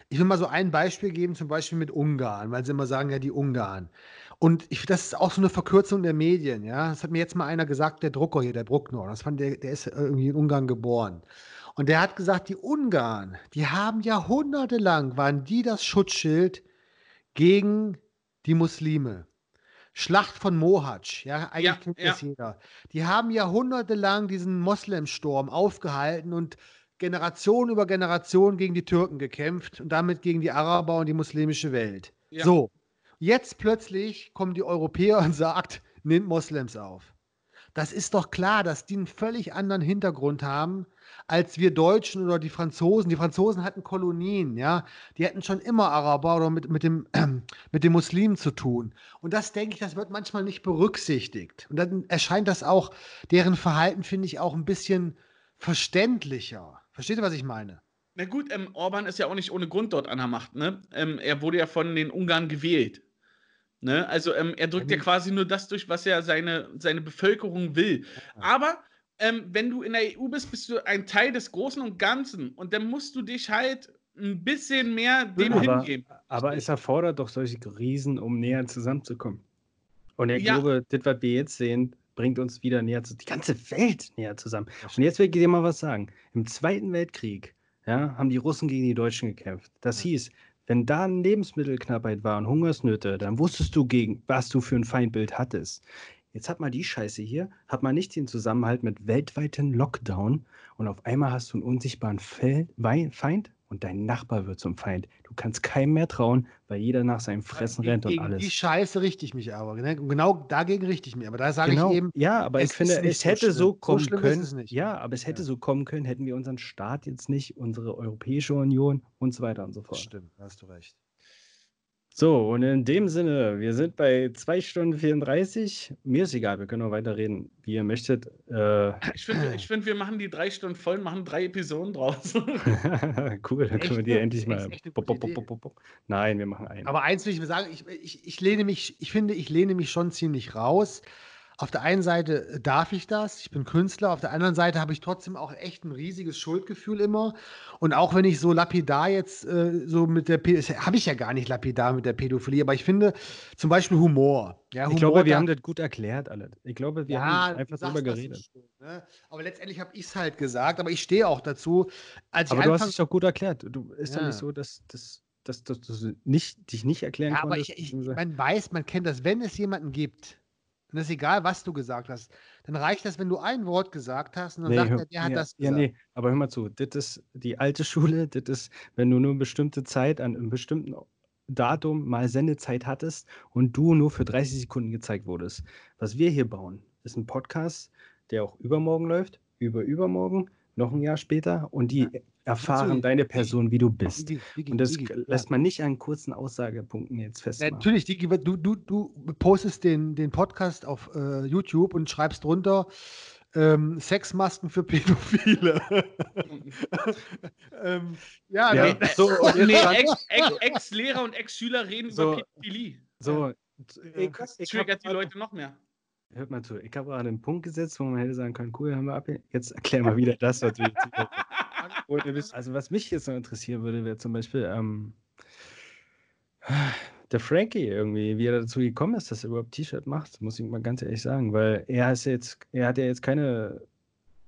ich will mal so ein Beispiel geben, zum Beispiel mit Ungarn, weil sie immer sagen, ja, die Ungarn. Und ich, das ist auch so eine Verkürzung der Medien, ja. Das hat mir jetzt mal einer gesagt, der Drucker hier, der Bruckner, das fand der, der ist irgendwie in Ungarn geboren. Und der hat gesagt, die Ungarn, die haben jahrhundertelang, waren die das Schutzschild gegen die Muslime. Schlacht von Mohatsch, ja, eigentlich Ja, kennt ja. das jeder. Die haben jahrhundertelang diesen Moslemsturm aufgehalten und Generation über Generation gegen die Türken gekämpft und damit gegen die Araber und die muslimische Welt. Ja. So, jetzt plötzlich kommen die Europäer und sagt, nimmt Moslems auf. Das ist doch klar, dass die einen völlig anderen Hintergrund haben als wir Deutschen oder die Franzosen. Die Franzosen hatten Kolonien, ja. Die hatten schon immer Araber oder mit, mit, dem, <clears throat> mit den Muslimen zu tun. Und das denke ich, das wird manchmal nicht berücksichtigt. Und dann erscheint das auch, deren Verhalten finde ich auch ein bisschen verständlicher. Versteht ihr, was ich meine? na gut, ähm, Orban ist ja auch nicht ohne Grund dort an der Macht, ne? Ähm, er wurde ja von den Ungarn gewählt. Ne? Also ähm, er drückt ja Ja, quasi nur das durch, was er seine, seine Bevölkerung will. Aber ähm, wenn du in der EU bist, bist du ein Teil des Großen und Ganzen. Und dann musst du dich halt ein bisschen mehr dem Aber, hingeben. aber es erfordert doch solche Riesen, um näher zusammenzukommen. Und ich Ja. glaube, das, was wir jetzt sehen, bringt uns wieder näher zu, die ganze Welt näher zusammen. Und jetzt will ich dir mal was sagen. Im Zweiten Weltkrieg ja, haben die Russen gegen die Deutschen gekämpft. Das hieß, wenn da eine Lebensmittelknappheit war und Hungersnöte, dann wusstest du, gegen was du für ein Feindbild hattest. Jetzt hat man die Scheiße hier, hat man nicht den Zusammenhalt mit weltweiten Lockdown und auf einmal hast du einen unsichtbaren Feind und dein Nachbar wird zum Feind. Du kannst keinem mehr trauen, weil jeder nach seinem Fressen rennt und Gegen alles. die Scheiße richte ich mich aber. Ne? Genau dagegen richte ich mich. Aber da sage Genau. ich eben, ja, aber es ich finde, es so hätte so So kommen ist können. Ja, aber es hätte Ja. so kommen können, hätten wir unseren Staat jetzt nicht, unsere Europäische Union und so weiter und so fort. stimmt, hast du recht. So, und in dem Sinne, wir sind bei 2 Stunden 34. Mir ist egal, wir können auch weiterreden, wie ihr möchtet. Äh, Ich finde, ich find, wir machen die drei Stunden voll, machen drei Episoden draus. <laughs> cool, dann können wir die Echt? endlich Echt- mal. echt bop, bop, bop. Nein, wir machen einen. Aber eins will ich mir sagen, ich, ich, ich lehne mich, ich finde, ich lehne mich schon ziemlich raus. Auf der einen Seite darf ich das, ich bin Künstler, auf der anderen Seite habe ich trotzdem auch echt ein riesiges Schuldgefühl immer. Und auch wenn ich so lapidar jetzt äh, so mit der Pädophilie, habe ich ja gar nicht lapidar mit der Pädophilie, aber ich finde zum Beispiel Humor. Ja, ich Humor glaube, wir da- haben das gut erklärt, alle. Ich glaube, wir ja, haben einfach das geredet. schön, ne? Aber letztendlich habe ich es halt gesagt, aber ich stehe auch dazu. Aber ich du hast dich doch gut erklärt. Du ist doch Ja. nicht so, dass, dass, dass, dass du nicht, dich nicht erklären Ja, aber konntest. ich, ich, beziehungsweise- man weiß, man kennt das, wenn es jemanden gibt, dann ist egal, was du gesagt hast, dann reicht das, wenn du ein Wort gesagt hast und dann Nee, sagt hör- er, der hat ja, das Ja, gesagt. nee, aber hör mal zu. Das ist die alte Schule. <laughs> Das ist, wenn du nur eine bestimmte Zeit an einem bestimmten Datum mal Sendezeit hattest und du nur für 30 Sekunden gezeigt wurdest. Was wir hier bauen, ist ein Podcast, der auch übermorgen läuft, über übermorgen, noch ein Jahr später und die erfahren Digi, deine Person, wie du bist. Digi, Digi, Und das ja. lässt man nicht an kurzen Aussagepunkten jetzt Ja, festmachen. Natürlich, Digi, du, du, du postest den, den Podcast auf äh, YouTube und schreibst drunter ähm, Sexmasken für Pädophile. <laughs> ähm, ja, Ja, <laughs> nee, so, nee, dann- Ex- Ex- Ex-Lehrer und Ex-Schüler reden So, über Pädophilie. so, ich, Das ich triggert die grad- Leute noch mehr. Hört mal zu, ich habe gerade einen Punkt gesetzt, wo man hätte sagen können, cool, haben wir ab. Jetzt erklär mal wieder das, was wir jetzt. Also was mich jetzt noch interessieren würde, wäre zum Beispiel ähm, der Frankie irgendwie, wie er dazu gekommen ist, dass er überhaupt T-Shirt macht, muss ich mal ganz ehrlich sagen, weil er ist jetzt, er hat ja jetzt keine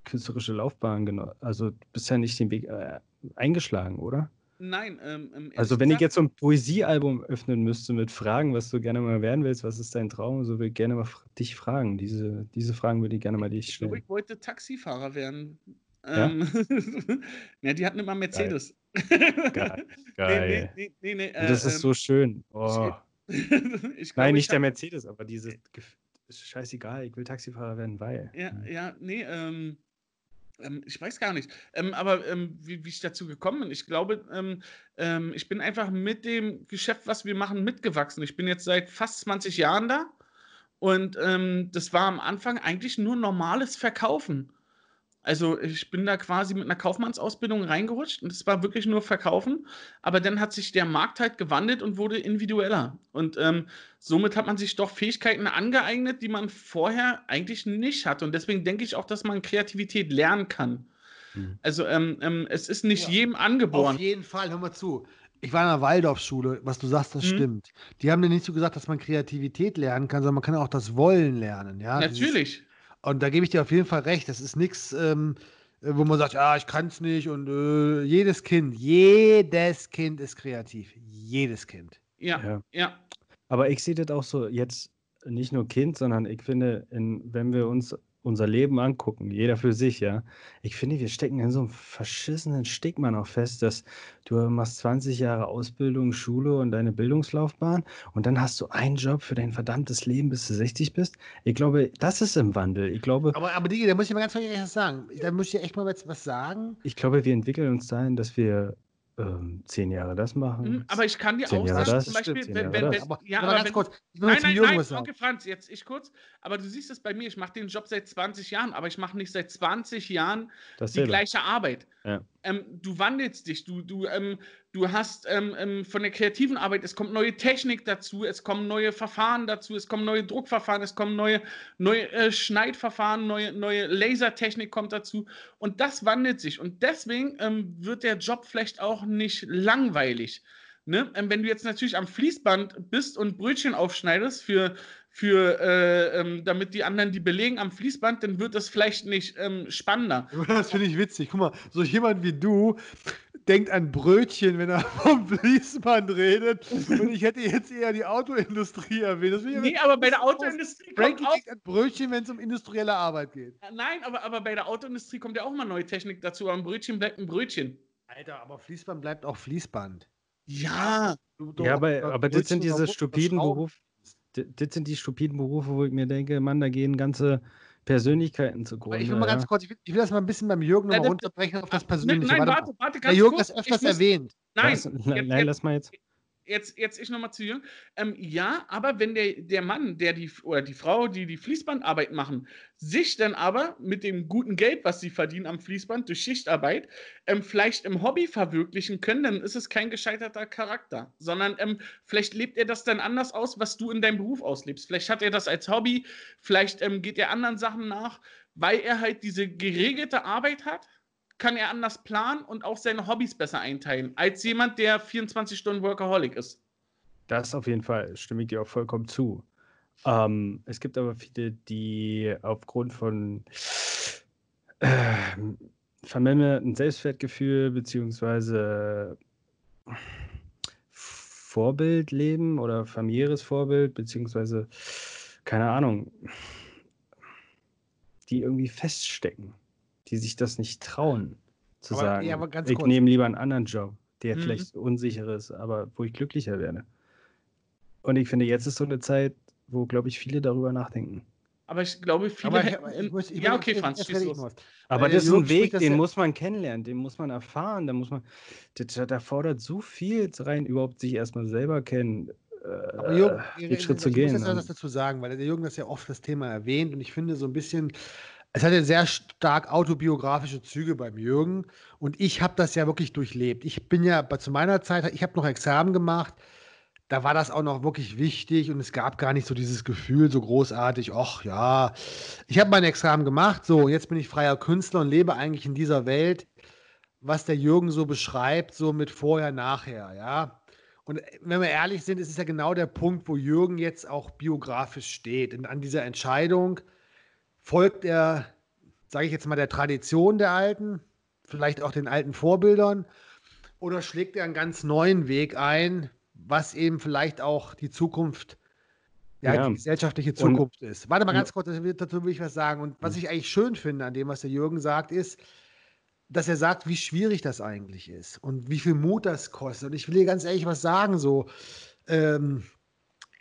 künstlerische Laufbahn genommen. Also bist ja nicht den Weg äh, eingeschlagen, oder? Nein, ähm, ähm, Also wenn ich jetzt so ein Poesiealbum öffnen müsste mit Fragen, was du gerne mal werden willst, was ist dein Traum, so würde ich gerne mal dich fragen. Diese, diese Fragen würde ich gerne mal dich Ich glaube, stellen. ich wollte Taxifahrer werden. Ja? Ähm, <laughs> ja, die hatten immer Mercedes. Geil. <laughs> Nee, Geil. nee, nee, nee, Und das äh, ist so schön. Oh. <laughs> ich glaube, Nein, nicht ich der Mercedes, aber dieses Gef- ist scheißegal, ich will Taxifahrer werden, weil. Ja, ja, nee, ähm, ähm, ich weiß gar nicht. Ähm, aber ähm, wie, wie ich dazu gekommen bin, ich glaube, ähm, ähm, ich bin einfach mit dem Geschäft, was wir machen, mitgewachsen. Ich bin jetzt seit fast 20 Jahren da und das war am Anfang eigentlich nur normales Verkaufen. Also ich bin da quasi mit einer Kaufmannsausbildung reingerutscht und es war wirklich nur Verkaufen. Aber dann hat sich der Markt halt gewandelt und wurde individueller. Und ähm, somit hat man sich doch Fähigkeiten angeeignet, die man vorher eigentlich nicht hatte. Und deswegen denke ich auch, dass man Kreativität lernen kann. Hm. Also ähm, ähm, es ist nicht Ja. jedem Auf angeboren. jeden Fall, hör mal zu. Ich war in der Waldorfschule, was du sagst, das Mhm. stimmt. Die haben dir nicht so gesagt, dass man Kreativität lernen kann, sondern man kann auch das Wollen lernen. Ja? Dieses- Natürlich. Und da gebe ich dir auf jeden Fall recht. Das ist nichts, ähm, äh, wo man sagt, ja, ich kann es nicht. Und äh, jedes Kind, jedes Kind ist kreativ. Jedes Kind. Ja, Ja. ja. Aber ich sehe das auch so jetzt nicht nur Kind, sondern ich finde, in, wenn wir uns unser Leben angucken, jeder für sich, ja, ich finde, wir stecken in so einem verschissenen Stigma noch fest, dass du machst 20 Jahre Ausbildung, Schule und deine Bildungslaufbahn und dann hast du einen Job für dein verdammtes Leben, bis du 60 bist. Ich glaube, das ist im Wandel. Ich glaube, Aber, aber Digi, da muss ich mal ganz ehrlich was sagen. Da muss ich echt mal was sagen. ich glaube, wir entwickeln uns dahin, dass wir ähm, zehn Jahre das machen. Mhm, Aber ich kann dir auch Jahre sagen, das, zum stimmt, Beispiel, zehn wenn, Jahre wenn, das. wenn, Aber, ja, aber aber ganz wenn, kurz, ich Nein, nein, nein. Onkel Franz, jetzt ich kurz. Aber du siehst es bei mir, ich mache den Job seit 20 Jahren, aber ich mache nicht seit 20 Jahren die Dasselbe. gleiche Arbeit. Ja. Ähm, du wandelst dich, du, du, ähm, du hast ähm, ähm, von der kreativen Arbeit, es kommt neue Technik dazu, es kommen neue Verfahren dazu, es kommen neue Druckverfahren, es kommen neue, neue äh, Schneidverfahren, neue, neue Lasertechnik kommt dazu und das wandelt sich und deswegen ähm, wird der Job vielleicht auch nicht langweilig. Ne? Ähm, wenn du jetzt natürlich am Fließband bist und Brötchen aufschneidest für, für äh, ähm, damit die anderen die belegen am Fließband, dann wird das vielleicht nicht ähm, spannender. <laughs> Das finde ich witzig. Guck mal, so jemand wie du, denkt an Brötchen, wenn er <laughs> vom Fließband redet. Und ich hätte jetzt eher die Autoindustrie erwähnt. Nee, aber bei der Autoindustrie kommt Frankie auch. denkt an Brötchen, wenn es um industrielle Arbeit geht. Nein, aber, aber bei der Autoindustrie kommt ja auch mal neue Technik dazu. Aber ein Brötchen bleibt ein Brötchen. Alter, aber Fließband bleibt auch Fließband. Ja. Du- du- Ja, aber, das aber das sind diese stupiden. Berufe. Das sind die stupiden Berufe, wo ich mir denke, Mann, da gehen ganze Persönlichkeiten Aber zugrunde. ich will mal ganz kurz, ich will, ich will das mal ein bisschen beim Jürgen Ja, nochmal runterbrechen auf das Persönliche. nein, Warte warte, warte, Der ganz Jürgen kurz. das öfters erwähnt. Nein, Lass, jetzt, nein, jetzt, lass mal jetzt. Jetzt, jetzt ich nochmal zu Jürgen. Ähm, ja, aber wenn der, der Mann, der die oder die Frau, die die Fließbandarbeit machen, sich dann aber mit dem guten Geld, was sie verdienen am Fließband durch Schichtarbeit, ähm, vielleicht im Hobby verwirklichen können, dann ist es kein gescheiterter Charakter, sondern ähm, vielleicht lebt er das dann anders aus, was du in deinem Beruf auslebst. Vielleicht hat er das als Hobby, vielleicht ähm, geht er anderen Sachen nach, weil er halt diese geregelte Arbeit hat kann er anders planen und auch seine Hobbys besser einteilen, als jemand, der 24 Stunden Workaholic ist. Das auf jeden Fall, stimme ich dir auch vollkommen zu. Ähm, es gibt aber viele, die aufgrund von ähm, vermindertem Selbstwertgefühl beziehungsweise Vorbildleben oder familiäres Vorbild beziehungsweise keine Ahnung, die irgendwie feststecken, die sich das nicht trauen zu Aber- sagen, ja, aber ganz ich kurz. nehme lieber einen anderen Job, der Mhm. vielleicht unsicher ist, aber wo ich glücklicher werde. Und ich finde, jetzt ist so eine Zeit, wo, glaube ich, viele darüber nachdenken. Aber ich glaube, viele Aber ich, hätten. ich, muss, ich ja, okay, Franz, schieß ich los. Aber der das ist ein Weg, den ja- muss man kennenlernen, den muss man erfahren, da muss man, da, fordert so viel rein, überhaupt sich erstmal selber kennen, Aber äh, Jürgen, den Schritt zu ich gehen. muss jetzt was dazu sagen, weil der Jürgen das ja oft das Thema erwähnt und ich finde so ein bisschen, es hat ja sehr stark autobiografische Züge beim Jürgen und ich habe das ja wirklich durchlebt. Ich bin ja zu meiner Zeit, ich habe noch Examen gemacht, da war das auch noch wirklich wichtig und es gab gar nicht so dieses Gefühl so großartig, ach ja, ich habe mein Examen gemacht, so jetzt bin ich freier Künstler und lebe eigentlich in dieser Welt, was der Jürgen so beschreibt, so mit vorher, nachher, ja. Und äh, wenn wir ehrlich sind, ist es ja genau der Punkt, wo Jürgen jetzt auch biografisch steht. Und an dieser Entscheidung folgt er, sage ich jetzt mal, der Tradition der Alten, vielleicht auch den alten Vorbildern, oder schlägt er einen ganz neuen Weg ein, was eben vielleicht auch die Zukunft, ja, Ja. die gesellschaftliche Und- Zukunft ist. Warte mal ganz und- kurz, dazu will- dazu will ich was sagen. Und was ich eigentlich schön finde an dem, was der Jürgen sagt, ist, dass er sagt, wie schwierig das eigentlich ist und wie viel Mut das kostet. Und ich will dir ganz ehrlich was sagen, so, ähm,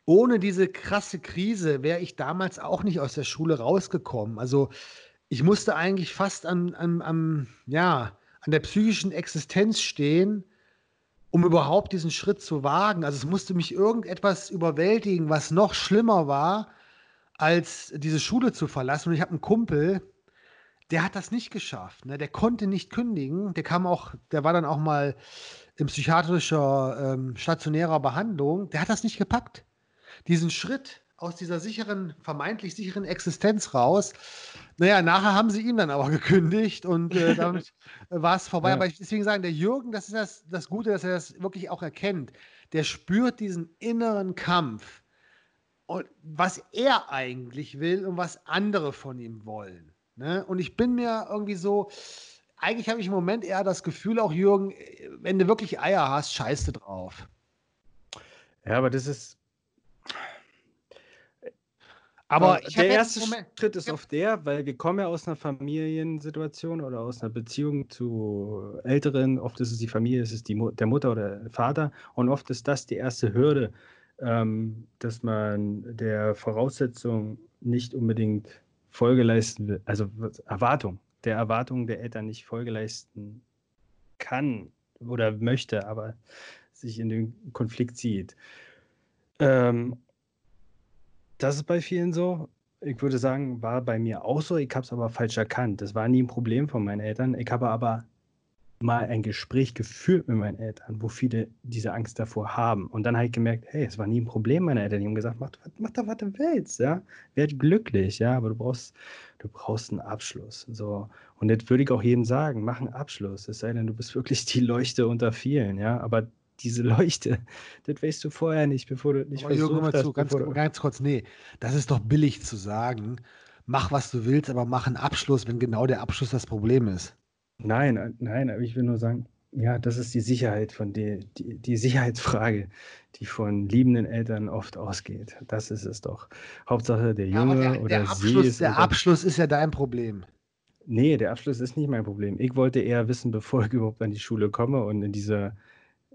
ohne diese krasse Krise wäre ich damals auch nicht aus der Schule rausgekommen. Also ich musste eigentlich fast an, an, an, ja, an der psychischen Existenz stehen, um überhaupt diesen Schritt zu wagen. Also es musste mich irgendetwas überwältigen, was noch schlimmer war, als diese Schule zu verlassen. Und ich habe einen Kumpel, der hat das nicht geschafft. Ne? Der konnte nicht kündigen. Der kam auch, der war dann auch mal in psychiatrischer ähm, stationärer Behandlung. Der hat das nicht gepackt. Diesen Schritt aus dieser sicheren, vermeintlich sicheren Existenz raus. Naja, nachher haben sie ihn dann aber <laughs> gekündigt und äh, damit war es vorbei. Ja. Aber ich deswegen sagen, der Jürgen, das ist das, das Gute, dass er das wirklich auch erkennt. Der spürt diesen inneren Kampf und was er eigentlich will und was andere von ihm wollen. Ne? Und ich bin mir irgendwie so, eigentlich habe ich im Moment eher das Gefühl, auch Jürgen, äh, wenn du wirklich Eier hast, scheiß du drauf. Ja, aber das ist. Aber habe der erste Moment, Schritt ist Ja. auf der, weil wir kommen ja aus einer Familiensituation oder aus einer Beziehung zu Älteren. Oft ist es die Familie, es ist die Mu der Mutter oder der Vater. Und oft ist das die erste Hürde, ähm, dass man der Voraussetzung nicht unbedingt Folge leisten will. Also Erwartung, der Erwartung der Eltern nicht Folge leisten kann oder möchte, aber sich in den Konflikt zieht. Ähm, das ist bei vielen so. Ich würde sagen, war bei mir auch so. Ich habe es aber falsch erkannt. Das war nie ein Problem von meinen Eltern. Ich habe aber mal ein Gespräch geführt mit meinen Eltern, wo viele diese Angst davor haben. Und dann habe ich gemerkt, hey, es war nie ein Problem meiner Eltern. Die haben gesagt, mach, mach doch, was du willst, ja. Werd glücklich, ja, aber du brauchst, du brauchst einen Abschluss. So. Und das würde ich auch jedem sagen, mach einen Abschluss. Es sei denn, du bist wirklich die Leuchte unter vielen, ja. Aber diese Leuchte, das weißt du vorher nicht, bevor du nicht aber Jürgen, hör mal versucht zu, hast, ganz, ganz kurz, nee, das ist doch billig zu sagen, mach was du willst, aber mach einen Abschluss, wenn genau der Abschluss das Problem ist. Nein, äh, nein, aber ich will nur sagen, Ja, das ist die Sicherheit von der, die, die Sicherheitsfrage, die von liebenden Eltern oft ausgeht. Das ist es doch. Hauptsache der Ja, Junge der, oder der, sie Abschluss, ist der Abschluss ist ja dein Problem. Nee, der Abschluss ist nicht mein Problem. Ich wollte eher wissen, bevor ich überhaupt an die Schule komme und in dieser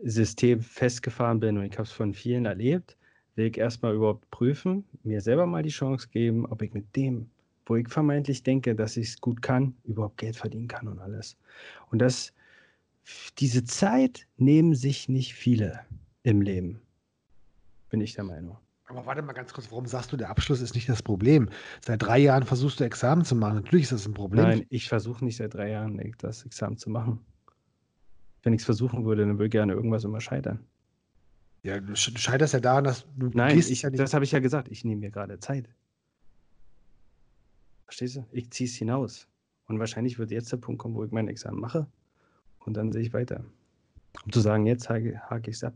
System festgefahren bin und ich habe es von vielen erlebt, will ich erstmal überhaupt prüfen, mir selber mal die Chance geben, ob ich mit dem, wo ich vermeintlich denke, dass ich es gut kann, überhaupt Geld verdienen kann und alles. Und das, diese Zeit nehmen sich nicht viele im Leben, bin ich der Meinung. Aber warte mal ganz kurz, warum sagst du, der Abschluss ist nicht das Problem? Seit drei Jahren versuchst du Examen zu machen. Natürlich ist das ein Problem. Nein, ich versuche nicht seit drei Jahren das Examen zu machen. Wenn ich es versuchen würde, dann würde ich gerne irgendwas immer scheitern. Ja, du sch- du scheiterst ja daran, dass du Nein, gehst ich, ja nicht. das habe ich ja gesagt. Ich nehme mir gerade Zeit. Verstehst du? Ich ziehe es hinaus. Und wahrscheinlich wird jetzt der Punkt kommen, wo ich mein Examen mache. Und dann sehe ich weiter. Um zu sagen, jetzt hake, hake ich es ab.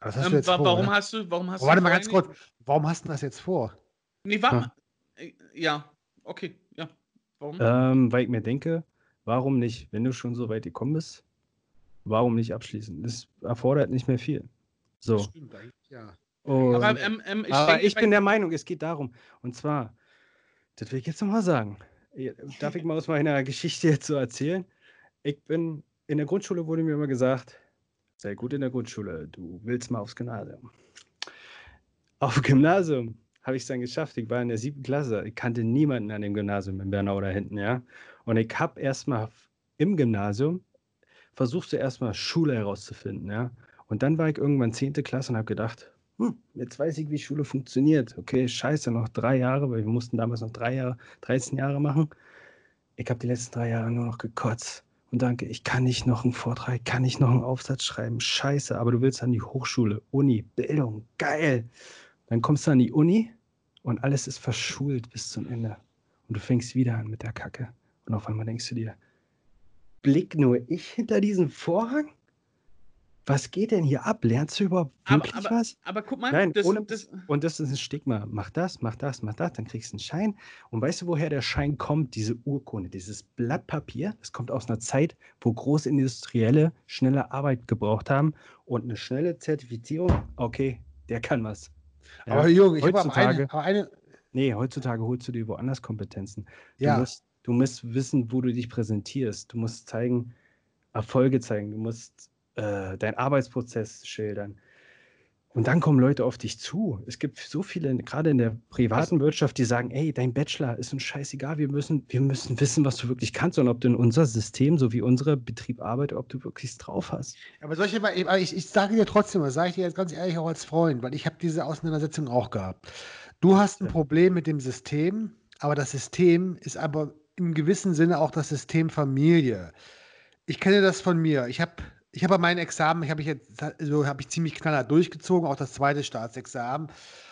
das hast du Ähm, jetzt wa vor, warum ne? hast du, warum hast Aber warte du mal ganz kurz, warum hast du das jetzt vor? Nee, warte. Äh, Ja, okay, ja. Warum? Ähm, weil ich mir denke, warum nicht, wenn du schon so weit gekommen bist, warum nicht abschließen? Das erfordert nicht mehr viel. So. Stimmt, ja. Und, aber ähm, ähm, ich aber denke, ich bin der Meinung, es geht darum. Und zwar, das will ich jetzt nochmal sagen. Darf ich mal aus meiner Geschichte jetzt so erzählen? Ich bin, in der Grundschule wurde mir immer gesagt, sei gut in der Grundschule, du willst mal aufs Gymnasium. Auf Gymnasium habe ich es dann geschafft. Ich war in der siebten Klasse. Ich kannte niemanden an dem Gymnasium in Bernau da hinten, ja. Und ich habe erstmal im Gymnasium versucht, zuerst mal Schule herauszufinden, ja. Und dann war ich irgendwann zehnte Klasse und habe gedacht, hm, jetzt weiß ich, wie Schule funktioniert. Okay, scheiße, noch drei Jahre, weil wir mussten damals noch drei Jahre, 13 Jahre machen. Ich habe die letzten drei Jahre nur noch gekotzt. Und danke, ich kann nicht noch einen Vortrag, kann nicht noch einen Aufsatz schreiben. Scheiße, aber du willst an die Hochschule, Uni, Bildung, geil. Dann kommst du an die Uni und alles ist verschult bis zum Ende. Und du fängst wieder an mit der Kacke. Und auf einmal denkst du dir, blick nur ich hinter diesen Vorhang? Was geht denn hier ab? Lernst du überhaupt Aber- wirklich aber- was? aber guck mal, Nein, das, ohne, das, und das ist ein Stigma. Mach das, mach das, mach das, dann kriegst du einen Schein. Und weißt du, woher der Schein kommt? Diese Urkunde, dieses Blatt Papier, das kommt aus einer Zeit, wo Großindustrielle schnelle Arbeit gebraucht haben und eine schnelle Zertifizierung. Okay, der kann was. Ja, Aber Junge, ich habe aber heutzutage- eine, aber eine, Nee, heutzutage holst du dir woanders Kompetenzen. Du, ja, musst, du musst wissen, wo du dich präsentierst. Du musst zeigen, Erfolge zeigen. Du musst äh, deinen Arbeitsprozess schildern. Und dann kommen Leute auf dich zu. Es gibt so viele, gerade in der privaten Wirtschaft, die sagen, ey, dein Bachelor ist uns scheißegal. Wir müssen, wir müssen wissen, was du wirklich kannst und ob du in unser System, so wie unser Betrieb arbeitet, ob du wirklich drauf hast. aber solche, aber ich, ich sage dir trotzdem, das sage ich dir jetzt ganz ehrlich auch als Freund, weil ich habe diese Auseinandersetzung auch gehabt. Du hast ein. Problem mit dem System, aber das System ist aber im gewissen Sinne auch das System Familie. Ich kenne das von mir. Ich habe ich habe mein Examen, ich habe ich jetzt so habe ich ziemlich knallhart durchgezogen, auch das zweite Staatsexamen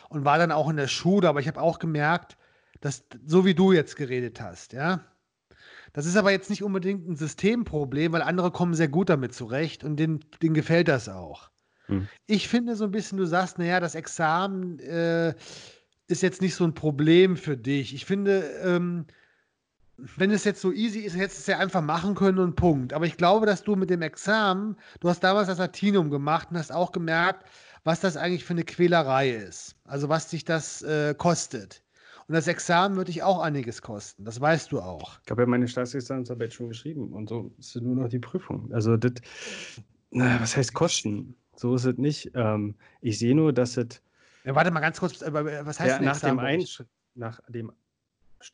und war dann auch in der Schule, aber ich habe auch gemerkt, dass so wie du jetzt geredet hast, ja, das ist aber jetzt nicht unbedingt ein Systemproblem, weil andere kommen sehr gut damit zurecht und denen, denen gefällt das auch. Hm. Ich finde so ein bisschen, du sagst, naja, das Examen äh, ist jetzt nicht so ein Problem für dich. Ich finde, ähm, wenn es jetzt so easy ist, hättest du es ja einfach machen können und Punkt. Aber ich glaube, dass du mit dem Examen, du hast damals das Latinum gemacht und hast auch gemerkt, was das eigentlich für eine Quälerei ist. Also was dich das äh, kostet. Und das Examen wird dich auch einiges kosten. Das weißt du auch. Ich habe ja meine Staatsexamensarbeit schon geschrieben und so ist nur noch die Prüfung. Also das, na, was heißt Kosten? So ist es nicht. Ähm, ich sehe nur, dass es Ja, warte mal ganz kurz, äh, was heißt ja, nach dem euch? nach dem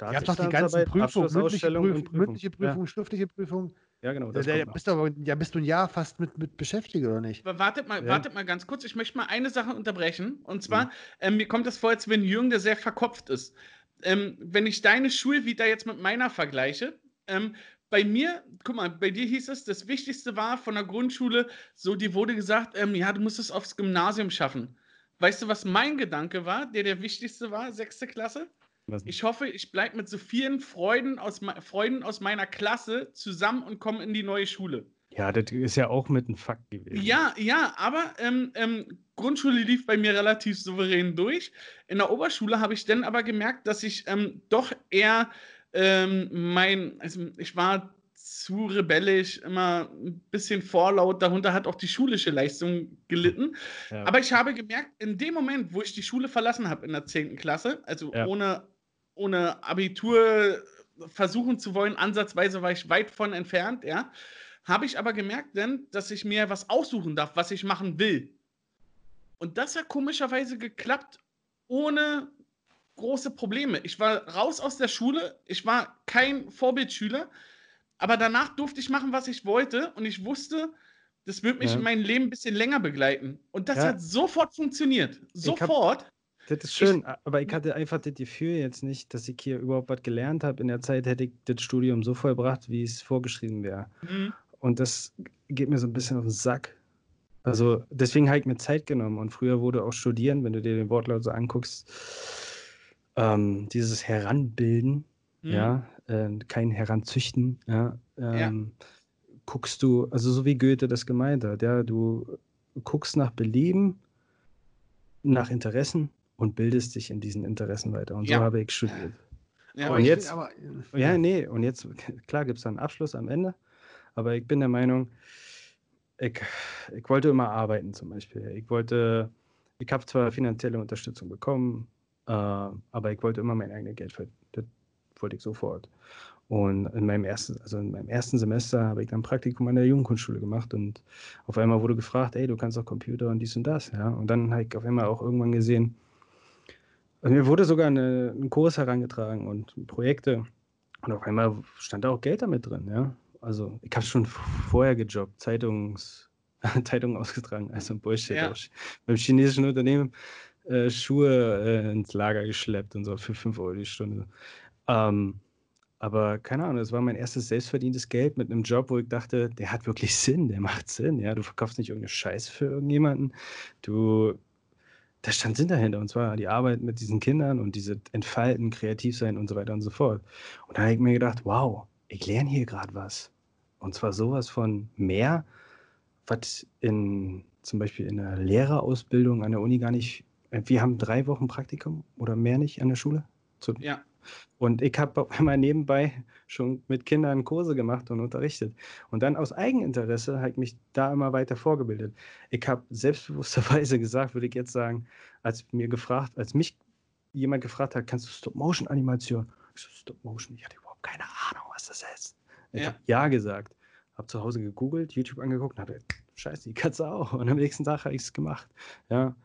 Ihr habt doch die ganzen Prüfungen, mündliche Abschlussausstellung Prüfung, mündliche Prüfung, schriftliche Prüfung. Ja, ja genau. Da, Das da noch. bist du aber, ja, bist du ein Jahr fast mit, mit beschäftigt, oder nicht? Aber Wartet mal, Ja. wartet mal ganz kurz. Ich möchte mal eine Sache unterbrechen. Und zwar, Mhm. ähm, mir kommt das vor, als wenn Jürgen, der sehr verkopft ist. Ähm, wenn ich deine Schulvita jetzt mit meiner vergleiche, ähm, bei mir, guck mal, bei dir hieß es, das Wichtigste war von der Grundschule, so, dir wurde gesagt, ähm, ja, du musst es aufs Gymnasium schaffen. Weißt du, was mein Gedanke war, der der wichtigste war, sechste Klasse? Ich hoffe, ich bleibe mit so vielen Freuden aus, Freunden aus meiner Klasse zusammen und komme in die neue Schule. Ja, das ist ja auch mit einem Fakt gewesen. Ja, ja, aber ähm, ähm, Grundschule lief bei mir relativ souverän durch. In der Oberschule habe ich dann aber gemerkt, dass ich ähm, doch eher ähm, mein, also ich war zu rebellisch, immer ein bisschen vorlaut. Darunter hat auch die schulische Leistung gelitten. Ja. Aber ich habe gemerkt, in dem Moment, wo ich die Schule verlassen habe in der 10. Klasse, also ja. ohne, ohne Abitur versuchen zu wollen, ansatzweise war ich weit von entfernt, ja, habe ich aber gemerkt dann, dass ich mir was aussuchen darf, was ich machen will. Und das hat komischerweise geklappt, ohne große Probleme. Ich war raus aus der Schule, ich war kein Vorbildschüler, aber danach durfte ich machen, was ich wollte und ich wusste, das wird mich ja. in meinem Leben ein bisschen länger begleiten. Und das ja. hat sofort funktioniert. Sofort. Das ist schön, ich, aber ich hatte einfach das Gefühl jetzt nicht, dass ich hier überhaupt was gelernt habe. In der Zeit hätte ich das Studium so vollbracht, wie es vorgeschrieben wäre. Mhm. Und das geht mir so ein bisschen auf den Sack. Also deswegen habe ich mir Zeit genommen. Und früher wurde auch Studieren, wenn du dir den Wortlaut so anguckst, ähm, dieses Heranbilden, mhm. ja, äh, kein Heranzüchten, ja, ähm, ja, guckst du, also so wie Goethe das gemeint hat, ja, du guckst nach Belieben, nach Interessen und bildest dich in diesen Interessen weiter. Und ja. so habe ich studiert. Ja, und jetzt, aber, ja, nee, und jetzt, klar gibt es einen Abschluss am Ende, aber ich bin der Meinung, ich, ich wollte immer arbeiten zum Beispiel. Ich wollte, ich habe zwar finanzielle Unterstützung bekommen, äh, aber ich wollte immer mein eigenes Geld verdienen. Das wollte ich sofort. Und in meinem ersten, also in meinem ersten Semester habe ich dann Praktikum an der Jugendkunstschule gemacht und auf einmal wurde gefragt, ey, du kannst auch Computer und dies und das, ja. Und dann habe ich auf einmal auch irgendwann gesehen, also mir wurde sogar eine, ein Kurs herangetragen und Projekte und auf einmal stand da auch Geld damit drin, ja. Also ich habe schon vorher gejobbt, Zeitungs, <laughs> Zeitungen ausgetragen, also Bullshit. Ja. Beim chinesischen Unternehmen äh, Schuhe äh, ins Lager geschleppt und so für 5 Euro die Stunde. Ähm, aber keine Ahnung, das war mein erstes selbstverdientes Geld mit einem Job, wo ich dachte, der hat wirklich Sinn, der macht Sinn. Ja, du verkaufst nicht irgendeine Scheiße für irgendjemanden. Du, da stand Sinn dahinter und zwar die Arbeit mit diesen Kindern und diese Entfalten, kreativ sein und so weiter und so fort. Und da habe ich mir gedacht, wow, ich lerne hier gerade was. Und zwar sowas von mehr, was in zum Beispiel in der Lehrerausbildung an der Uni gar nicht. Äh, wir haben drei Wochen Praktikum oder mehr nicht an der Schule. Zu, ja. Und ich habe immer nebenbei schon mit Kindern Kurse gemacht und unterrichtet. Und dann aus Eigeninteresse habe ich mich da immer weiter vorgebildet. Ich habe selbstbewussterweise <laughs> gesagt, würde ich jetzt sagen, als mir gefragt, als mich jemand gefragt hat, kannst du Stop-Motion-Animation? Ich so, Stop-Motion, ich hatte überhaupt keine Ahnung, was das ist. Ich ja. habe ja gesagt, habe zu Hause gegoogelt, YouTube angeguckt und habe scheiße, die Katze auch. Und am nächsten Tag habe ich es gemacht. Ja.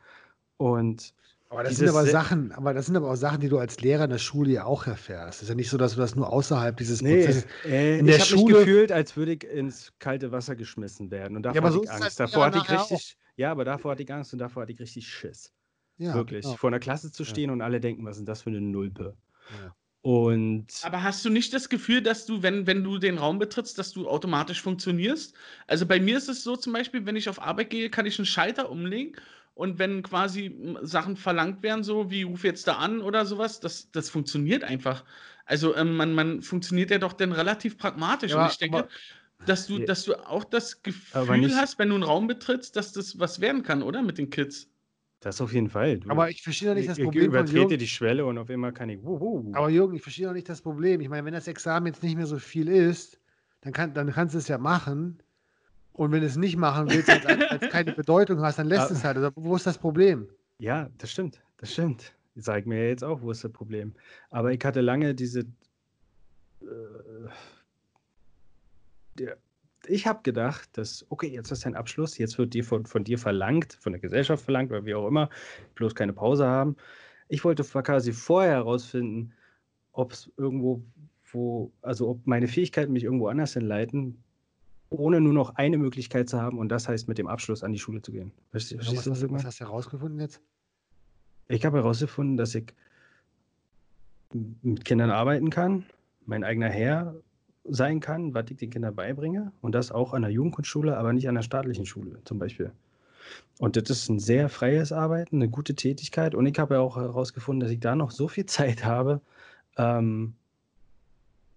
Und aber das sind aber Sachen, aber das sind aber auch Sachen, die du als Lehrer in der Schule ja auch erfährst. Es ist ja nicht so, dass du das nur außerhalb dieses nee, Prozesses. Äh, in der ich Schule mich gefühlt, als würde ich ins kalte Wasser geschmissen werden. Und davor ja, hatte ich Angst. Davor hatte ich richtig, auch. ja, aber davor hatte ich Angst und davor hatte ich richtig Schiss. Ja, Wirklich. Genau. Vor einer Klasse zu stehen ja. und alle denken, was ist das für eine Nulpe? Ja. Und Aber hast du nicht das Gefühl, dass du, wenn, wenn du den Raum betrittst, dass du automatisch funktionierst? Also bei mir ist es so zum Beispiel, wenn ich auf Arbeit gehe, kann ich einen Schalter umlegen und wenn quasi Sachen verlangt werden, so wie ruf jetzt da an oder sowas, das, das funktioniert einfach. Also ähm, man, man funktioniert ja doch dann relativ pragmatisch. Ja, und ich denke, dass du, dass du auch das Gefühl hast, wenn du einen Raum betrittst, dass das was werden kann, oder? Mit den Kids. Das auf jeden Fall. Du, aber ich verstehe doch nicht das Problem. Ich übertrete die Schwelle und auf einmal kann ich. Wuhu. Aber Jürgen, ich verstehe doch nicht das Problem. Ich meine, wenn das Examen jetzt nicht mehr so viel ist, dann, kann, dann kannst du es ja machen. Und wenn du es nicht machen willst, als, <laughs> als keine Bedeutung hast, dann lässt es halt. Also, wo ist das Problem? Ja, das stimmt. Das stimmt. Ich sage mir jetzt auch, wo ist das Problem. Aber ich hatte lange diese. Äh, der, ich habe gedacht, dass, okay, jetzt ist dein Abschluss, jetzt wird dir von, von dir verlangt, von der Gesellschaft verlangt, oder wie auch immer, bloß keine Pause haben. Ich wollte quasi vorher herausfinden, ob es irgendwo, wo, also ob meine Fähigkeiten mich irgendwo anders hinleiten, ohne nur noch eine Möglichkeit zu haben, und das heißt, mit dem Abschluss an die Schule zu gehen. Verstehst, verstehst was, du, was, was hast du herausgefunden jetzt? Ich habe herausgefunden, dass ich mit Kindern arbeiten kann, mein eigener Herr sein kann, was ich den Kindern beibringe. Und das auch an der Jugendkunstschule, aber nicht an der staatlichen Schule zum Beispiel. Und das ist ein sehr freies Arbeiten, eine gute Tätigkeit. Und ich habe ja auch herausgefunden, dass ich da noch so viel <laughs> Zeit habe, ähm,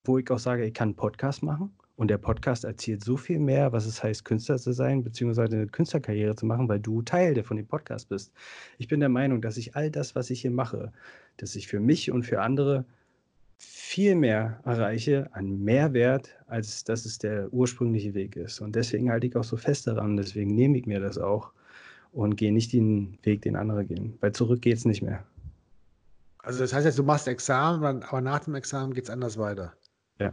wo ich auch sage, ich kann einen Podcast machen. Und der Podcast erzählt so viel mehr, was es heißt, Künstler zu sein, beziehungsweise eine Künstlerkarriere zu machen, weil du Teil von dem Podcast bist. Ich bin der Meinung, dass ich all das, was ich hier mache, dass ich für mich und für andere viel mehr erreiche an Mehrwert, als dass es der ursprüngliche Weg ist. Und deswegen halte ich auch so fest daran, deswegen nehme ich mir das auch und gehe nicht den Weg, den andere gehen, weil zurück geht es nicht mehr. Also das heißt jetzt, du machst Examen, aber nach dem Examen geht es anders weiter. Ja.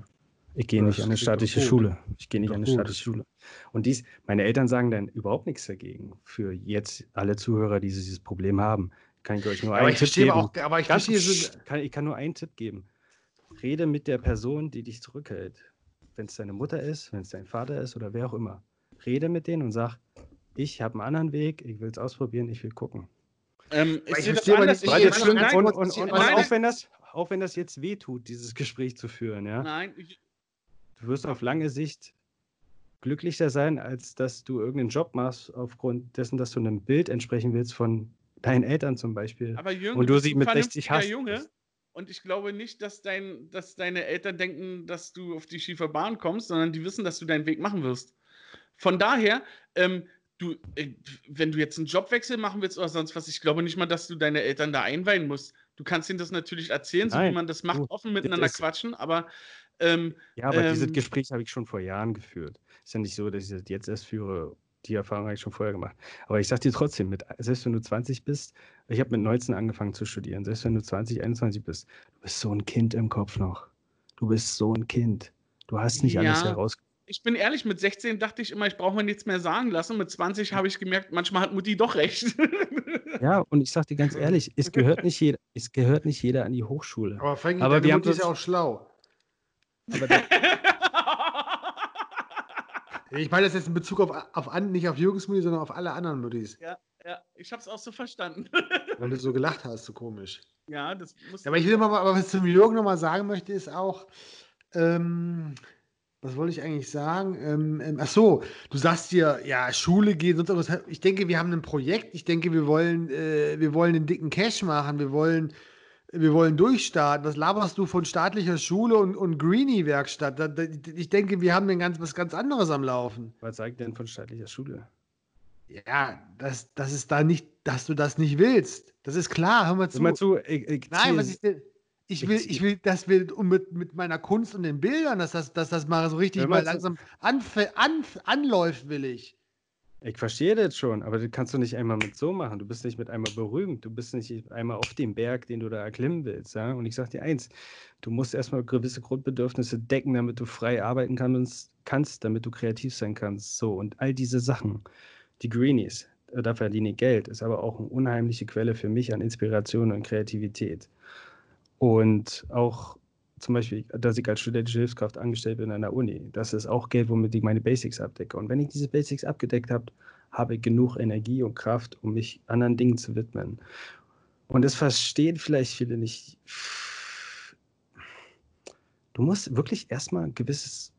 Ich gehe nicht an eine staatliche gut. Schule. Ich gehe nicht Doch an eine gut. staatliche Schule. Und dies, meine Eltern sagen dann überhaupt nichts dagegen. Für jetzt alle Zuhörer, die dieses Problem haben, kann ich euch nur Aber einen ich Tipp geben. auch, aber ich Ganz, verstehe so, kann, ich kann nur einen Tipp geben. Rede mit der Person, die dich zurückhält. Wenn es deine Mutter ist, wenn es dein Vater ist oder wer auch immer. Rede mit denen und sag, ich habe einen anderen Weg, ich will es ausprobieren, ich will gucken. Ähm, Aber ich sehe das verstehe aber anders. nicht, Ich und, und, ich- und, und auch, wenn das, auch wenn das jetzt wehtut, dieses Gespräch zu führen, ja, nein, ich, du wirst auf lange Sicht glücklicher sein, als dass du irgendeinen Job machst, aufgrund dessen, dass du einem Bild entsprechen willst von deinen Eltern zum Beispiel. aber Jürgen, Und du sie mit 60 vernünftiger hast. Junge. Und ich glaube nicht, dass, dein, dass deine Eltern denken, dass du auf die schiefe Bahn kommst, sondern die wissen, dass du deinen Weg machen wirst. Von daher, ähm, du, äh, wenn du jetzt einen Jobwechsel machen willst oder sonst was, ich glaube nicht mal, dass du deine Eltern da einweihen musst. Du kannst ihnen das natürlich erzählen, so wie Nein, man das macht, offen miteinander quatschen, aber ähm, Ja, aber dieses Ähm, Gespräch habe ich schon vor Jahren geführt. Ist ja nicht so, dass ich das jetzt erst führe. Die Erfahrung habe ich schon vorher gemacht. Aber ich sage dir trotzdem, mit, selbst wenn du 20 bist, ich habe mit 19 angefangen zu studieren, selbst wenn du 20, 21 bist, du bist so ein Kind im Kopf noch. Du bist so ein Kind. Du hast nicht alles Ja. heraus. ich bin ehrlich, mit 16 dachte ich immer, ich brauche mir nichts mehr sagen lassen. Mit 20 habe ich gemerkt, manchmal hat Mutti doch recht. Ja, <laughs> und ich sage dir ganz ehrlich, es gehört nicht jeder, es gehört nicht jeder an die Hochschule. aber Frankie, Aber deine wir haben Mutti ist ja auch schlau. <laughs> Ich meine das jetzt in Bezug auf, auf an, nicht auf Jürgens Mutti, sondern auf alle anderen Muttis. ja, ja, ich habe es auch so verstanden. <laughs> Weil du so gelacht hast, so komisch. ja, das muss. Ja, aber ich will mal, aber was ich zum Jürgen nochmal sagen möchte, ist auch, ähm, was wollte ich eigentlich sagen? Ähm, ähm, ach so, du sagst dir, ja, Schule gehen, sonst irgendwas. Ich denke, wir haben ein Projekt. Ich denke, wir wollen, äh, wir wollen den dicken Cash machen. Wir wollen, wir wollen durchstarten. Was laberst du von staatlicher Schule und, und Greenie-Werkstatt? Ich denke, wir haben ein ganz, was ganz anderes am Laufen. was sagt denn von staatlicher Schule? Ja, das, das ist da nicht, dass du das nicht willst. Das ist klar, hör mal zu. Hör mal zu, ich, ich Nein, was ich denn. Ich will, ich will, dass wir mit, mit meiner Kunst und den Bildern, dass das, dass das mal so richtig mal langsam anf an anläuft, will ich. Ich verstehe das schon, aber das kannst du nicht einmal mit so machen. Du bist nicht mit einmal berühmt. Du bist nicht einmal auf dem Berg, den du da erklimmen willst. Ja? Und ich sage dir eins: Du musst erstmal gewisse Grundbedürfnisse decken, damit du frei arbeiten kannst, kannst, damit du kreativ sein kannst. So, und all diese Sachen, die Greenies, äh, da verdiene ich Geld, ist aber auch eine unheimliche Quelle für mich an Inspiration und Kreativität. Und auch zum Beispiel, dass ich als studentische Hilfskraft angestellt bin an der Uni. Das ist auch Geld, womit ich meine Basics abdecke. Und wenn ich diese Basics abgedeckt habe, habe ich genug Energie und Kraft, um mich anderen Dingen zu widmen. Und das verstehen vielleicht viele nicht. Du musst wirklich erstmal ein gewisses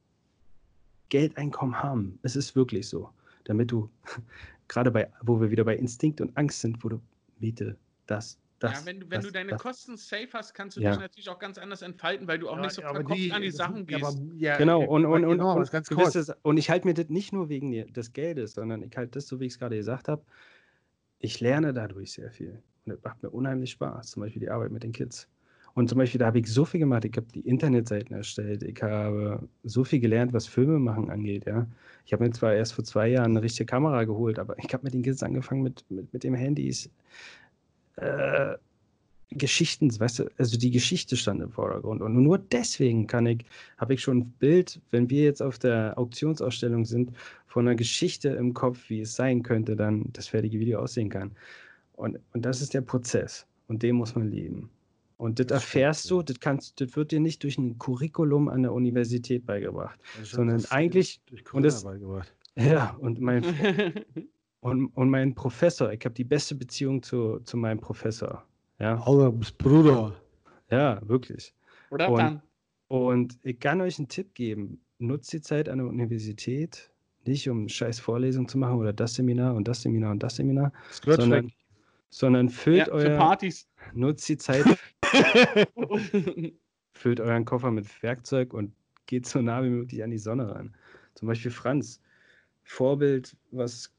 Geldeinkommen haben. Es ist wirklich so. Damit du, <laughs> gerade bei, wo wir wieder bei Instinkt und Angst sind, wo du Miete, das, das. ja, wenn du, wenn das, du deine das. Kosten safe hast, kannst du Ja. dich natürlich auch ganz anders entfalten, weil du auch nicht so verkopft an die Sachen ja, gehst. aber- ja, Genau, ja, und, und, und, genau, und, das ganz kurz. gewisses, und ich halte mir das nicht nur wegen des Geldes, sondern ich halte das, so wie ich es gerade gesagt habe, ich lerne dadurch sehr viel. Und das macht mir unheimlich Spaß, zum Beispiel die Arbeit mit den Kids. Und zum Beispiel, da habe ich so viel gemacht. Ich habe die Internetseiten erstellt. Ich habe so viel gelernt, was Filme machen angeht. Ja. Ich habe mir zwar erst vor zwei Jahren eine richtige Kamera geholt, aber ich habe mit den Kids angefangen mit, mit, mit dem Handys. Äh, Geschichten, weißt du, also die Geschichte stand im Vordergrund. Und nur deswegen kann ich, habe ich schon ein Bild, wenn wir jetzt auf der Auktionsausstellung sind, von einer Geschichte im Kopf, wie es sein könnte, dann das fertige Video aussehen kann. Und, und das ist der Prozess. Und den muss man lieben. Und das erfährst du, das, kannst, das wird dir nicht durch ein Curriculum an der Universität beigebracht. sondern eigentlich- durch und Corona das- beigebracht. Ja, und mein, <laughs> und, und mein Professor, ich habe die beste Beziehung zu, zu meinem Professor. Ja, Alter, bist Bruder. ja, wirklich. Oder Und- dann? Und ich kann euch einen Tipp geben. Nutzt die Zeit an der Universität nicht, um scheiß Vorlesungen zu machen oder das Seminar und das Seminar und das Seminar, Das sondern, weg. sondern füllt Ja, euer, Partys. nutzt die Zeit, <laughs> füllt euren Koffer mit Werkzeug und geht so nah wie möglich an die Sonne ran. Zum Beispiel Franz, Vorbild, was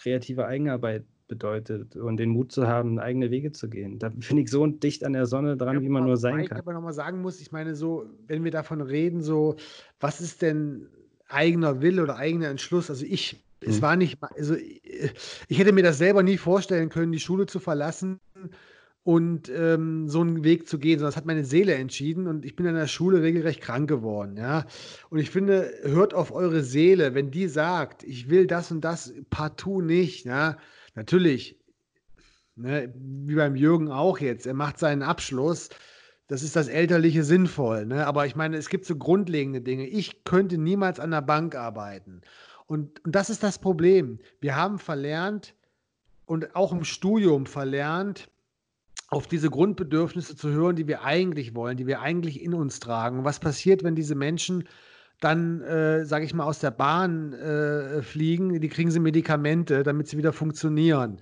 kreative Eigenarbeit bedeutet und den Mut zu haben, eigene Wege zu gehen. Da finde ich so dicht an der Sonne dran, ja, wie man nur sein kann. Ich aber nochmal sagen muss, ich meine, so, wenn wir davon reden, so, was ist denn eigener Wille oder eigener Entschluss? Also ich, hm. es war nicht, also ich hätte mir das selber nie vorstellen können, die Schule zu verlassen und ähm, so einen Weg zu gehen, sondern das hat meine Seele entschieden und ich bin in der Schule regelrecht krank geworden, ja. Und ich finde, hört auf eure Seele, wenn die sagt, ich will das und das partout nicht, ja. Natürlich, ne, wie beim Jürgen auch jetzt, er macht seinen Abschluss, das ist das Elterliche sinnvoll, ne? Aber ich meine, es gibt so grundlegende Dinge. Ich könnte niemals an der Bank arbeiten. Und, und das ist das Problem. Wir haben verlernt und auch im Studium verlernt, auf diese Grundbedürfnisse zu hören, die wir eigentlich wollen, die wir eigentlich in uns tragen. Und was passiert, wenn diese Menschen dann, äh, sage ich mal, aus der Bahn äh, fliegen? Die kriegen sie Medikamente, damit sie wieder funktionieren.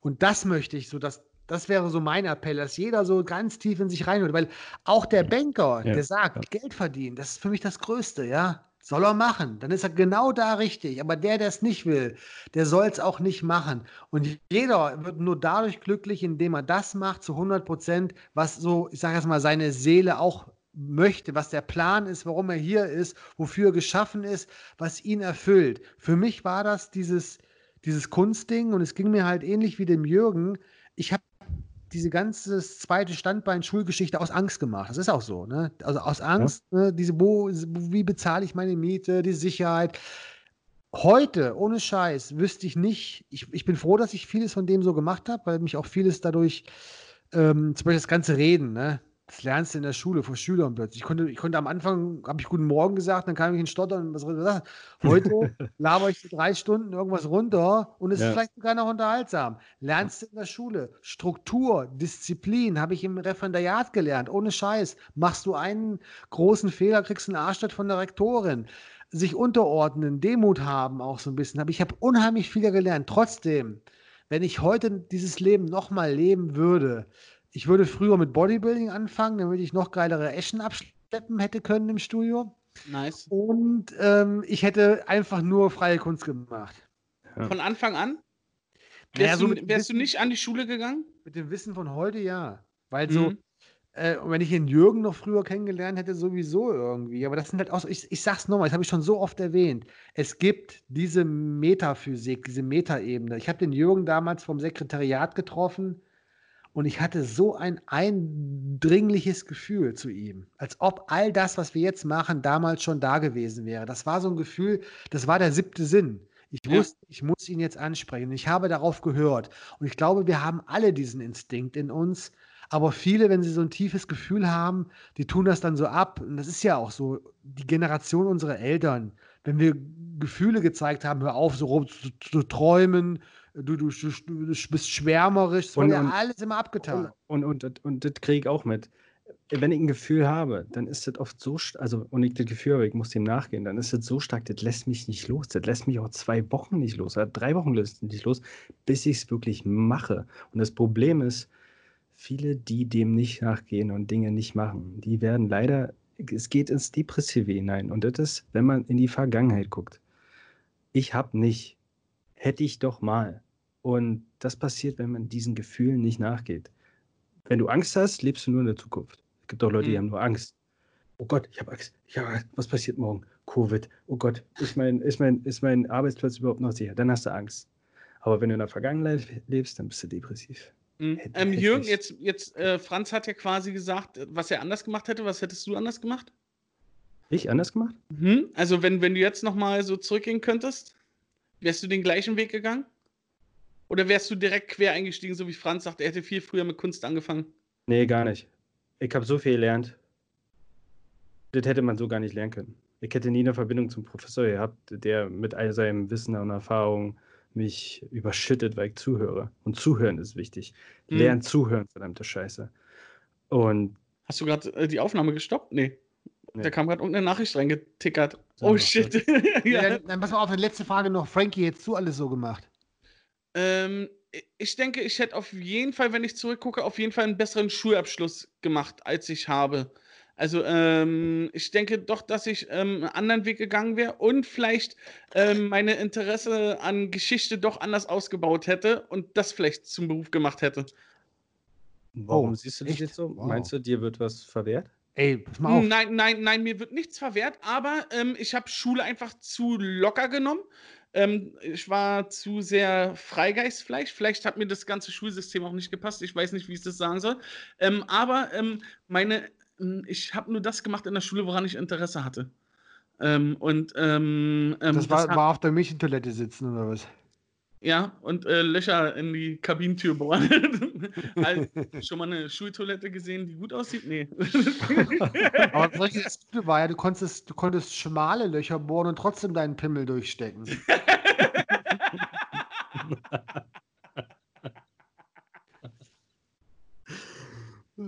Und das möchte ich so, dass das wäre so mein Appell, dass jeder so ganz tief in sich reinhört, weil auch der Banker, ja, der sagt, ja. Geld verdienen, das ist für mich das Größte, ja. Soll er machen, dann ist er genau da richtig. Aber der, der es nicht will, der soll es auch nicht machen. Und jeder wird nur dadurch glücklich, indem er das macht zu 100 Prozent, was so, ich sage jetzt mal, seine Seele auch möchte, was der Plan ist, warum er hier ist, wofür er geschaffen ist, was ihn erfüllt. Für mich war das dieses, dieses Kunstding und es ging mir halt ähnlich wie dem Jürgen. Ich habe diese ganze zweite Standbein Schulgeschichte aus Angst gemacht. Das ist auch so, ne? Also aus Angst, ja. ne? diese, wo, wie bezahle ich meine Miete, die Sicherheit. Heute, ohne Scheiß, wüsste ich nicht, ich, ich bin froh, dass ich vieles von dem so gemacht habe, weil mich auch vieles dadurch, ähm, zum Beispiel das ganze Reden, ne? Das lernst du in der Schule vor Schülern plötzlich. Ich konnte, ich konnte am Anfang, habe ich Guten Morgen gesagt, dann kam ich in Stottern. Was, was, heute <laughs> laber ich drei Stunden irgendwas runter und es ja. ist vielleicht sogar noch unterhaltsam. Lernst du in der Schule. Struktur, Disziplin habe ich im Referendariat gelernt. Ohne Scheiß. Machst du einen großen Fehler, kriegst du einen Arschtritt von der Rektorin. Sich unterordnen, Demut haben auch so ein bisschen. Aber ich habe unheimlich viel gelernt. Trotzdem, wenn ich heute dieses Leben nochmal leben würde, ich würde früher mit Bodybuilding anfangen, damit ich noch geilere Eschen abschleppen hätte können im Studio. Nice. Und ähm, ich hätte einfach nur freie Kunst gemacht. Ja. Von Anfang an? Wärst, naja, so du, wärst du nicht an die Schule gegangen? Mit dem Wissen von heute ja. Weil mhm. so, äh, wenn ich den Jürgen noch früher kennengelernt hätte, sowieso irgendwie. Aber das sind halt auch so, ich, ich sag's nochmal, das habe ich schon so oft erwähnt. Es gibt diese Metaphysik, diese Metaebene. Ich habe den Jürgen damals vom Sekretariat getroffen und ich hatte so ein eindringliches Gefühl zu ihm, als ob all das, was wir jetzt machen, damals schon da gewesen wäre. Das war so ein Gefühl, das war der siebte Sinn. Ich ja. wusste, ich muss ihn jetzt ansprechen. Ich habe darauf gehört. Und ich glaube, wir haben alle diesen Instinkt in uns. Aber viele, wenn sie so ein tiefes Gefühl haben, die tun das dann so ab. Und das ist ja auch so, die Generation unserer Eltern, wenn wir Gefühle gezeigt haben, hör auf, so rum zu, zu träumen, du, du, du, du bist schwärmerisch, und, ja alles immer abgetan. Und, und, und, und das kriege ich auch mit. Wenn ich ein Gefühl habe, dann ist das oft so, also und ich das Gefühl habe, ich muss dem nachgehen, dann ist das so stark, das lässt mich nicht los. Das lässt mich auch zwei Wochen nicht los, oder drei Wochen lässt nicht los, bis ich es wirklich mache. Und das Problem ist, viele, die dem nicht nachgehen und Dinge nicht machen, die werden leider, es geht ins Depressive hinein. Und das ist, wenn man in die Vergangenheit guckt. Ich habe nicht, hätte ich doch mal. Und das passiert, wenn man diesen Gefühlen nicht nachgeht. Wenn du Angst hast, lebst du nur in der Zukunft. Es gibt auch Leute, die mhm. haben nur Angst. Oh Gott, ich habe Angst. Ich hab Angst. Was passiert morgen? Covid. Oh Gott, ist mein, ist, mein, ist mein Arbeitsplatz überhaupt noch sicher? Dann hast du Angst. Aber wenn du in der Vergangenheit lebst, dann bist du depressiv. Mhm. Ähm, Jürgen, jetzt, jetzt äh, Franz hat ja quasi gesagt, was er anders gemacht hätte. Was hättest du anders gemacht? Ich anders gemacht? Mhm. Also wenn, wenn du jetzt nochmal so zurückgehen könntest, wärst du den gleichen Weg gegangen? Oder wärst du direkt quer eingestiegen, so wie Franz sagt, er hätte viel früher mit Kunst angefangen? Nee, gar nicht. Ich habe so viel gelernt. Das hätte man so gar nicht lernen können. Ich hätte nie eine Verbindung zum Professor gehabt, der mit all seinem Wissen und Erfahrung mich überschüttet, weil ich zuhöre. Und zuhören ist wichtig. Hm. Lernen zuhören, verdammte Scheiße. Und. Hast du gerade äh, die Aufnahme gestoppt? Nee. nee. Da kam gerade irgendeine Nachricht reingetickert. Oh shit. <laughs> ja. ja, dann, dann pass mal auf, eine letzte Frage noch. Frankie, hättest du alles so gemacht? Ähm, ich denke, ich hätte auf jeden Fall, wenn ich zurückgucke, auf jeden Fall einen besseren Schulabschluss gemacht, als ich habe. Also ähm, ich denke doch, dass ich ähm, einen anderen Weg gegangen wäre und vielleicht ähm, meine Interesse an Geschichte doch anders ausgebaut hätte und das vielleicht zum Beruf gemacht hätte. Warum Oh, siehst du dich jetzt so? Wow. Meinst du, dir wird was verwehrt? Ey, pass mal auf. Nein, nein, nein, mir wird nichts verwehrt, aber ähm, ich habe Schule einfach zu locker genommen. Ähm, ich war zu sehr Freigeist vielleicht. Vielleicht hat mir das ganze Schulsystem auch nicht gepasst. Ich weiß nicht, wie ich das sagen soll. Ähm, aber ähm, meine, ähm, ich habe nur das gemacht in der Schule, woran ich Interesse hatte. Ähm, und ähm, ähm, Das war, hat- war auf der Mädchentoilette sitzen oder was? Ja, und äh, Löcher in die Kabinentür bohren. <laughs> also, schon mal eine Schultoilette gesehen, die gut aussieht? Nee. <laughs> Aber Richtige das Gute war ja, du konntest, du konntest schmale Löcher bohren und trotzdem deinen Pimmel durchstecken. <laughs>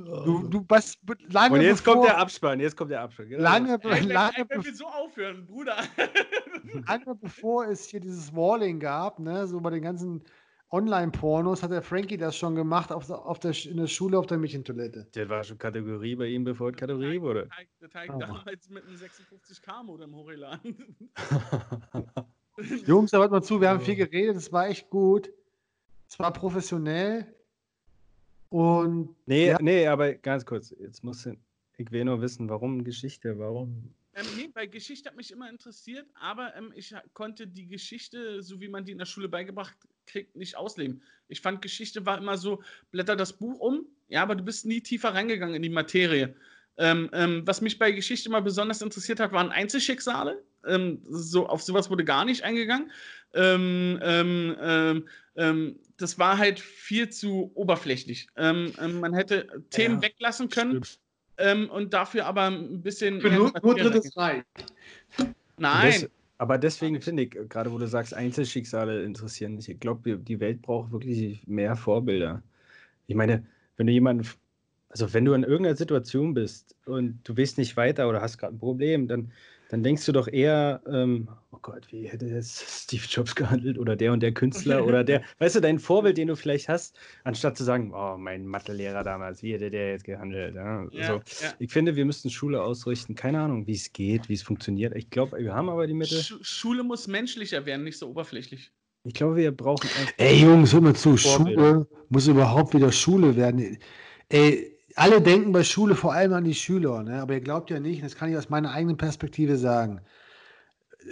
Du, du was lange Und jetzt bevor, kommt der Abspann, jetzt kommt der Abspann. Genau. lange, be- lange, ey, wenn be- so aufhören, Bruder. <laughs> lange bevor es hier dieses Walling gab, ne, so bei den ganzen Online-Pornos, hat der Frankie das schon gemacht auf, der- auf der, in der Schule auf der Mädchentoilette. Das war schon Kategorie bei ihm, bevor es Kategorie wurde. Das habe ich Oh. damals mit einem 56k-Modem hochgeladen. <laughs> Jungs, da hört mal zu, wir haben viel geredet, es war echt gut. Es war professionell. Und Nee, Ja. nee, aber ganz kurz, jetzt muss ich, ich will nur wissen, warum Geschichte, warum? Ähm, nee, bei Geschichte hat mich immer interessiert, aber ähm, ich konnte die Geschichte, so wie man die in der Schule beigebracht kriegt, nicht ausleben. Ich fand, Geschichte war immer so, blätter das Buch um, ja, aber du bist nie tiefer reingegangen in die Materie. Ähm, ähm, was mich bei Geschichte immer besonders interessiert hat, waren Einzelschicksale. Ähm, so, auf sowas wurde gar nicht eingegangen. Das war halt viel zu oberflächlich. Ähm, ähm, man hätte Themen Ja, weglassen können ähm, und dafür aber ein bisschen. Für nur, nur drittes Reich. Nein. Das, aber deswegen finde ich, äh, gerade wo du sagst, Einzelschicksale interessieren mich. Ich glaube, die Welt braucht wirklich mehr Vorbilder. Ich meine, wenn du jemanden, also wenn du in irgendeiner Situation bist und du weißt nicht weiter oder hast gerade ein Problem, dann, dann denkst du doch eher, ähm, oh Gott, wie hätte jetzt <laughs> Steve Jobs gehandelt oder der und der Künstler oder der, <laughs> weißt du, dein Vorbild, den du vielleicht hast, anstatt zu sagen, oh, mein Mathelehrer damals, wie hätte der jetzt gehandelt? Ja, Ja, so. ja. Ich finde, wir müssten Schule ausrichten. Keine Ahnung, wie es geht, wie es funktioniert. Ich glaube, wir haben aber die Mittel. Schu Schule muss menschlicher werden, nicht so oberflächlich. Ich glaube, wir brauchen einfach. Ey Jungs, hör mal zu, Vorbilder. Schule muss überhaupt wieder Schule werden. Ey, alle denken bei Schule vor allem an die Schüler, ne? aber ihr glaubt ja nicht, das kann ich aus meiner eigenen Perspektive sagen,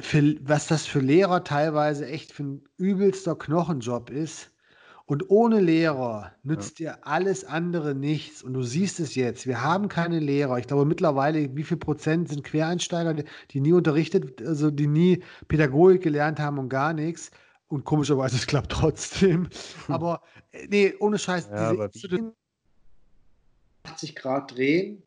für, was das für Lehrer teilweise echt für ein übelster Knochenjob ist. Und ohne Lehrer nützt dir alles andere nichts. Und du siehst es jetzt, wir haben keine Lehrer. Ich glaube mittlerweile, wie viel Prozent sind Quereinsteiger, die- nie unterrichtet, also die nie Pädagogik gelernt haben und gar nichts. Und komischerweise, es klappt trotzdem. Aber äh, nee, ohne Scheiß. Ja, Institute- 80 Grad drehen.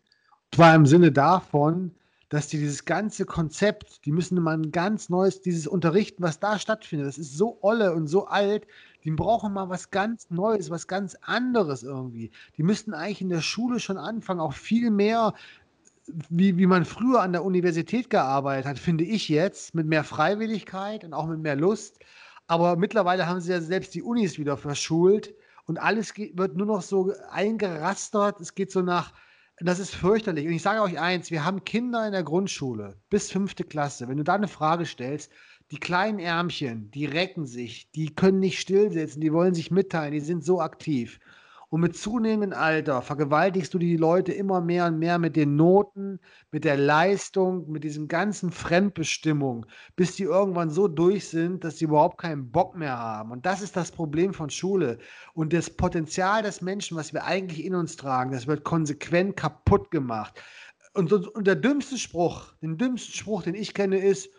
zwar im Sinne davon, dass die dieses ganze Konzept, die müssen mal ein ganz neues, dieses Unterrichten, was da stattfindet, das ist so olle und so alt, die brauchen mal was ganz Neues, was ganz anderes irgendwie. Die müssten eigentlich in der Schule schon anfangen, auch viel mehr, wie, wie man früher an der Universität gearbeitet hat, finde ich jetzt, mit mehr Freiwilligkeit und auch mit mehr Lust. Aber mittlerweile haben sie ja selbst die Unis wieder verschult und alles wird nur noch so eingerastert. Es geht so nach, das ist fürchterlich. Und ich sage euch eins, wir haben Kinder in der Grundschule bis fünfte Klasse. Wenn du da eine Frage stellst, die kleinen Ärmchen, die recken sich, die können nicht stillsitzen, die wollen sich mitteilen, die sind so aktiv. Und mit zunehmendem Alter vergewaltigst du die Leute immer mehr und mehr mit den Noten, mit der Leistung, mit diesem ganzen Fremdbestimmung, bis die irgendwann so durch sind, dass sie überhaupt keinen Bock mehr haben. Und das ist das Problem von Schule. Und das Potenzial des Menschen, was wir eigentlich in uns tragen, das wird konsequent kaputt gemacht. Und, und, und der dümmste Spruch, den dümmsten Spruch, den ich kenne, ist,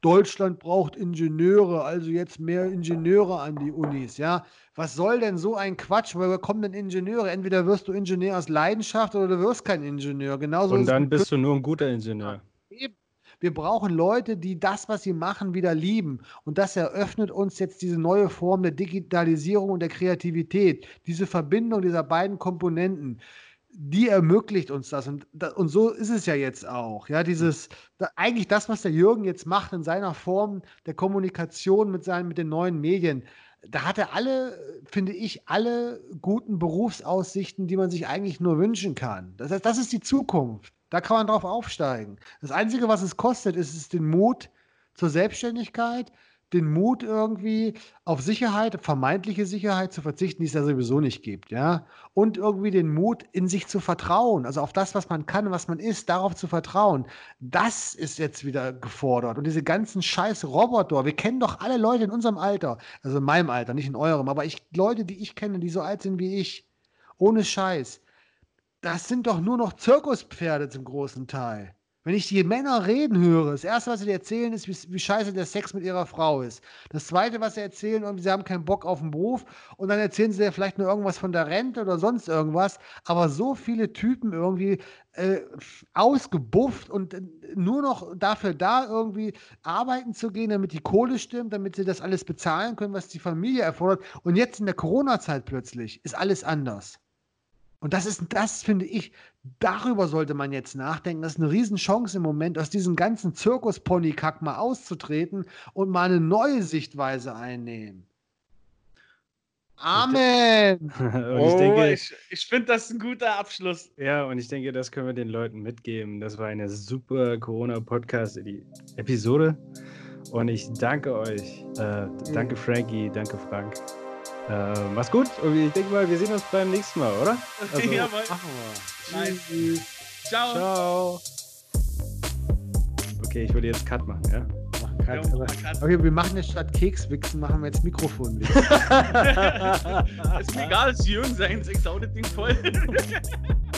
Deutschland braucht Ingenieure, also jetzt mehr Ingenieure an die Unis, ja. Was soll denn so ein Quatsch? Woher kommen denn Ingenieure? Entweder wirst du Ingenieur aus Leidenschaft oder du wirst kein Ingenieur. Genauso Und dann bist du nur ein guter Ingenieur. Eben. Wir brauchen Leute, die das, was sie machen, wieder lieben. Und das eröffnet uns jetzt diese neue Form der Digitalisierung und der Kreativität. Diese Verbindung dieser beiden Komponenten, die ermöglicht uns das. Und, und so ist es ja jetzt auch. Ja, dieses, eigentlich das, was der Jürgen jetzt macht in seiner Form der Kommunikation mit, seinen, mit den neuen Medien, da hat er alle, finde ich, alle guten Berufsaussichten, die man sich eigentlich nur wünschen kann. Das, heißt, das ist die Zukunft. Da kann man drauf aufsteigen. Das Einzige, was es kostet, ist, ist den Mut zur Selbstständigkeit, den Mut irgendwie auf Sicherheit, vermeintliche Sicherheit zu verzichten, die es ja sowieso nicht gibt, ja. Und irgendwie den Mut, in sich zu vertrauen, also auf das, was man kann, was man ist, darauf zu vertrauen. Das ist jetzt wieder gefordert. Und diese ganzen scheiß Roboter, wir kennen doch alle Leute in unserem Alter, also in meinem Alter, nicht in eurem, aber ich, Leute, die ich kenne, die so alt sind wie ich, ohne Scheiß, das sind doch nur noch Zirkuspferde zum großen Teil. Wenn ich die Männer reden höre, das erste, was sie dir erzählen, ist, wie, wie, scheiße der Sex mit ihrer Frau ist. Das zweite, was sie erzählen, irgendwie, sie haben keinen Bock auf den Beruf. Und dann erzählen sie dir vielleicht nur irgendwas von der Rente oder sonst irgendwas. Aber so viele Typen irgendwie äh, ausgebufft und äh, nur noch dafür da, irgendwie arbeiten zu gehen, damit die Kohle stimmt, damit sie das alles bezahlen können, was die Familie erfordert. Und jetzt in der Corona-Zeit plötzlich ist alles anders. Und das ist, das finde ich, darüber sollte man jetzt nachdenken. Das ist eine Riesenchance im Moment, aus diesem ganzen Zirkus-Pony-Kack mal auszutreten und mal eine neue Sichtweise einnehmen. Amen! <laughs> oh, ich, denke, ich, ich finde das ein guter Abschluss. Ja, und ich denke, das können wir den Leuten mitgeben. Das war eine super Corona-Podcast-Episode. Und ich danke euch. Äh, danke Frankie, danke Frank. Äh, mach's gut und ich denke mal, wir sehen uns beim nächsten Mal, oder? Also, Jawohl. Nice. Ciao. Ciao. Okay, ich würde jetzt Cut machen, ja? Cut, jo, okay, wir machen jetzt statt Kekswichsen, machen wir jetzt Mikrofon. <laughs> ist mir egal, es ist Jürgen sein, ich sau das Ding voll. <laughs>